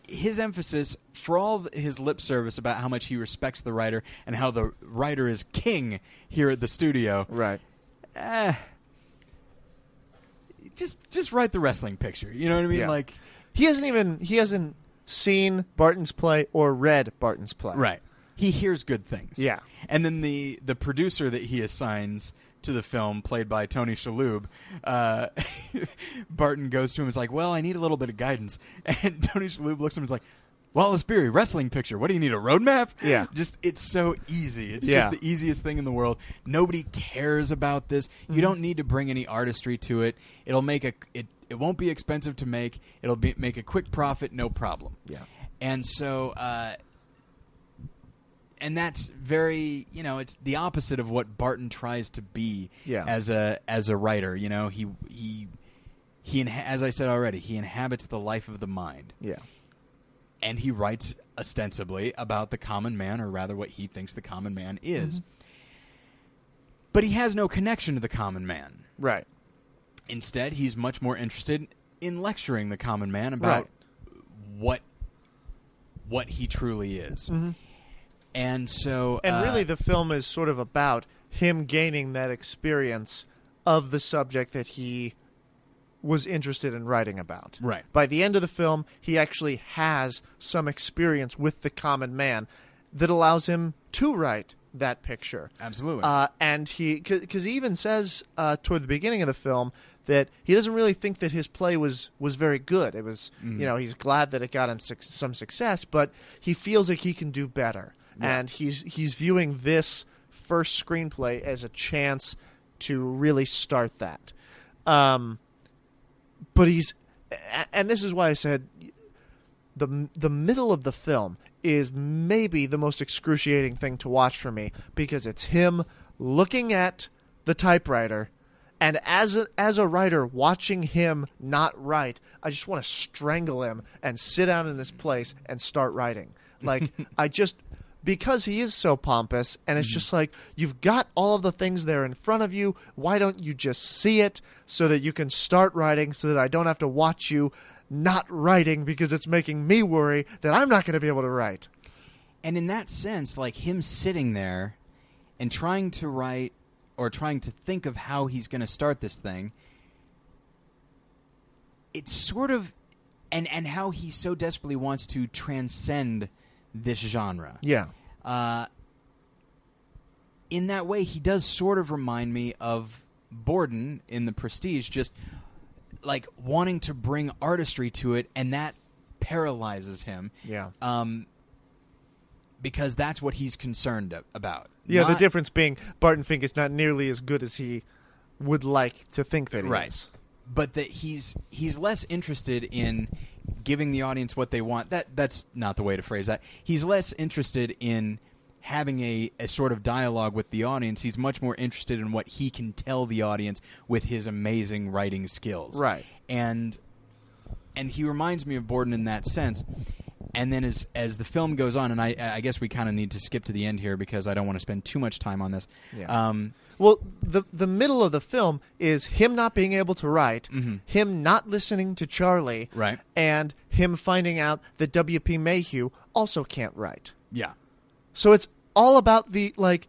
His emphasis, for all his lip service about how much he respects the writer and how the writer is king here at the studio, Right. Eh, just just write the wrestling picture. You know what I mean? Yeah. Like, He hasn't even he hasn't seen Barton's play or read Barton's play. Right. He hears good things. Yeah. And then the the producer that he assigns to the film, played by Tony Shalhoub, uh, Barton goes to him and is like, "Well, I need a little bit of guidance." And Tony Shalhoub looks at him and is like, "Wallace Beery, wrestling picture. What do you need? A roadmap?" Yeah. Just it's so easy. It's Yeah. just the easiest thing in the world. Nobody cares about this. Mm-hmm. You don't need to bring any artistry to it. It'll make a it. It won't be expensive to make. It'll be make a quick profit, no problem. Yeah. And so, uh, and that's very, you know, it's the opposite of what Barton tries to be Yeah. as a as a writer. You know, he he he, as I said already, he inhabits the life of the mind, Yeah. And he writes ostensibly about the common man, or rather, what he thinks the common man is. But he has no connection to the common man. Right. Instead, he's much more interested in lecturing the common man about what what he truly is. And so, And uh, really the film is sort of about him gaining that experience of the subject that he was interested in writing about. Right. By the end of the film, he actually has some experience with the common man that allows him to write that picture. absolutely, Uh, and he, because he even says uh, toward the beginning of the film that he doesn't really think that his play was was very good. It was, Mm-hmm. you know, he's glad that it got him suc some success, but he feels like he can do better. Yeah. And he's he's viewing this first screenplay as a chance to really start that. Um, but he's, and this is why I said the the middle of the film is maybe the most excruciating thing to watch for me because it's him looking at the typewriter and as a, as a writer watching him not write I just want to strangle him and sit down in this place and start writing. Like I just because he is so pompous and it's mm-hmm. just like you've got all of the things there in front of you why don't you just see it so that you can start writing so that I don't have to watch you not writing because it's making me worry that I'm not going to be able to write. and in that sense, like him sitting there and trying to write or trying to think of how he's going to start this thing, it's sort of, and and how he so desperately wants to transcend this genre. Yeah. uh, in that way, he does sort of remind me of Borden in The Prestige, just like wanting to bring artistry to it, and that paralyzes him. Yeah. Um, because that's what he's concerned about. Yeah, the difference being Barton Fink is not nearly as good as he would like to think that he Right. is. but that he's he's less interested in giving the audience what they want. That that's not the way to phrase that. He's less interested in having a, a sort of dialogue with the audience. He's much more interested in what he can tell the audience with his amazing writing skills. Right. And and he reminds me of Borden in that sense. And then as as the film goes on, and I I guess we kind of need to skip to the end here because I don't want to spend too much time on this. Yeah. Um, Well, the the middle of the film is him not being able to write, Mhm. him not listening to Charlie, Right. and him finding out that W.P. Mayhew also can't write. yeah. So it's all about the like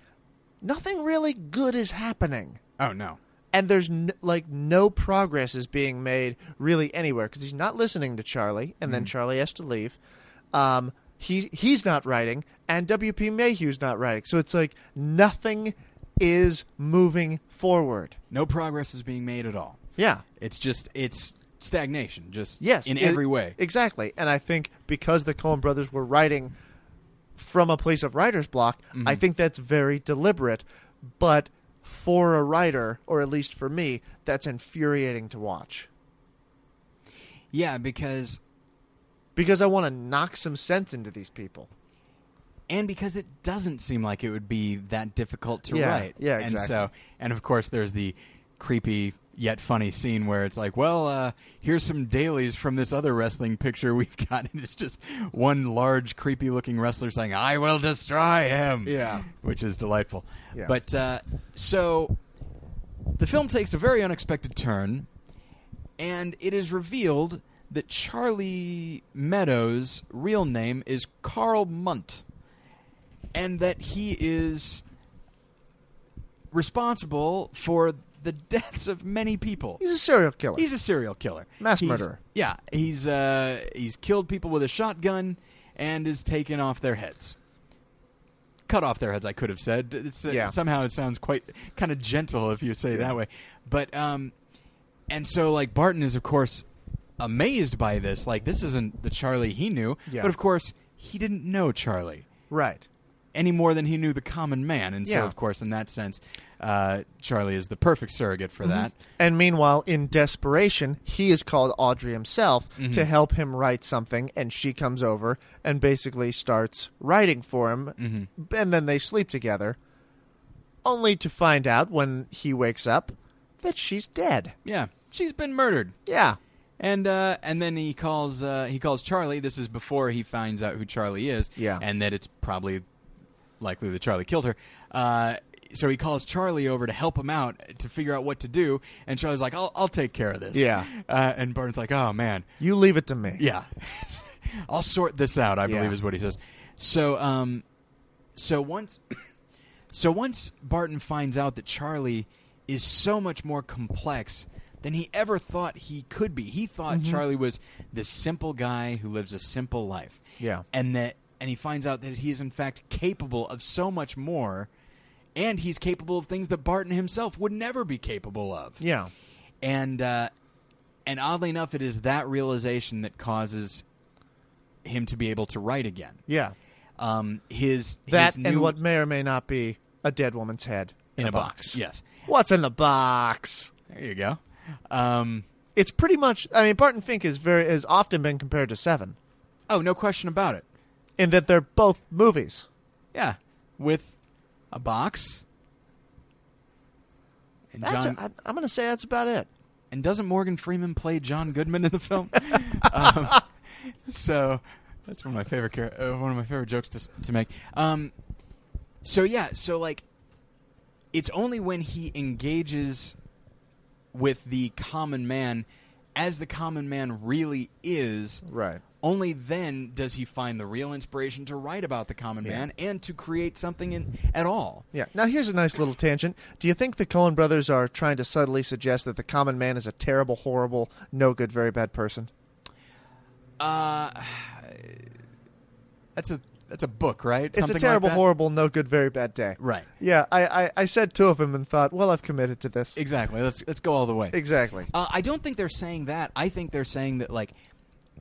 nothing really good is happening. Oh no. And there's n- like no progress is being made really anywhere because he's not listening to Charlie, and then Charlie has to leave. Um, he he's not writing, and W.P. Mayhew's not writing. So it's like nothing is moving forward. No progress is being made at all. Yeah. It's just it's stagnation, just Yes. in it- every way. Exactly. And I think because the Coen brothers were writing from a place of writer's block, Mm-hmm. I think that's very deliberate. But for a writer, or at least for me, that's infuriating to watch. yeah, because Because I want to knock some sense into these people. And because it doesn't seem like it would be that difficult to Yeah, write. yeah, And exactly. so, and of course, there's the creepy yet funny scene where it's like, well, uh, here's some dailies from this other wrestling picture we've got, and it's just one large, creepy-looking wrestler saying, "I will destroy him." Yeah. which is delightful. Yeah. But uh, so the film takes a very unexpected turn, and it is revealed that Charlie Meadows' real name is Karl Mundt, and that he is responsible for the deaths of many people. He's a serial killer. He's a serial killer, Mass He's- murderer. Yeah, he's uh, he's killed people with a shotgun and is taken off their heads. Cut off their heads, I could have said. It's, uh, Yeah. Somehow it sounds quite kind of gentle if you say it that way. But um, and so like Barton is of course amazed by this. Like this isn't the Charlie he knew. Yeah. But of course he didn't know Charlie right. Any more than he knew the common man. And so Yeah. of course in that sense, uh, Charlie is the perfect surrogate for that. And meanwhile, in desperation, he is called Audrey himself Mhm. to help him write something, and she comes over and basically starts writing for him, Mhm. and then they sleep together, only to find out when he wakes up that she's dead. Yeah, she's been murdered. Yeah. And uh, and then he calls uh, he calls Charlie. This is before he finds out who Charlie is. Yeah. And that it's probably likely that Charlie killed her. Uh, so he calls Charlie over to help him out to figure out what to do. And Charlie's like, "I'll I'll take care of this." Yeah. Uh, and Barton's like, "Oh man, You leave it to me. yeah, I'll sort this out." I Yeah. believe is what he says. So um, so once so once Barton finds out that Charlie is so much more complex than he ever thought he could be. He thought Mm-hmm. Charlie was this simple guy who lives a simple life. Yeah. And that and he finds out that he is in fact capable of so much more and he's capable of things that Barton himself would never be capable of. Yeah. And uh, and oddly enough it is that realization that causes him to be able to write again. Yeah. Um his That his and what may or may not be a dead woman's head in a box. Yes. What's in the box? There you go. Um, It's pretty much. I mean, Barton Fink is very has often been compared to Seven oh, no question about it. In that they're both movies. Yeah, with a box. And That's John, a, I, I'm going to say that's about it. and doesn't Morgan Freeman play John Goodman in the film? um, so that's one of my favorite uh, one of my favorite jokes to to make. Um, so yeah, so like, it's only when he engages with the common man, as the common man really is, Right. Only then does he find the real inspiration to write about the common Yeah. man and to create something in, at all. Yeah. Now here's a nice little tangent. Do you think the Coen brothers are trying to subtly suggest that the common man is a terrible, horrible, no good, very bad person? Uh, that's a that's a book, right? It's Something a like terrible, that? horrible, no good, very bad day. Right. Yeah, I, I, I said two of them and thought, well, I've committed to this. Exactly. Let's let's go all the way. Exactly. Uh, I don't think they're saying that. I think they're saying that like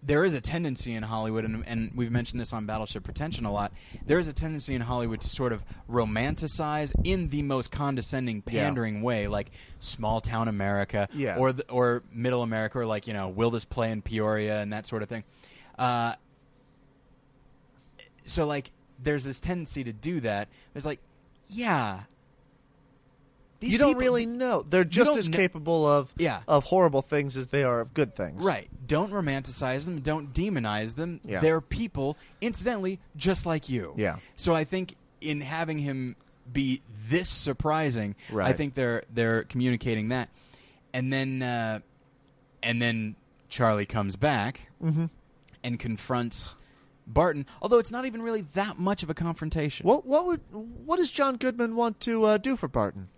there is a tendency in Hollywood, and, and we've mentioned this on Battleship Pretension a lot. There is a tendency in Hollywood to sort of romanticize in the most condescending, Yeah. pandering way, like small town America, Yeah. or the, or middle America, or like you know, will this play in Peoria and that sort of thing. Uh, so like, there's this tendency to do that. It's like, yeah. These you don't people- really know. They're just as kn- capable of Yeah. of horrible things as they are of good things. Right. Don't romanticize them. Don't demonize them. Yeah. They're people, incidentally, just like you. Yeah. So I think in having him be this surprising, I think they're they're communicating that, and then uh, and then Charlie comes back Mm-hmm. and confronts Barton. Although it's not even really that much of a confrontation. What what would what does John Goodman want to uh, do for Barton?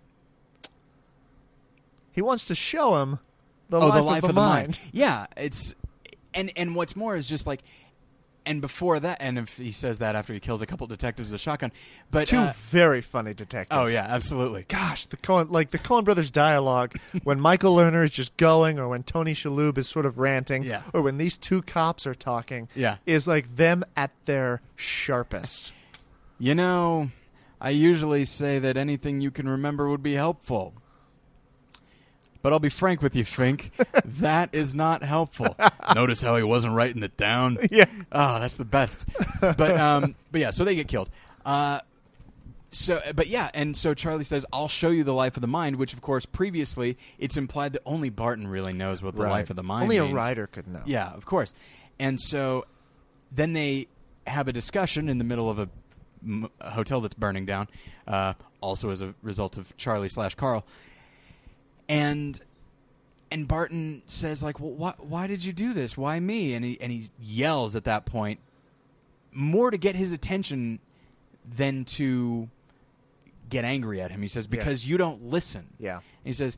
He wants to show him the oh, life, the life of the, mind. Yeah, it's and and what's more is just like, and before that, and if he says that after he kills a couple detectives with a shotgun, but Two uh, very funny detectives. oh yeah, absolutely. Gosh, the Coen like the Coen brothers dialogue when Michael Lerner is just going, or when Tony Shalhoub is sort of ranting, Yeah. or when these two cops are talking, Yeah. is like them at their sharpest. You know, I usually say that anything you can remember would be helpful. But I'll be frank with you, Fink. that is not helpful. Notice how he wasn't writing it down. Yeah. Oh, that's the best. But um, but yeah, so they get killed. Uh, so but yeah, and so Charlie says, "I'll show you the life of the mind," which of course previously it's implied that only Barton really knows what the life of the mind. Is. Only a writer could know. Yeah, of course. And so then they have a discussion in the middle of a, m- a hotel that's burning down, uh, also as a result of Charlie slash Carl. And and Barton says like, "Well, why, why did you do this? Why me?" And he and he yells at that point, more to get his attention than to get angry at him. He says, "Because you don't listen." Yeah. And he says,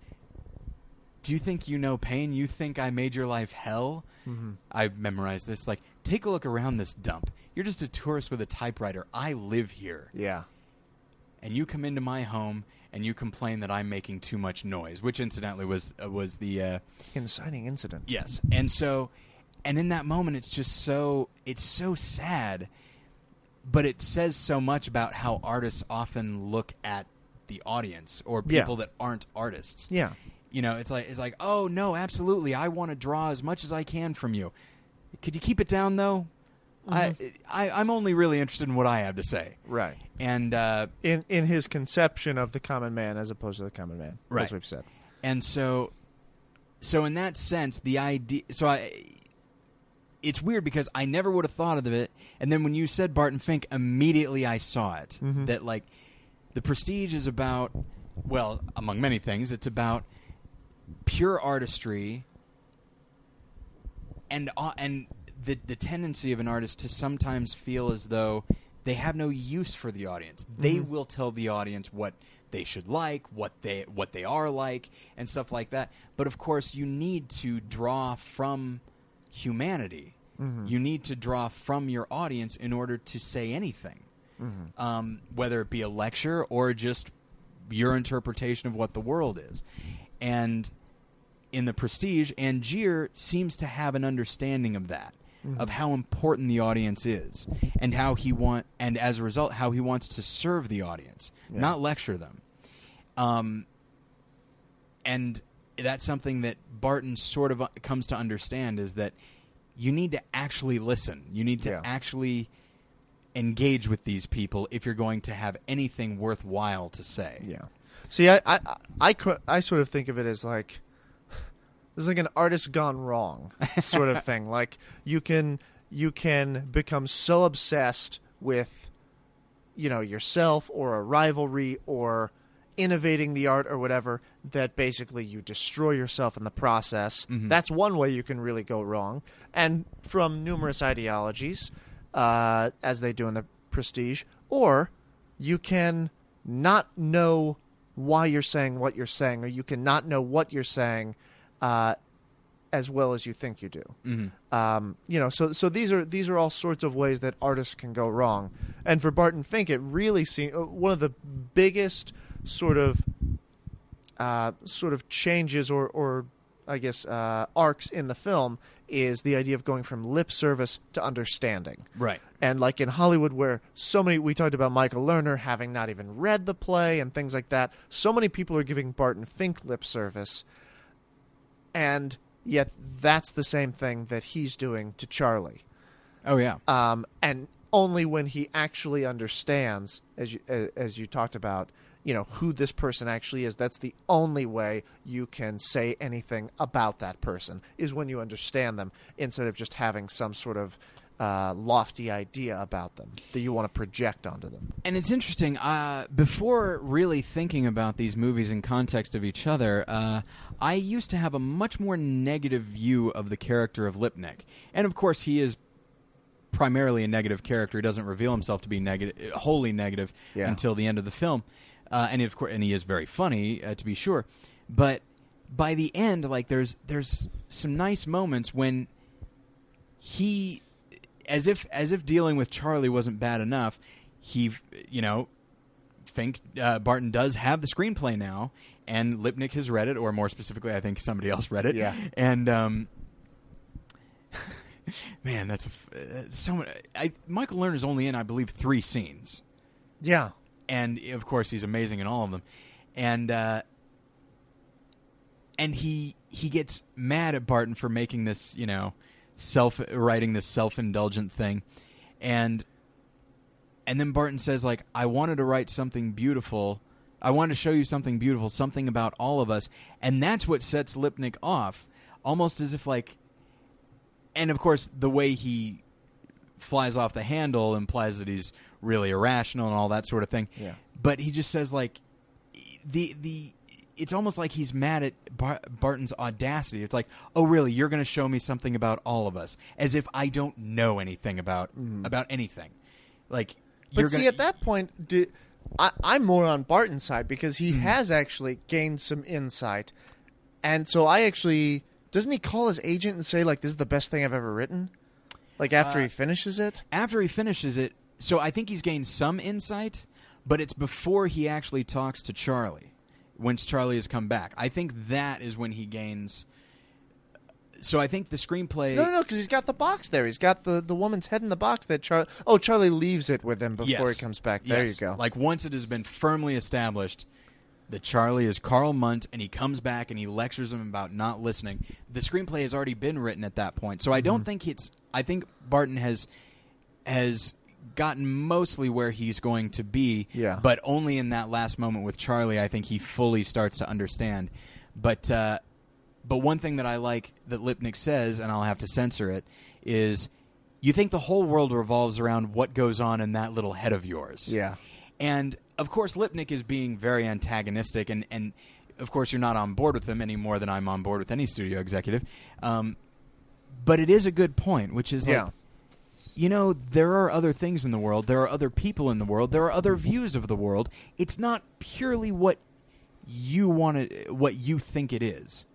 "Do you think you know pain? You think I made your life hell?" Mm-hmm. I memorized this. Like, take a look around this dump. You're just a tourist with a typewriter. I live here, Yeah. and you come into my home and you complain that I'm making too much noise, which incidentally was uh, was the uh, Inciting incident. yes. And so, and in that moment, it's just so it's so sad, but it says so much about how artists often look at the audience or Yeah. people that aren't artists Yeah. you know it's like it's like oh no absolutely i want to draw as much as i can from you could you keep it down though I, I i'm only really interested in what i have to say Right. And uh In in his conception of the common man as opposed to the common man. Right. As we've said. and so so in that sense the idea so i it's weird because i never would have thought of it and then when you said barton fink immediately i saw it Mhm. that like the prestige is about well among many things it's about pure artistry and uh, and the the tendency of an artist to sometimes feel as though they have no use for the audience. They Mhm. will tell the audience what they should like, what they what they are like, and stuff like that. But of course, you need to draw from humanity. Mhm. You need to draw from your audience in order to say anything, Mhm. um, whether it be a lecture or just your interpretation of what the world is. And in the Prestige, Angier seems to have an understanding of that, Mhm. of how important the audience is, and how he want, and as a result, how he wants to serve the audience, Yeah. not lecture them. Um, and that's something that Barton sort of uh, comes to understand is that you need to actually listen. You need to Yeah. actually engage with these people if you're going to have anything worthwhile to say. Yeah. See, I, I, I, I, I sort of think of it as like this is like an artist gone wrong sort of thing. Like you can you can become so obsessed with you know yourself or a rivalry or innovating the art or whatever that basically you destroy yourself in the process. Mhm. That's one way you can really go wrong. And from numerous ideologies, uh, as they do in the Prestige, or you can not know why you're saying what you're saying, or you can not know what you're saying, uh, as well as you think you do. Mhm. Um, you know, so so these are these are all sorts of ways that artists can go wrong. And for Barton Fink, it really seemed one of the biggest sort of uh, sort of changes or or I guess uh, arcs in the film is the idea of going from lip service to understanding. Right. And like in Hollywood, where so many, we talked about Michael Lerner having not even read the play and things like that. So many people are giving Barton Fink lip service. And yet that's the same thing that he's doing to Charlie. Oh yeah. Um, and only when he actually understands, as you, as you talked about, you know, who this person actually is, that's the only way you can say anything about that person, is when you understand them instead of just having some sort of uh, lofty idea about them that you want to project onto them. And it's interesting. Uh, before really thinking about these movies in context of each other, uh, I used to have a much more negative view of the character of Lipnick. And of course, he is primarily a negative character. He doesn't reveal himself to be negative, wholly negative, Yeah. until the end of the film. Uh, and of course, and he is very funny, uh, to be sure. But by the end, like there's there's some nice moments when he as if as if dealing with Charlie wasn't bad enough, he you know think uh, Barton does have the screenplay now, and Lipnick has read it, or more specifically, I think somebody else read it. Yeah. and um, man, that's a uh, so. much- I Michael Lerner's only in, I believe, three scenes, Yeah. and of course, he's amazing in all of them, and uh, and he he gets mad at Barton for making this, you know, self writing this self indulgent thing, and and then Barton says like, I wanted to write something beautiful. I wanted to show you something beautiful, something about all of us, and that's what sets Lipnick off, almost as if like, and of course the way he flies off the handle implies that he's really irrational and all that sort of thing. Yeah. But he just says like, the the it's almost like he's mad at Bar- Barton's audacity. It's like, oh, really? You're going to show me something about all of us, as if I don't know anything about about anything. Like, But you're see, gonna, at that point, do, I, I'm more on Barton's side because he has actually gained some insight, and so I actually doesn't he call his agent and say like, "This is the best thing I've ever written," like after Uh, he finishes it. after he finishes it, so I think he's gained some insight, but it's before he actually talks to Charlie. Once Charlie has come back, I think that is when he gains. So I think the screenplay. No, no, no, because he's got the box there. He's got the, the woman's head in the box that Charlie. Oh, Charlie leaves it with him before Yes. he comes back. There Yes. you go. Like once it has been firmly established that Charlie is Karl Mundt and he comes back and he lectures him about not listening, the screenplay has already been written at that point. So I Mm-hmm. don't think it's I think Barton has has gotten mostly where he's going to be. Yeah. But only in that last moment with Charlie I think he fully starts to understand. But uh but one thing that I like that Lipnick says, and I'll have to censor it, is you think the whole world revolves around what goes on in that little head of yours. Yeah. And of course, Lipnick is being very antagonistic, and, and of course, you're not on board with him any more than I'm on board with any studio executive. Um, but it is a good point, which is like, Yeah. You know, there are other things in the world, there are other people in the world, there are other mm-hmm. views of the world. It's not purely what you want to, what you think it is,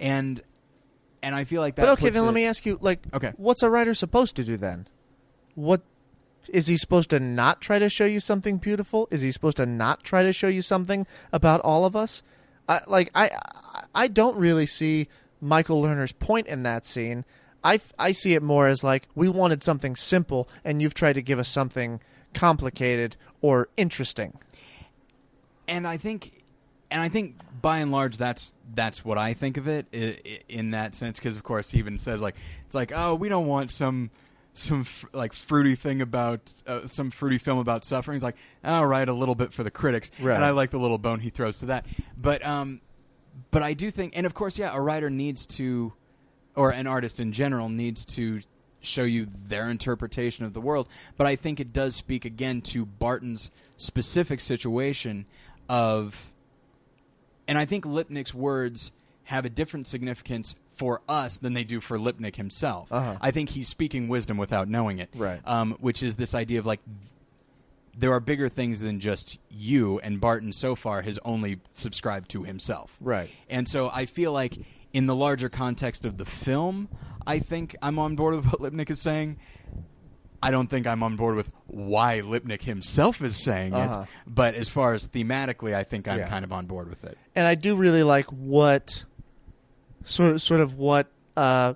and and I feel like that. But okay, then let me ask you, like, Okay. what's a writer supposed to do then? What is he supposed to not try to show you something beautiful? Is he supposed to not try to show you something about all of us? I, like, I, I- I don't really see Michael Lerner's point in that scene. I, I see it more as like we wanted something simple, and you've tried to give us something complicated or interesting. and I think, and I think by and large that's that's what I think of it in that sense because of course he even says like it's like oh we don't want some some like fruity thing about uh, some fruity film about suffering. It's like all right a little bit for the critics, Right. and I like the little bone he throws to that. But um, but I do think, and of course, yeah, a writer needs to, or an artist in general needs to show you their interpretation of the world. But I think it does speak again to Barton's specific situation of, and I think Lipnick's words have a different significance for us than they do for Lipnick himself. Uh-huh. I think he's speaking wisdom without knowing it. Right. Um, which is this idea of like there are bigger things than just you, and Barton so far has only subscribed to himself. Right. And so I feel like in the larger context of the film, I think I'm on board with what Lipnick is saying. I don't think I'm on board with why Lipnick himself is saying Uh-huh. it, but as far as thematically, I think I'm Yeah. kind of on board with it. and I do really like what sort of sort of what uh,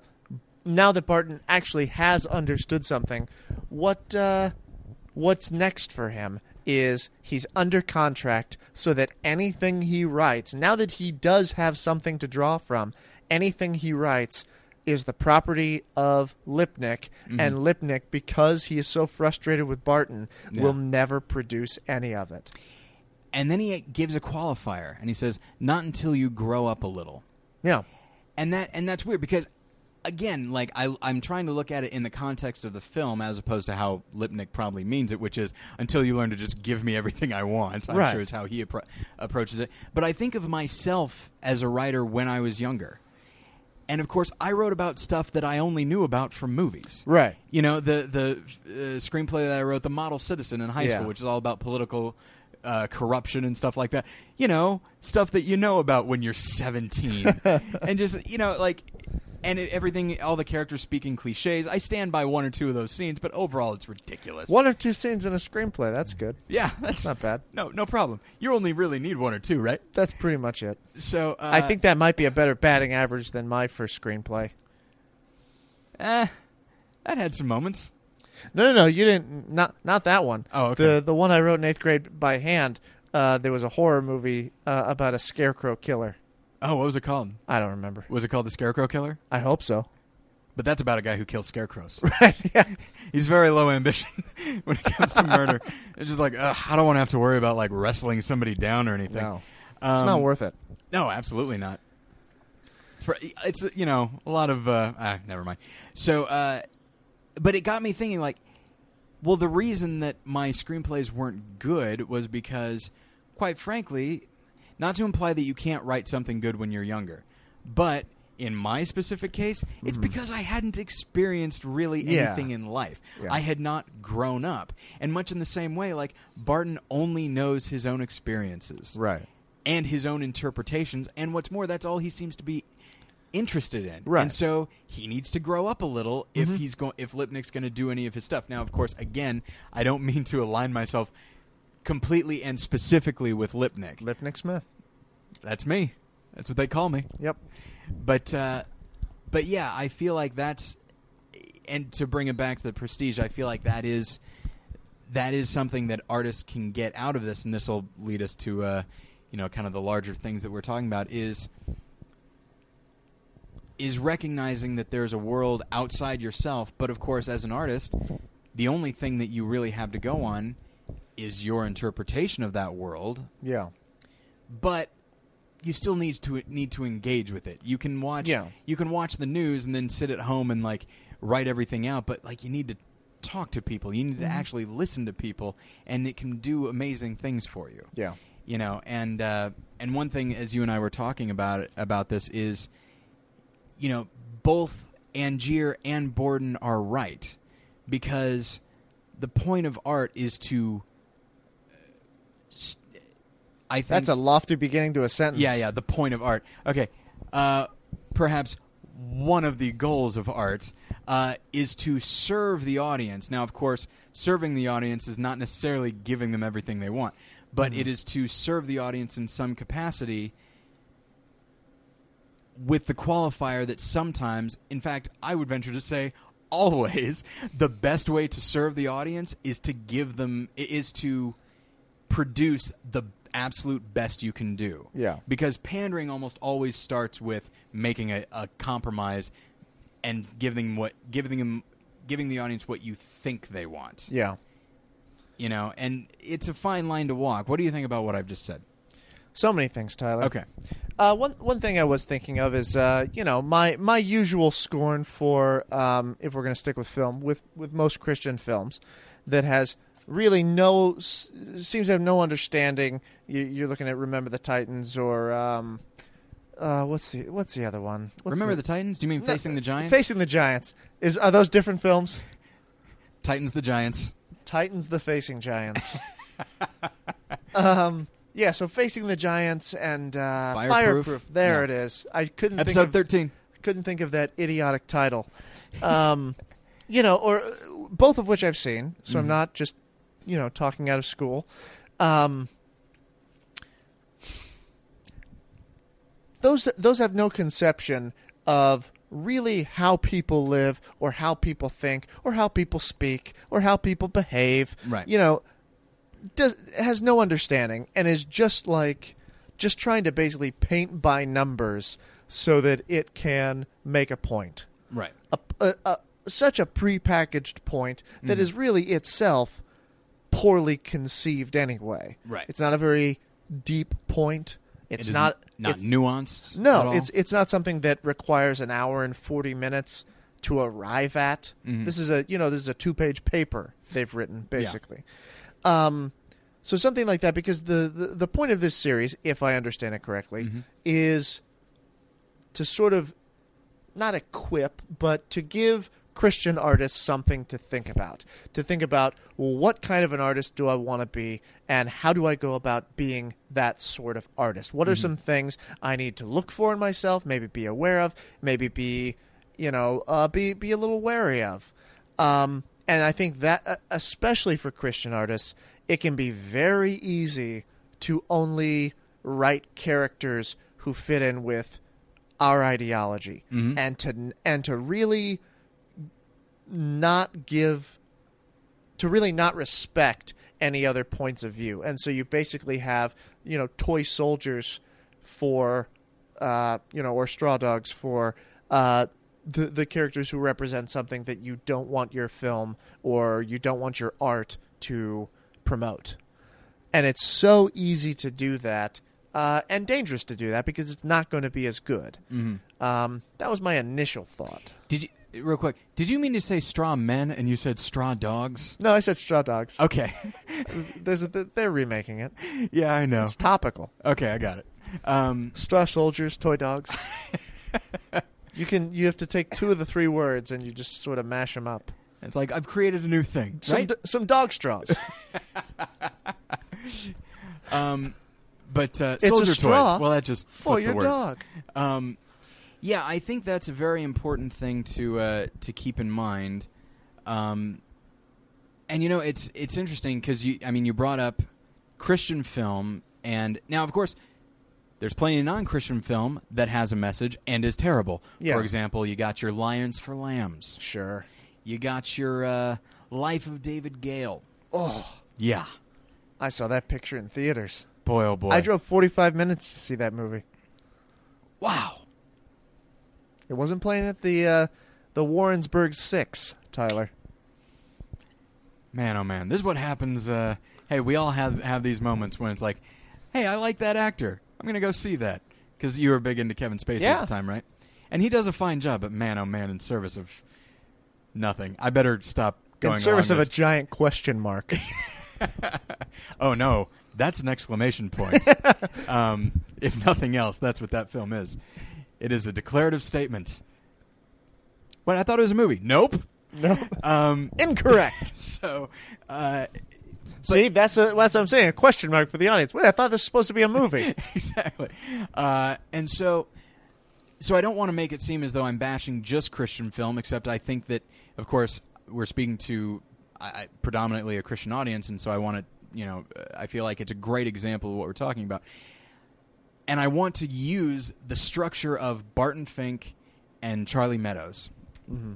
now that Barton actually has understood something, what uh, what's next for him is he's under contract so that anything he writes, now that he does have something to draw from, anything he writes is the property of Lipnick, mm-hmm. and Lipnick, because he is so frustrated with Barton, Yeah. will never produce any of it. And then he gives a qualifier, and he says, "Not until you grow up a little." Yeah. and that and that's weird because again like I, i'm trying to look at it in the context of the film as opposed to how lipnick probably means it which is until you learn to just give me everything i want i'm Right. sure is how he appro- approaches it but i think of myself as a writer when i was younger and of course i wrote about stuff that i only knew about from movies Right. you know the the uh, screenplay that I wrote, The Model Citizen in high Yeah. school, which is all about political uh, corruption and stuff like that. You know, stuff that you know about when you're 17, and just you know like. And it, everything, all the characters speaking cliches. I stand by one or two of those scenes, but overall, it's ridiculous. One or two scenes in a screenplay. That's good. Yeah, that's Not bad. No, no problem. You only really need one or two, right? That's pretty much it. So uh, I think that might be a better batting average than my first screenplay. eh, that had some moments. No, no, no. You didn't. Not not that one. Oh, okay. The the one I wrote in eighth grade by hand. Uh, there was a horror movie uh, about a scarecrow killer. Oh, what was it called? I don't remember. Was it called The Scarecrow Killer? I hope so. But that's about a guy who kills scarecrows. Right? Yeah. He's very low ambition when it comes to murder. It's just like, ugh, I don't want to have to worry about like wrestling somebody down or anything. No, Um, it's not worth it. No, absolutely not. For it's you know a lot of uh, ah, never mind. So, uh, but it got me thinking like, well, the reason that my screenplays weren't good was because, quite frankly, not to imply that you can't write something good when you're younger, but in my specific case, it's because I hadn't experienced really Mm-hmm. Yeah. anything in life. Yeah. I had not grown up, and much in the same way, like Barton only knows his own experiences Right. and his own interpretations. And what's more, that's all he seems to be interested in. Right. And so he needs to grow up a little if Mhm. he's going if Lipnick's going to do any of his stuff. Now, of course, again, I don't mean to align myself completely and specifically with Lipnick. Lipnick Smith. That's me. That's what they call me. Yep. But uh, but yeah, I feel like that's and to bring it back to the prestige, I feel like that is that is something that artists can get out of this, and this will lead us to uh, you know kind of the larger things that we're talking about is is recognizing that there's a world outside yourself, but of course, as an artist, the only thing that you really have to go on is your interpretation of that world Yeah. but you still need to need to engage with it. You can watch Yeah. you can watch the news and then sit at home and like write everything out, but like you need to talk to people. You need to actually listen to people and it can do amazing things for you. Yeah. You know, and uh, and one thing as you and I were talking about about this is you know, both Angier and Borden are right because the point of art is to I think That's a lofty beginning to a sentence. yeah, yeah. The point of art. Okay, uh, perhaps one of the goals of art uh, is to serve the audience. Now, of course, serving the audience is not necessarily giving them everything they want, but it is to serve the audience in some capacity. With the qualifier that sometimes, in fact, I would venture to say always, the best way to serve the audience is to give them is to produce the absolute best you can do. Yeah. Because pandering almost always starts with making a, a compromise and giving what giving them giving the audience what you think they want. Yeah. You know, and it's a fine line to walk. What do you think about what I've just said? So many things, Tyler. Okay. Uh, one one thing I was thinking of is uh, you know my my usual scorn for um, if we're going to stick with film with with most Christian films that has really no seems to have no understanding. You, you're looking at Remember the Titans or um, uh, what's the what's the other one? What's Remember the Titans? Do you mean No, Facing the Giants? Facing the Giants is are those different films? Titans the Giants. Titans the Facing Giants. um, Yeah, so facing the giants and uh, Fireproof? There Yeah. it is. I couldn't think Episode of, thirteen. couldn't think of that idiotic title. Um, you know, or uh, both of which I've seen, so I'm Mhm. not just you know talking out of school. Um, those those have no conception of really how people live or how people think or how people speak or how people behave. Right. You know, does has no understanding and is just like just trying to basically paint by numbers so that it can make a point. Right. A, a, a, such a prepackaged point that Mhm. is really itself poorly conceived anyway. Right. It's not a very deep point. It's It not not it's- nuanced. no, it's it's not something that requires an hour and forty minutes to arrive at. Mhm. This is a you know this is a two page paper they've written basically. Um, so something like that because the, the the point of this series, if I understand it correctly, Mhm. is to sort of not equip, but to give Christian artists something to think about. To think about, well, what kind of an artist do I want to be, and how do I go about being that sort of artist? What are some things I need to look for in myself, maybe be aware of, maybe be, you know, uh, be be a little wary of. Um, and I think that, uh, especially for Christian artists, it can be very easy to only write characters who fit in with our ideology Mhm. and to and to really not give to really not respect any other points of view and so you basically have you know toy soldiers for uh, you know or straw dogs for uh, the the characters who represent something that you don't want your film or you don't want your art to promote and it's so easy to do that uh, and dangerous to do that because it's not going to be as good. Mhm. Um, that was my initial thought. Did you real quick? Did you mean to say straw men and you said straw dogs? No, I said straw dogs. Okay. There's a, they're remaking it. yeah, I know. It's topical. Okay, I got it. Um, Straw soldiers, toy dogs. you can you have to take two of the three words and you just sort of mash them up. it's like I've created a new thing, Some right? d- some dog straws. um, but uh, soldier straw toys. Well, that just for your the words. dog. Um, yeah, I think that's a very important thing to uh, to keep in mind. Um, and you know, it's it's interesting because you, I mean, you brought up Christian film, and now, of course, there's plenty of non-Christian film that has a message and is terrible. Yeah. For example, you got your Lions for Lambs. Sure. You got your uh, Life of David Gale. Oh, Yeah, I saw that picture in theaters. boy, oh boy. I drove 45 minutes to see that movie. Wow. It wasn't playing at the uh, the Warrensburg Six, Tyler. Man, oh man, this is what happens. Uh, hey, we all have have these moments when it's like, hey, I like that actor. I'm gonna go see that because you were big into Kevin Spacey Yeah. at the time, right? And he does a fine job. But man, oh man, in service of nothing, I better stop going. in service of a giant question mark. oh no, that's an exclamation point. um, if nothing else, that's what that film is. It is a declarative statement. But I thought it was a movie. Nope. no, Um, incorrect. so, uh, See, that's a, that's what I'm saying. A question mark for the audience. Wait, I thought this was supposed to be a movie. exactly. Uh, and so, so I don't want to make it seem as though I'm bashing just Christian film, except I think that, of course, we're speaking to I, predominantly a Christian audience, and so I want to, you know, I feel like it's a great example of what we're talking about. And I want to use the structure of Barton Fink and Charlie Meadows. mm-hmm.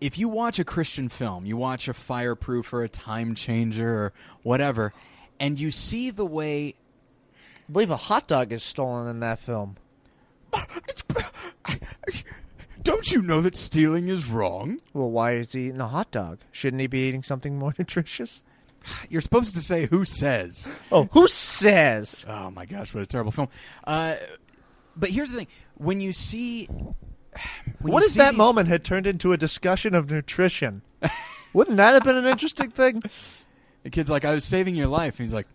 If you watch a Christian film, you watch a Fireproof or a Time Changer or whatever, and you see the way I believe a hot dog is stolen in that film. Don't you know that stealing is wrong? Well, why is he eating a hot dog? Shouldn't he be eating something more nutritious? You're supposed to say who says. Oh, who says? Oh my gosh, what a terrible film. Uh, but here's the thing: when you see, when what you if see that these- moment had turned into a discussion of nutrition? Wouldn't that have been an interesting thing? The kid's like, "I was saving your life," and he's like,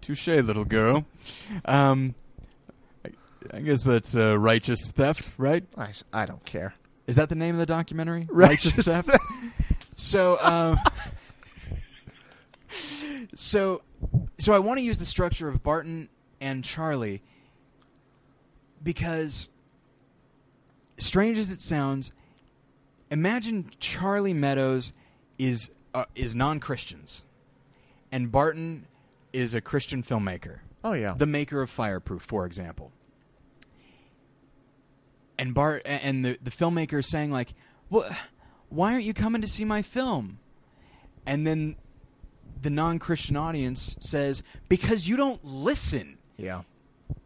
"Touche, little girl." Um, I, I guess that's uh, righteous theft, right? I, s- I don't care. Is that the name of the documentary? Righteous theft. so, um, so, so I want to use the structure of Barton and Charlie because, strange as it sounds, imagine Charlie Meadows is uh, is non Christians, and Barton is a Christian filmmaker, Oh yeah. the maker of Fireproof, for example. And Bart and the the filmmaker is saying like, "What? Why aren't you coming to see my film?" And then the non-Christian audience says, "Because you don't listen." yeah.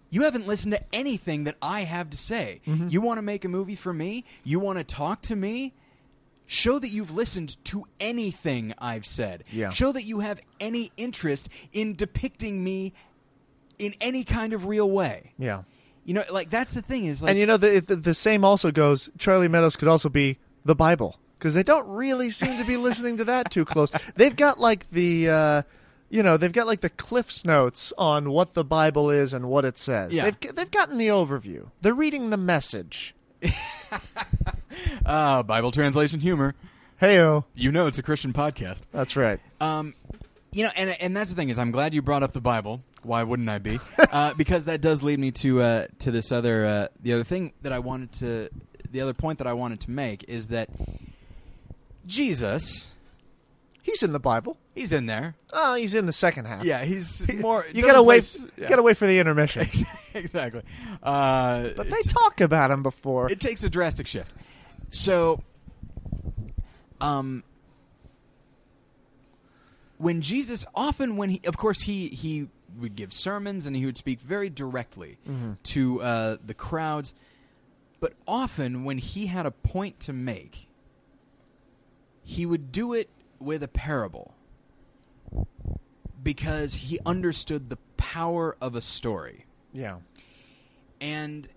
You haven't listened to anything that I have to say. Mhm. You want to make a movie for me? You want to talk to me? Show that you've listened to anything I've said. Yeah. Show that you have any interest in depicting me in any kind of real way. Yeah. You know, like that's the thing is like and you know the, the the same also goes. Charlie Meadows could also be the Bible because they don't really seem to be listening to that too close. They've got like the. Uh, you know they've got like the cliffs notes on what the bible is and what it says Yeah. they've, they've gotten the overview they're reading the message uh, Bible translation humor. heyo You know, it's a Christian podcast. that's right Um, you know, and and that's the thing is, I'm glad you brought up the Bible. Why wouldn't I be? uh, because that does lead me to uh, to this other uh, the other thing that I wanted to the other point that I wanted to make is that Jesus, he's in the bible he's in there. oh he's in the second half Yeah, he's more. you gotta wait place- you yeah. gotta wait for the intermission exactly. Uh, but they talk about him before it takes a drastic shift. So, um, when Jesus, often when he, of course, he he would give sermons and he would speak very directly Mhm. to uh, the crowds, but often when he had a point to make, he would do it with a parable because he understood the power of a story. yeah And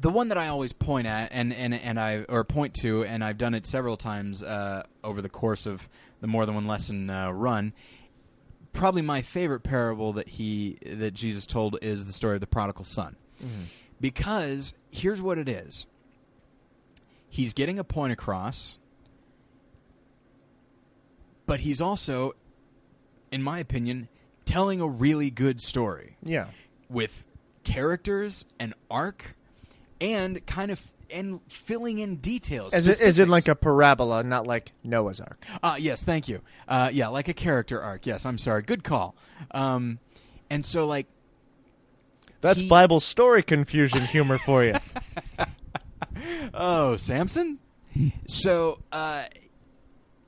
the one that I always point at and, and, and I or point to, and I've done it several times uh, over the course of the more than one lesson uh, run. Probably my favorite parable that he that Jesus told is the story of the prodigal son, because here's what it is. He's getting a point across, but he's also, in my opinion, telling a really good story. Yeah. With characters and arc and kind of and filling in details. As, it, as in like a parabola not like noah's ark uh, yes thank you. Uh, yeah like a character arc. Yes i'm sorry. Good call. Um, and so like that's He- bible story confusion humor for you oh samson so uh,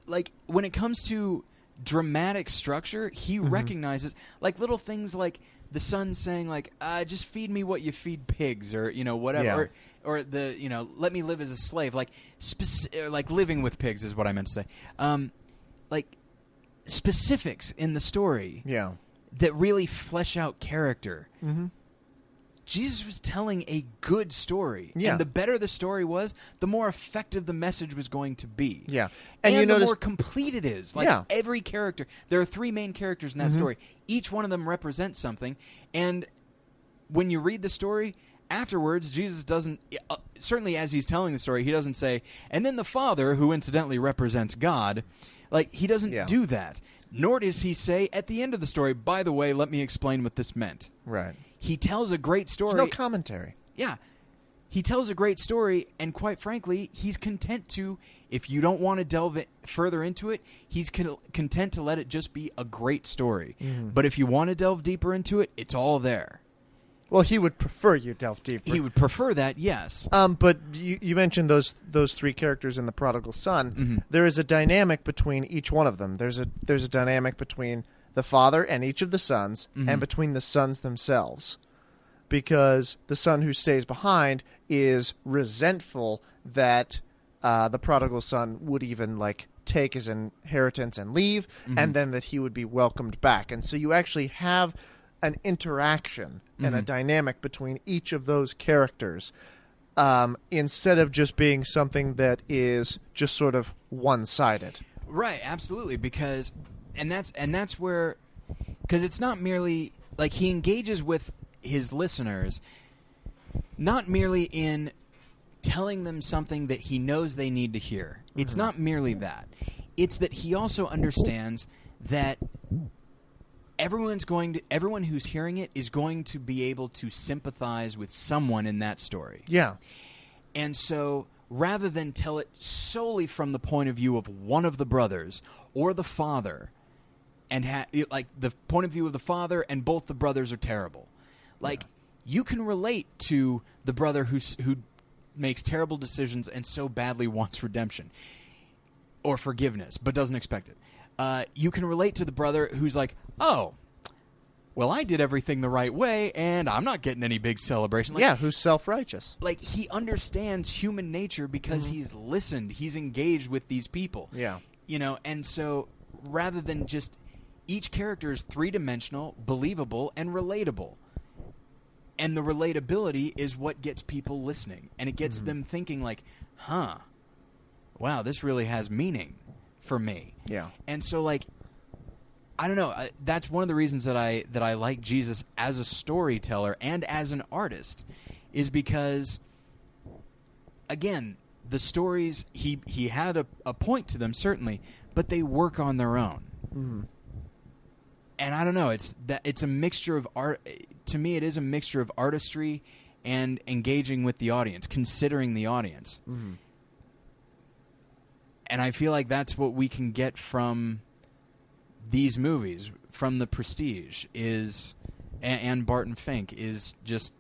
like when it comes to dramatic structure he recognizes like little things like the son saying like uh, just feed me what you feed pigs or you know whatever Yeah. or, or the you know let me live as a slave like speci- like living with pigs is what i meant to say um, like specifics in the story yeah that really flesh out character mm-hmm. Jesus was telling a good story. Yeah. And the better the story was, the more effective the message was going to be. yeah And, and, you the notice more complete it is. Like Yeah. every character. There are three main characters in that Mhm. story. Each one of them represents something. And when you read the story, afterwards, Jesus doesn't, uh, certainly as he's telling the story, he doesn't say, and then the Father, who incidentally represents God, like, he doesn't Yeah. do that. Nor does he say at the end of the story, by the way, let me explain what this meant. right He tells a great story. there's no commentary Yeah. He tells a great story, and quite frankly, he's content to, if you don't want to delve it further into it, he's con- content to let it just be a great story. Mhm. But if you want to delve deeper into it, it's all there. well he would prefer you delve deeper He would prefer that, yes. Um, but you, you mentioned those those three characters in the prodigal son. Mhm. There is a dynamic between each one of them. There's a there's a dynamic between the father and each of the sons, Mhm. and between the sons themselves, because the son who stays behind is resentful that uh, the prodigal son would even like take his inheritance and leave, Mhm. and then that he would be welcomed back. And so you actually have an interaction and a Mhm. dynamic between each of those characters um, instead of just being something that is just sort of one-sided. Right, absolutely, because and that's and that's where because it's not merely like he engages with his listeners not merely in telling them something that he knows they need to hear. It's Mhm. not merely that. It's that he also understands that everyone's going to everyone who's hearing it is going to be able to sympathize with someone in that story. Yeah. And so rather than tell it solely from the point of view of one of the brothers or the father and ha- like the point of view of the father and both the brothers are terrible. Like you can relate to the brother who's who makes terrible decisions and so badly wants redemption or forgiveness but doesn't expect it. Uh, you can relate to the brother who's like, "Oh, well, I did everything the right way, and I'm not getting any big celebration." Like, yeah, who's self-righteous. like he understands human nature because he's listened, he's engaged with these people. Yeah. You know, and so rather than just each character is three-dimensional, believable, and relatable. And the relatability is what gets people listening, and it gets them thinking like, "Huh. Wow, this really has meaning for me." Yeah. And so like I don't know, I, that's one of the reasons that I that I like Jesus as a storyteller and as an artist is because again, the stories he he had a, a point to them certainly, but they work on their own. Mhm. And I don't know, it's that it's a mixture of art to me it is a mixture of artistry and engaging with the audience, considering the audience. Mhm. and I feel like that's what we can get from these movies, from the Prestige, is and, and Barton Fink is just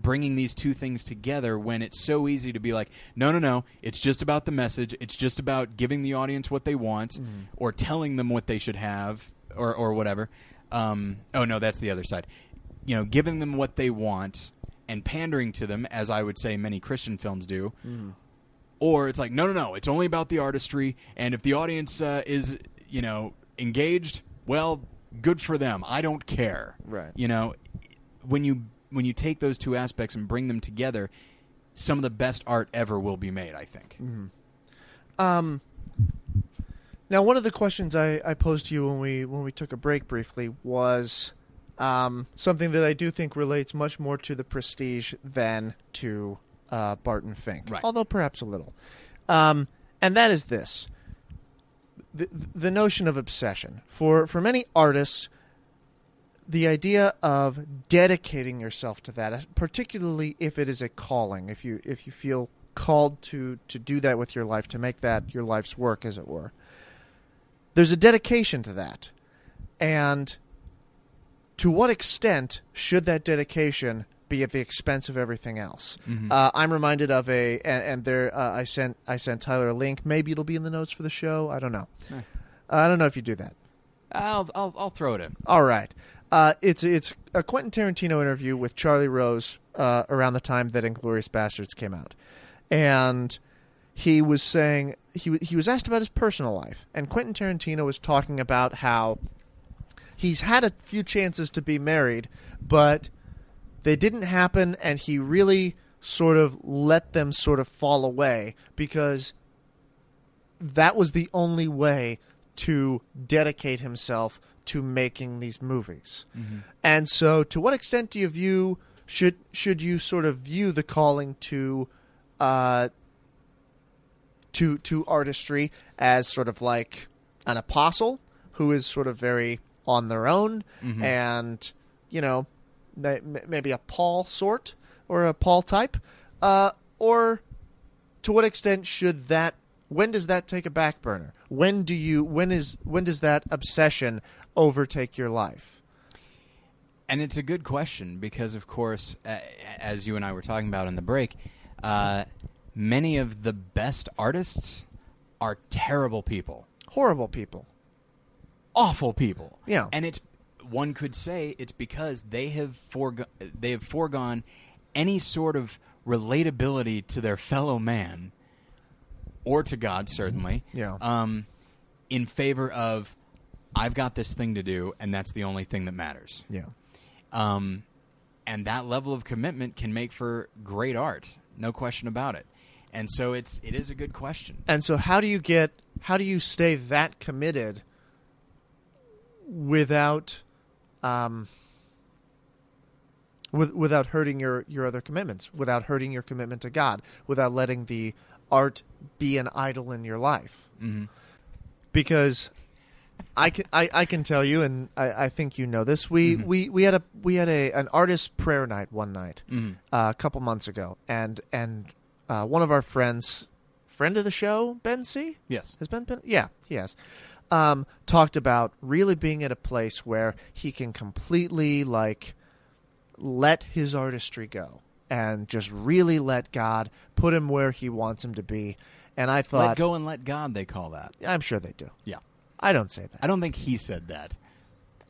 bringing these two things together when it's so easy to be like, no, no, no, it's just about the message. It's just about giving the audience what they want or telling them what they should have or or whatever. Um, oh no, that's the other side. You know, giving them what they want and pandering to them, as I would say many Christian films do. Or it's like no no no it's only about the artistry. And if the audience uh, is you know engaged well good for them. I don't care. Right. you know when you when you take those two aspects and bring them together some of the best art ever will be made i think. Um, now, one of the questions I, I posed to you when we when we took a break briefly was um, something that I do think relates much more to the Prestige than to uh, Barton Fink, Right. although perhaps a little. Um, and that is this: the, the notion of obsession for for many artists. The idea of dedicating yourself to that, particularly if it is a calling, if you if you feel called to to do that with your life, to make that your life's work, as it were. There's a dedication to that, and to what extent should that dedication be at the expense of everything else? Mhm. Uh, I'm reminded of a, and, and there uh, I sent I sent Tyler a link. Maybe it'll be in the notes for the show. I don't know. Eh. I don't know if you do that. I'll, I'll i'll throw it in All right. Uh, it's it's a Quentin Tarantino interview with Charlie Rose uh, around the time that Inglourious Basterds came out, and he was saying he he was asked about his personal life, and Quentin Tarantino was talking about how he's had a few chances to be married, but they didn't happen, and he really sort of let them sort of fall away because that was the only way to dedicate himself to making these movies. And so, to what extent do you view should should you sort of view the calling to uh, to to artistry as sort of like an apostle who is sort of very on their own Mhm. and you know maybe a Paul sort or a Paul type, uh, or to what extent should that when does that take a back burner when do you when is when does that obsession overtake your life And it's a good question because, of course, uh, as you and I were talking about in the break, uh, many of the best artists are terrible people, horrible people awful people. Yeah. and it's one could say it's because they have forego- they have foregone any sort of relatability to their fellow man or to God, certainly. Yeah. Um, in favor of, I've got this thing to do, and that's the only thing that matters. yeah Um, and that level of commitment can make for great art, no question about it. And so it's it is a good question. and so how do you get how do you stay that committed without um with, without hurting your, your other commitments, without hurting your commitment to God, without letting the art be an idol in your life. hmm Because I can I, I can tell you, and I, I think you know this. We, Mhm. we we had a we had a an artist prayer night one night Mhm. uh, a couple months ago, and and uh, one of our friends, friend of the show, Ben C, Yes. has Ben been? Yeah, he has. Um, talked about really being at a place where he can completely like let his artistry go and just really let God put him where He wants him to be. And I thought, Let go and let God. They call that. I'm sure they do. Yeah. I don't say that. I don't think he said that.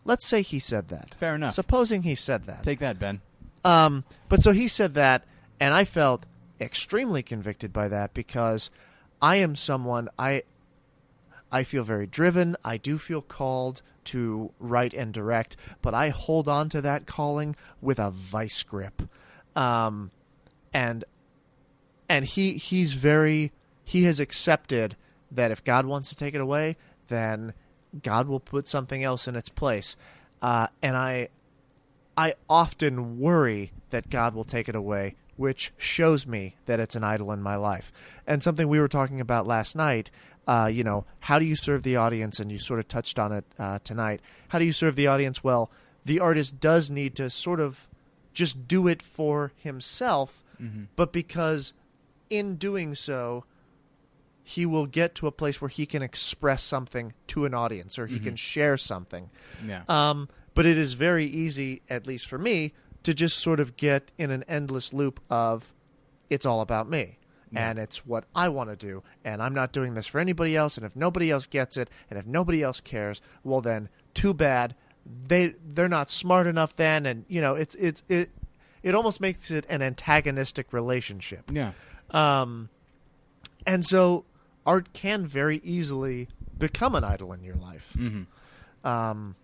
Let's say he said that. Fair enough. Supposing he said that. Take that, Ben. Um, but so he said that, and I felt extremely convicted by that because I am someone I I feel very driven. I do feel called to write and direct, but I hold on to that calling with a vice grip. Um, and and he he's very he has accepted that if God wants to take it away, then God will put something else in its place. Uh, and I I often worry that God will take it away, which shows me that it's an idol in my life. And something we were talking about last night, uh, you know, how do you serve the audience? And you sort of touched on it uh, tonight. How do you serve the audience? Well, the artist does need to sort of just do it for himself, Mm-hmm. but because in doing so, he will get to a place where he can express something to an audience or he Mhm. can share something. Yeah. Um, but it is very easy, at least for me, to just sort of get in an endless loop of it's all about me. Yeah. And it's what I want to do. And I'm not doing this for anybody else. And if nobody else gets it, and if nobody else cares, well, then too bad. They they're not smart enough then. And you know, it's it's it it almost makes it an antagonistic relationship. yeah. Um, and so art can very easily become an idol in your life. Mm-hmm. Um,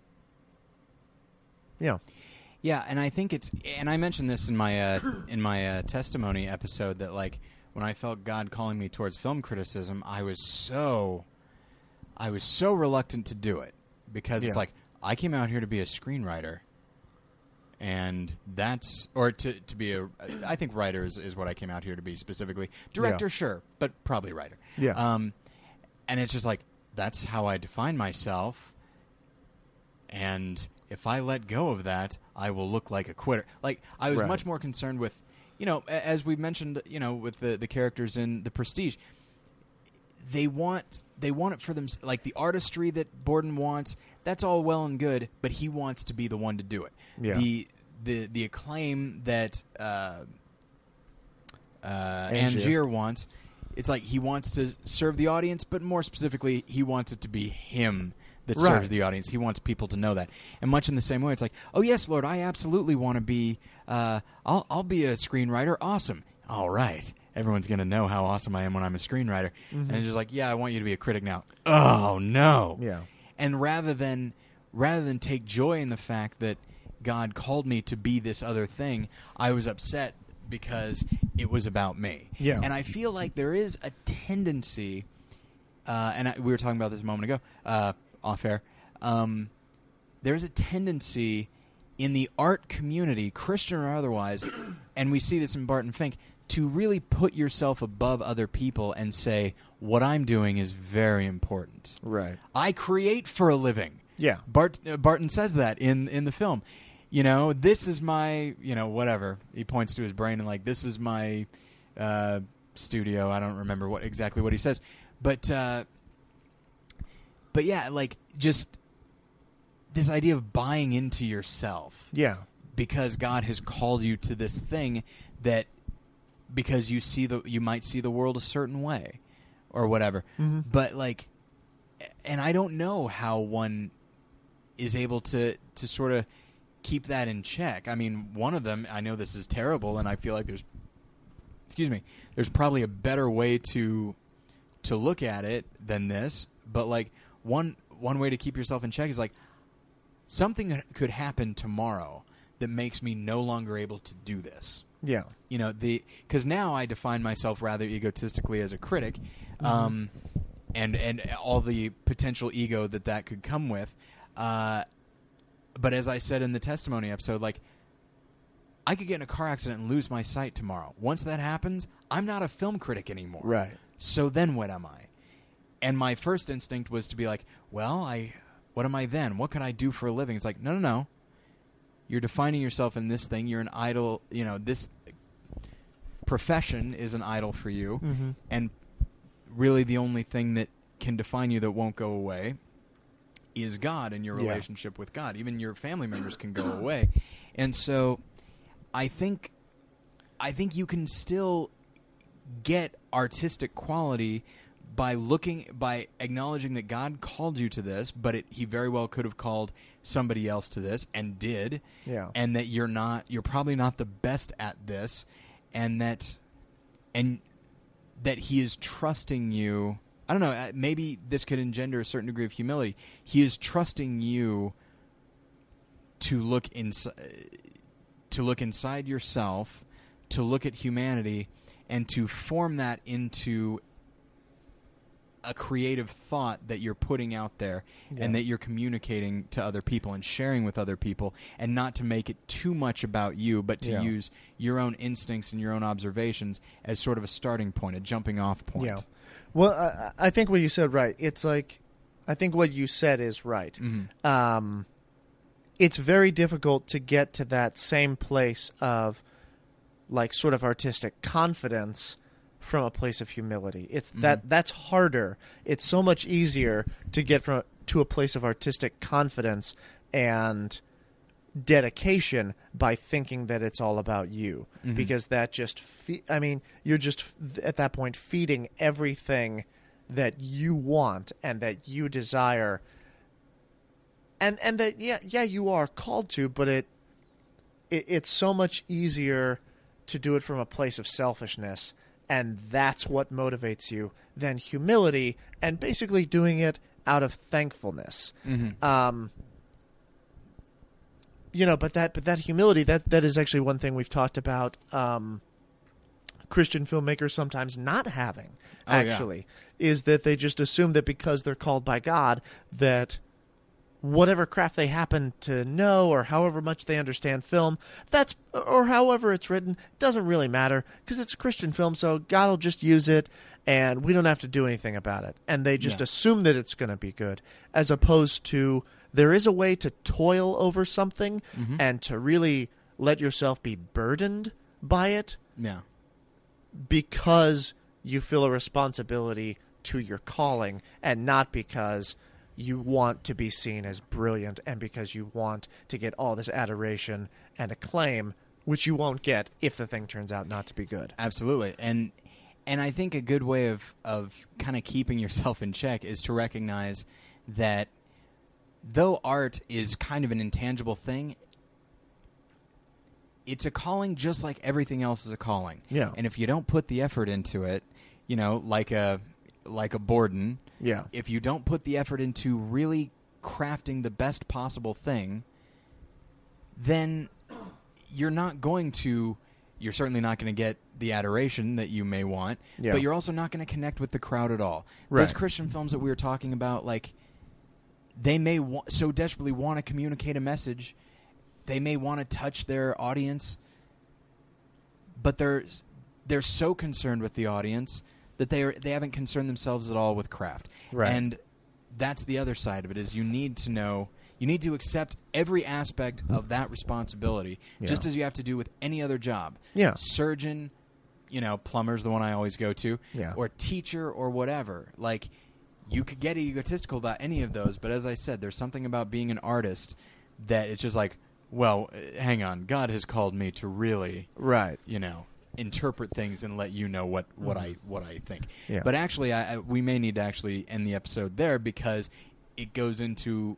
you know, Yeah, and I think it's and I mentioned this in my uh, in my uh, testimony episode that like when I felt God calling me towards film criticism, I was so I was so reluctant to do it because Yeah. it's like I came out here to be a screenwriter. And that's or to to be a I think writer is, is what I came out here to be specifically. Director Yeah. sure, but probably writer. Yeah. Um and it's just like that's how I define myself and if I let go of that, I will look like a quitter. Like I was Right. much more concerned with, you know, as we mentioned, you know, with the the characters in the Prestige. They want they want it for them, like the artistry that Borden wants. That's all well and good, but he wants to be the one to do it. Yeah. The the the acclaim that uh, uh, Angier. Angier wants. It's like he wants to serve the audience, but more specifically, he wants it to be him that Right. serves the audience. He wants people to know that. And much in the same way, it's like, oh yes, Lord, I absolutely want to be. Uh, I'll I'll be a screenwriter. Awesome. All right. Everyone's gonna know how awesome I am when I'm a screenwriter. And it's just like, yeah, I want you to be a critic now. Oh no. Yeah. And rather than rather than take joy in the fact that God called me to be this other thing, I was upset because it was about me. Yeah. And I feel like there is a tendency, uh, and I, we were talking about this a moment ago, uh, off air. Um, there's a tendency in the art community, Christian or otherwise, and we see this in Barton Fink, to really put yourself above other people and say, what I'm doing is very important. right. I create for a living. Yeah. Bart uh, Barton says that in in the film. You know, this is my, you know, whatever. He points to his brain and like, this is my uh, studio. I don't remember what exactly what he says, but uh, but yeah, like just this idea of buying into yourself Yeah. because God has called you to this thing that because you see the you might see the world a certain way or whatever. Mhm. But like and I don't know how one is able to to sort of keep that in check. I mean, one of them I know this is terrible and I feel like there's excuse me, there's probably a better way to to look at it than this, but like one one way to keep yourself in check is like something could happen tomorrow that makes me no longer able to do this. Yeah. You know, the because now I define myself rather egotistically as a critic, um, and and all the potential ego that that could come with. Uh, but as I said in the testimony episode, like I could get in a car accident and lose my sight tomorrow. Once that happens, I'm not a film critic anymore. Right. So then what am I? And my first instinct was to be like, well, I what am I then? What can I do for a living? It's like, no, no, no. You're defining yourself in this thing. You're an idol. You know, this profession is an idol for you, Mm-hmm. and really the only thing that can define you that won't go away is God and your Yeah. relationship with God. Even your family members can go away, and so I think I think you can still get artistic quality by looking by acknowledging that God called you to this, but it, he very well could have called somebody else to this and did, Yeah. and that you're not you're probably not the best at this, and that and that he is trusting you. I don't know. uh, Maybe this could engender a certain degree of humility. He is trusting you to look inside to look inside yourself, to look at humanity, and to form that into a creative thought that you're putting out there Yeah. and that you're communicating to other people and sharing with other people and not to make it too much about you but to Yeah. use your own instincts and your own observations as sort of a starting point a jumping off point Yeah. Well, I, I think what you said right. It's like, I think what you said is right. Mhm. Um, it's very difficult to get to that same place of, like, sort of artistic confidence from a place of humility. It's that that's harder. It's so much easier to get from to a place of artistic confidence and dedication by thinking that it's all about you Mhm. because that just fe- I mean you're just f- at that point feeding everything that you want and that you desire and and that yeah yeah you are called to but it, it it's so much easier to do it from a place of selfishness and that's what motivates you than humility and basically doing it out of thankfulness Mhm. um, you know, but that but that humility that that is actually one thing we've talked about. Um, Christian filmmakers sometimes not having Oh, yeah. actually is that they just assume that because they're called by God that whatever craft they happen to know or however much they understand film that's or however it's written doesn't really matter because it's a Christian film so God will just use it and we don't have to do anything about it and they just Yeah. assume that it's going to be good as opposed to there is a way to toil over something Mhm. and to really let yourself be burdened by it yeah because you feel a responsibility to your calling and not because you want to be seen as brilliant and because you want to get all this adoration and acclaim which you won't get if the thing turns out not to be good. Absolutely, and and I think a good way of of kind of keeping yourself in check is to recognize that though art is kind of an intangible thing, it's a calling just like everything else is a calling. Yeah. And if you don't put the effort into it, you know, like a like a Borden, Yeah. if you don't put the effort into really crafting the best possible thing, then you're not going to you're certainly not going to get the adoration that you may want, Yeah. but you're also not going to connect with the crowd at all. Right. Those Christian films that we were talking about like they may wa- so desperately want to communicate a message, they may want to touch their audience, but they're they're so concerned with the audience that they are they haven't concerned themselves at all with craft. Right. And that's the other side of it is you need to know you need to accept every aspect of that responsibility Yeah. just as you have to do with any other job. Yeah. Surgeon, you know, plumber's the one I always go to. Yeah. Or teacher or whatever. Like you could get egotistical about any of those, but as I said, there's something about being an artist that it's just like, well, hang on, God has called me to really Right. you know interpret things and let you know what what I what I think. Mm-hmm. Yeah. But actually, I, I, we may need to actually end the episode there because it goes into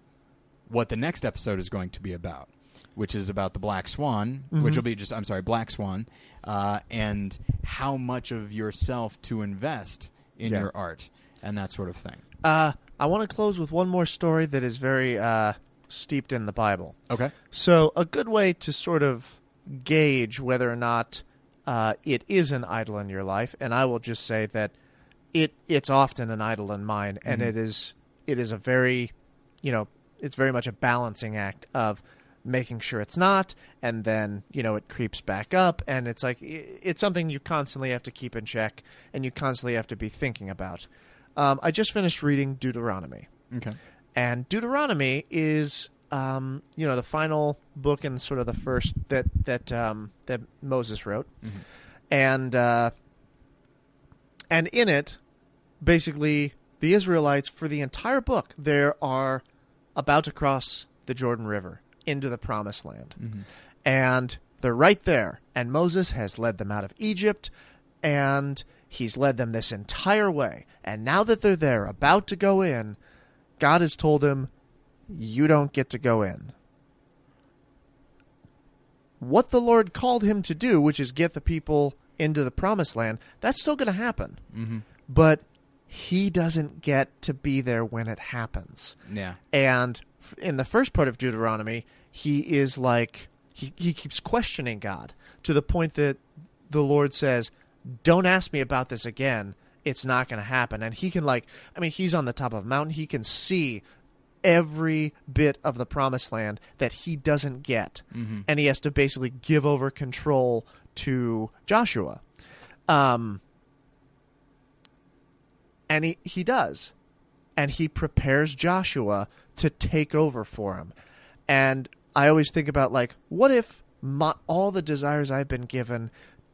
what the next episode is going to be about, which is about the Black Swan, which Mhm. will be just I'm sorry, Black Swan, uh, and how much of yourself to invest in Yeah. your art and that sort of thing. Uh I want to close with one more story that is very uh steeped in the Bible. Okay. So, a good way to sort of gauge whether or not uh, it is an idol in your life, and I will just say that it it's often an idol in mine, and Mhm. it is it is a very, you know, it's very much a balancing act of making sure it's not, and then you know it creeps back up, and it's like it's something you constantly have to keep in check, and you constantly have to be thinking about. Um, I just finished reading Deuteronomy. Okay. And Deuteronomy is, um, you know, the final book and sort of the first that that um, that Moses wrote, and uh, and in it, basically, the Israelites for the entire book there are about to cross the Jordan River into the Promised Land, and they're right there. And Moses has led them out of Egypt, and he's led them this entire way. And now that they're there, about to go in, God has told him, You don't get to go in. What the Lord called him to do, which is get the people into the promised land, that's still going to happen. Mm-hmm. But he doesn't get to be there when it happens. Yeah. And in the first part of Deuteronomy, he is like he, he keeps questioning God to the point that the Lord says, "Don't ask me about this again. It's not going to happen." And he can like, I mean, he's on the top of a mountain. He can see every bit of the promised land that he doesn't get, Mm-hmm. and he has to basically give over control to Joshua. Um, and he, he does and he prepares Joshua to take over for him. And I always think about like, what if my, all the desires I've been given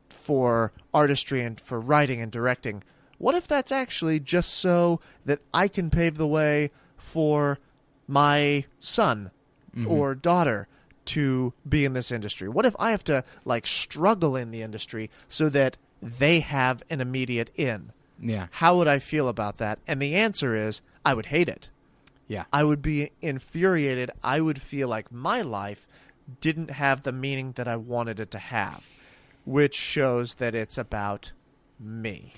for artistry and for writing and directing, what if that's actually just so that I can pave the way for my son Mhm. or daughter to be in this industry? What if I have to like struggle in the industry so that they have an immediate in? Yeah. How would I feel about that? And the answer is I would hate it. Yeah. I would be infuriated. I would feel like my life didn't have the meaning that I wanted it to have, which shows that it's about me.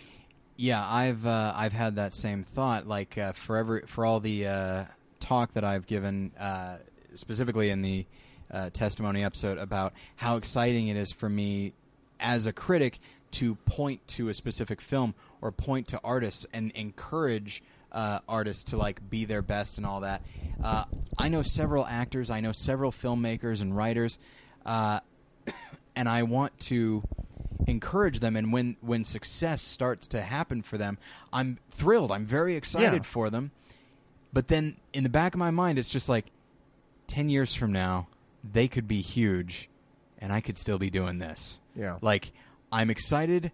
Yeah, I've uh, I've had that same thought. Like uh, for every for all the uh, talk that I've given, uh, specifically in the uh, testimony episode about how exciting it is for me as a critic to point to a specific film or point to artists and encourage uh, artists to like be their best and all that. Uh, I know several actors, I know several filmmakers and writers, uh, and I want to encourage them. And when when success starts to happen for them, I'm thrilled. I'm very excited Yeah. for them. But then in the back of my mind, it's just like ten years from now, they could be huge, and I could still be doing this. Yeah. Like I'm excited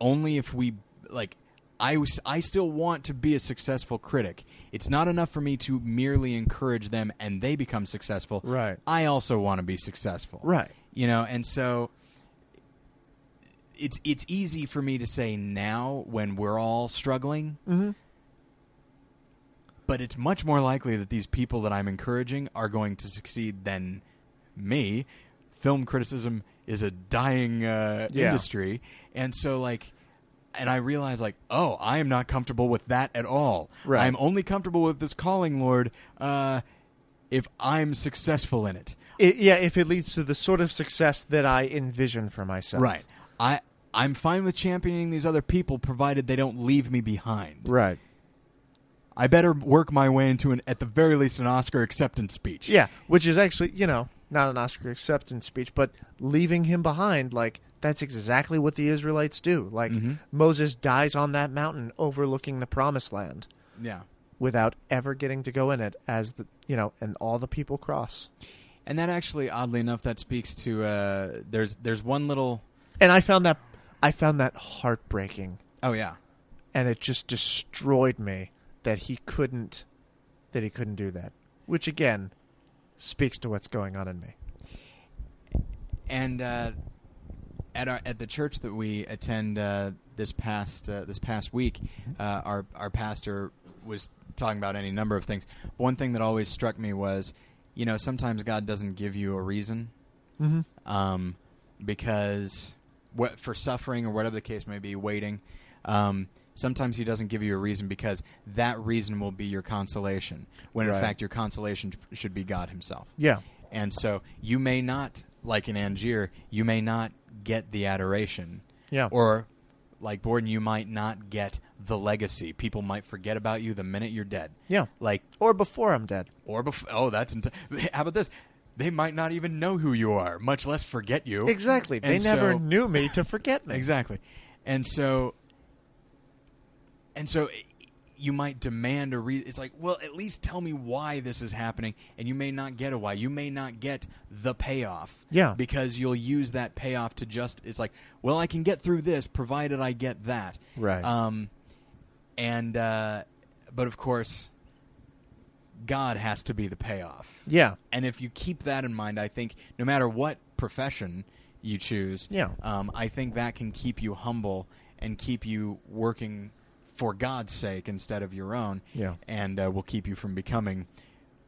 only if we like I was I still want to be a successful critic. It's not enough for me to merely encourage them and they become successful. Right. I also want to be successful. Right. You know, and so it's it's easy for me to say now when we're all struggling, Mm-hmm. But it's much more likely that these people that I'm encouraging are going to succeed than me. Film criticism is a dying uh, Yeah. industry, and so like, and I realize like, oh, I am not comfortable with that at all. Right. I'm only comfortable with this calling, Lord, uh, if I'm successful in it. It, yeah, if it leads to the sort of success that I envision for myself. Right. I I'm fine with championing these other people, provided they don't leave me behind. Right. I better work my way into an, at the very least, an Oscar acceptance speech. Yeah, which is actually, you know, not an Oscar acceptance speech, but leaving him behind, like, that's exactly what the Israelites do. Like, Mhm. Moses dies on that mountain overlooking the promised land Yeah. without ever getting to go in it as the, you know, and all the people cross. And that actually, oddly enough, that speaks to uh, there's there's one little. And I found that, I found that heartbreaking. Oh yeah. And it just destroyed me that he couldn't, that he couldn't do that. Which, again, speaks to what's going on in me. And uh, at our at the church that we attend uh, this past uh, this past week, uh, our our pastor was talking about any number of things. One thing that always struck me was, you know, sometimes God doesn't give you a reason. Mm-hmm. um, because what for suffering or whatever the case may be, waiting. Um, sometimes he doesn't give you a reason because that reason will be your consolation. When in fact your consolation should be God Himself. Yeah. And so you may not, like in Angier, you may not get the adoration. Yeah. Or, like Borden, you might not get the legacy. People might forget about you the minute you're dead. Yeah. Like Or before I'm dead. or before. Oh, that's enti- how about this? They might not even know who you are, much less forget you. Exactly. They And never knew me to forget me. Exactly. And so and so you might demand a reason. It's like, well, at least tell me why this is happening, and you may not get a why. You may not get the payoff. Yeah. Because you'll use that payoff to just. It's like, well, I can get through this provided I get that. Right. Um, and uh, but of course, God has to be the payoff. Yeah. And if you keep that in mind, I think no matter what profession you choose, Yeah. um, I think that can keep you humble and keep you working for God's sake instead of your own. Yeah. And uh, will keep you from becoming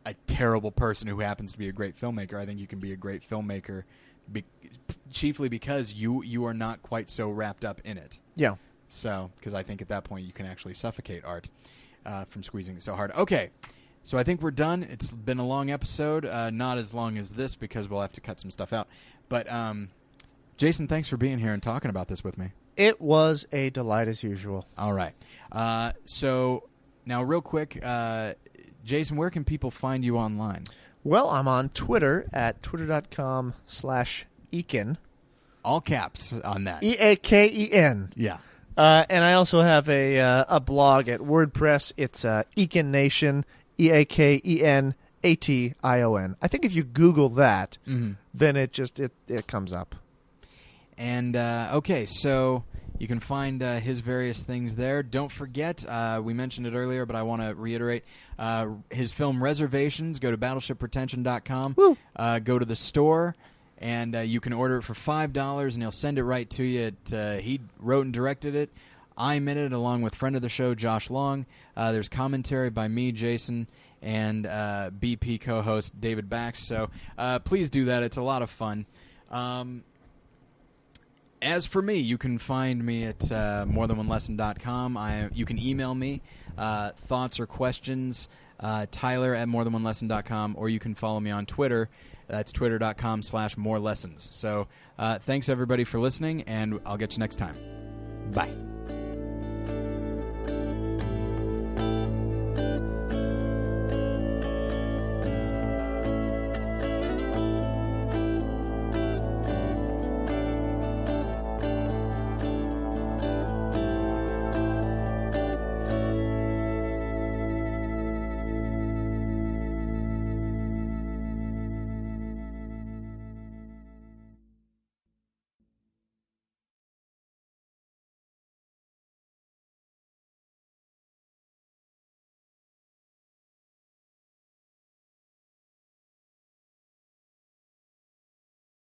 a terrible person who happens to be a great filmmaker. I think you can be a great filmmaker, be- chiefly because you you are not quite so wrapped up in it. Yeah. So, because I think at that point you can actually suffocate art uh, from squeezing it so hard. Okay, so I think we're done. It's been a long episode, uh, not as long as this because we'll have to cut some stuff out. But um, Jason, thanks for being here and talking about this with me. It was a delight as usual. All right. Uh, so now, real quick, uh, Jason, where can people find you online? Well, I'm on Twitter at twitter.com slash Eaken. All caps on that. E A K E N. yeah. Uh, and I also have a uh, a blog at WordPress. It's uh, Eaken Nation, E A K E N A T I O N. I think if you Google that, Mhm. then it just it, it comes up. And uh, okay, so you can find uh, his various things there. Don't forget, uh, we mentioned it earlier, but I want to reiterate uh, his film Reservations. Go to battleshippretension.com. Woo. Uh, go to the store, and uh, you can order it for five dollars, and he'll send it right to you. It, uh, he wrote and directed it. I'm in it along with friend of the show Josh Long. Uh, there's commentary by me, Jason, and uh, BP co-host David Bax. So uh, please do that. It's a lot of fun. Um, as for me, you can find me at uh, morethanonelesson.com. I you can email me uh, thoughts or questions, uh, Tyler at morethanonelesson.com, or you can follow me on Twitter. That's twitter.com slash more lessons. So uh, thanks everybody for listening, and I'll get you next time. Bye.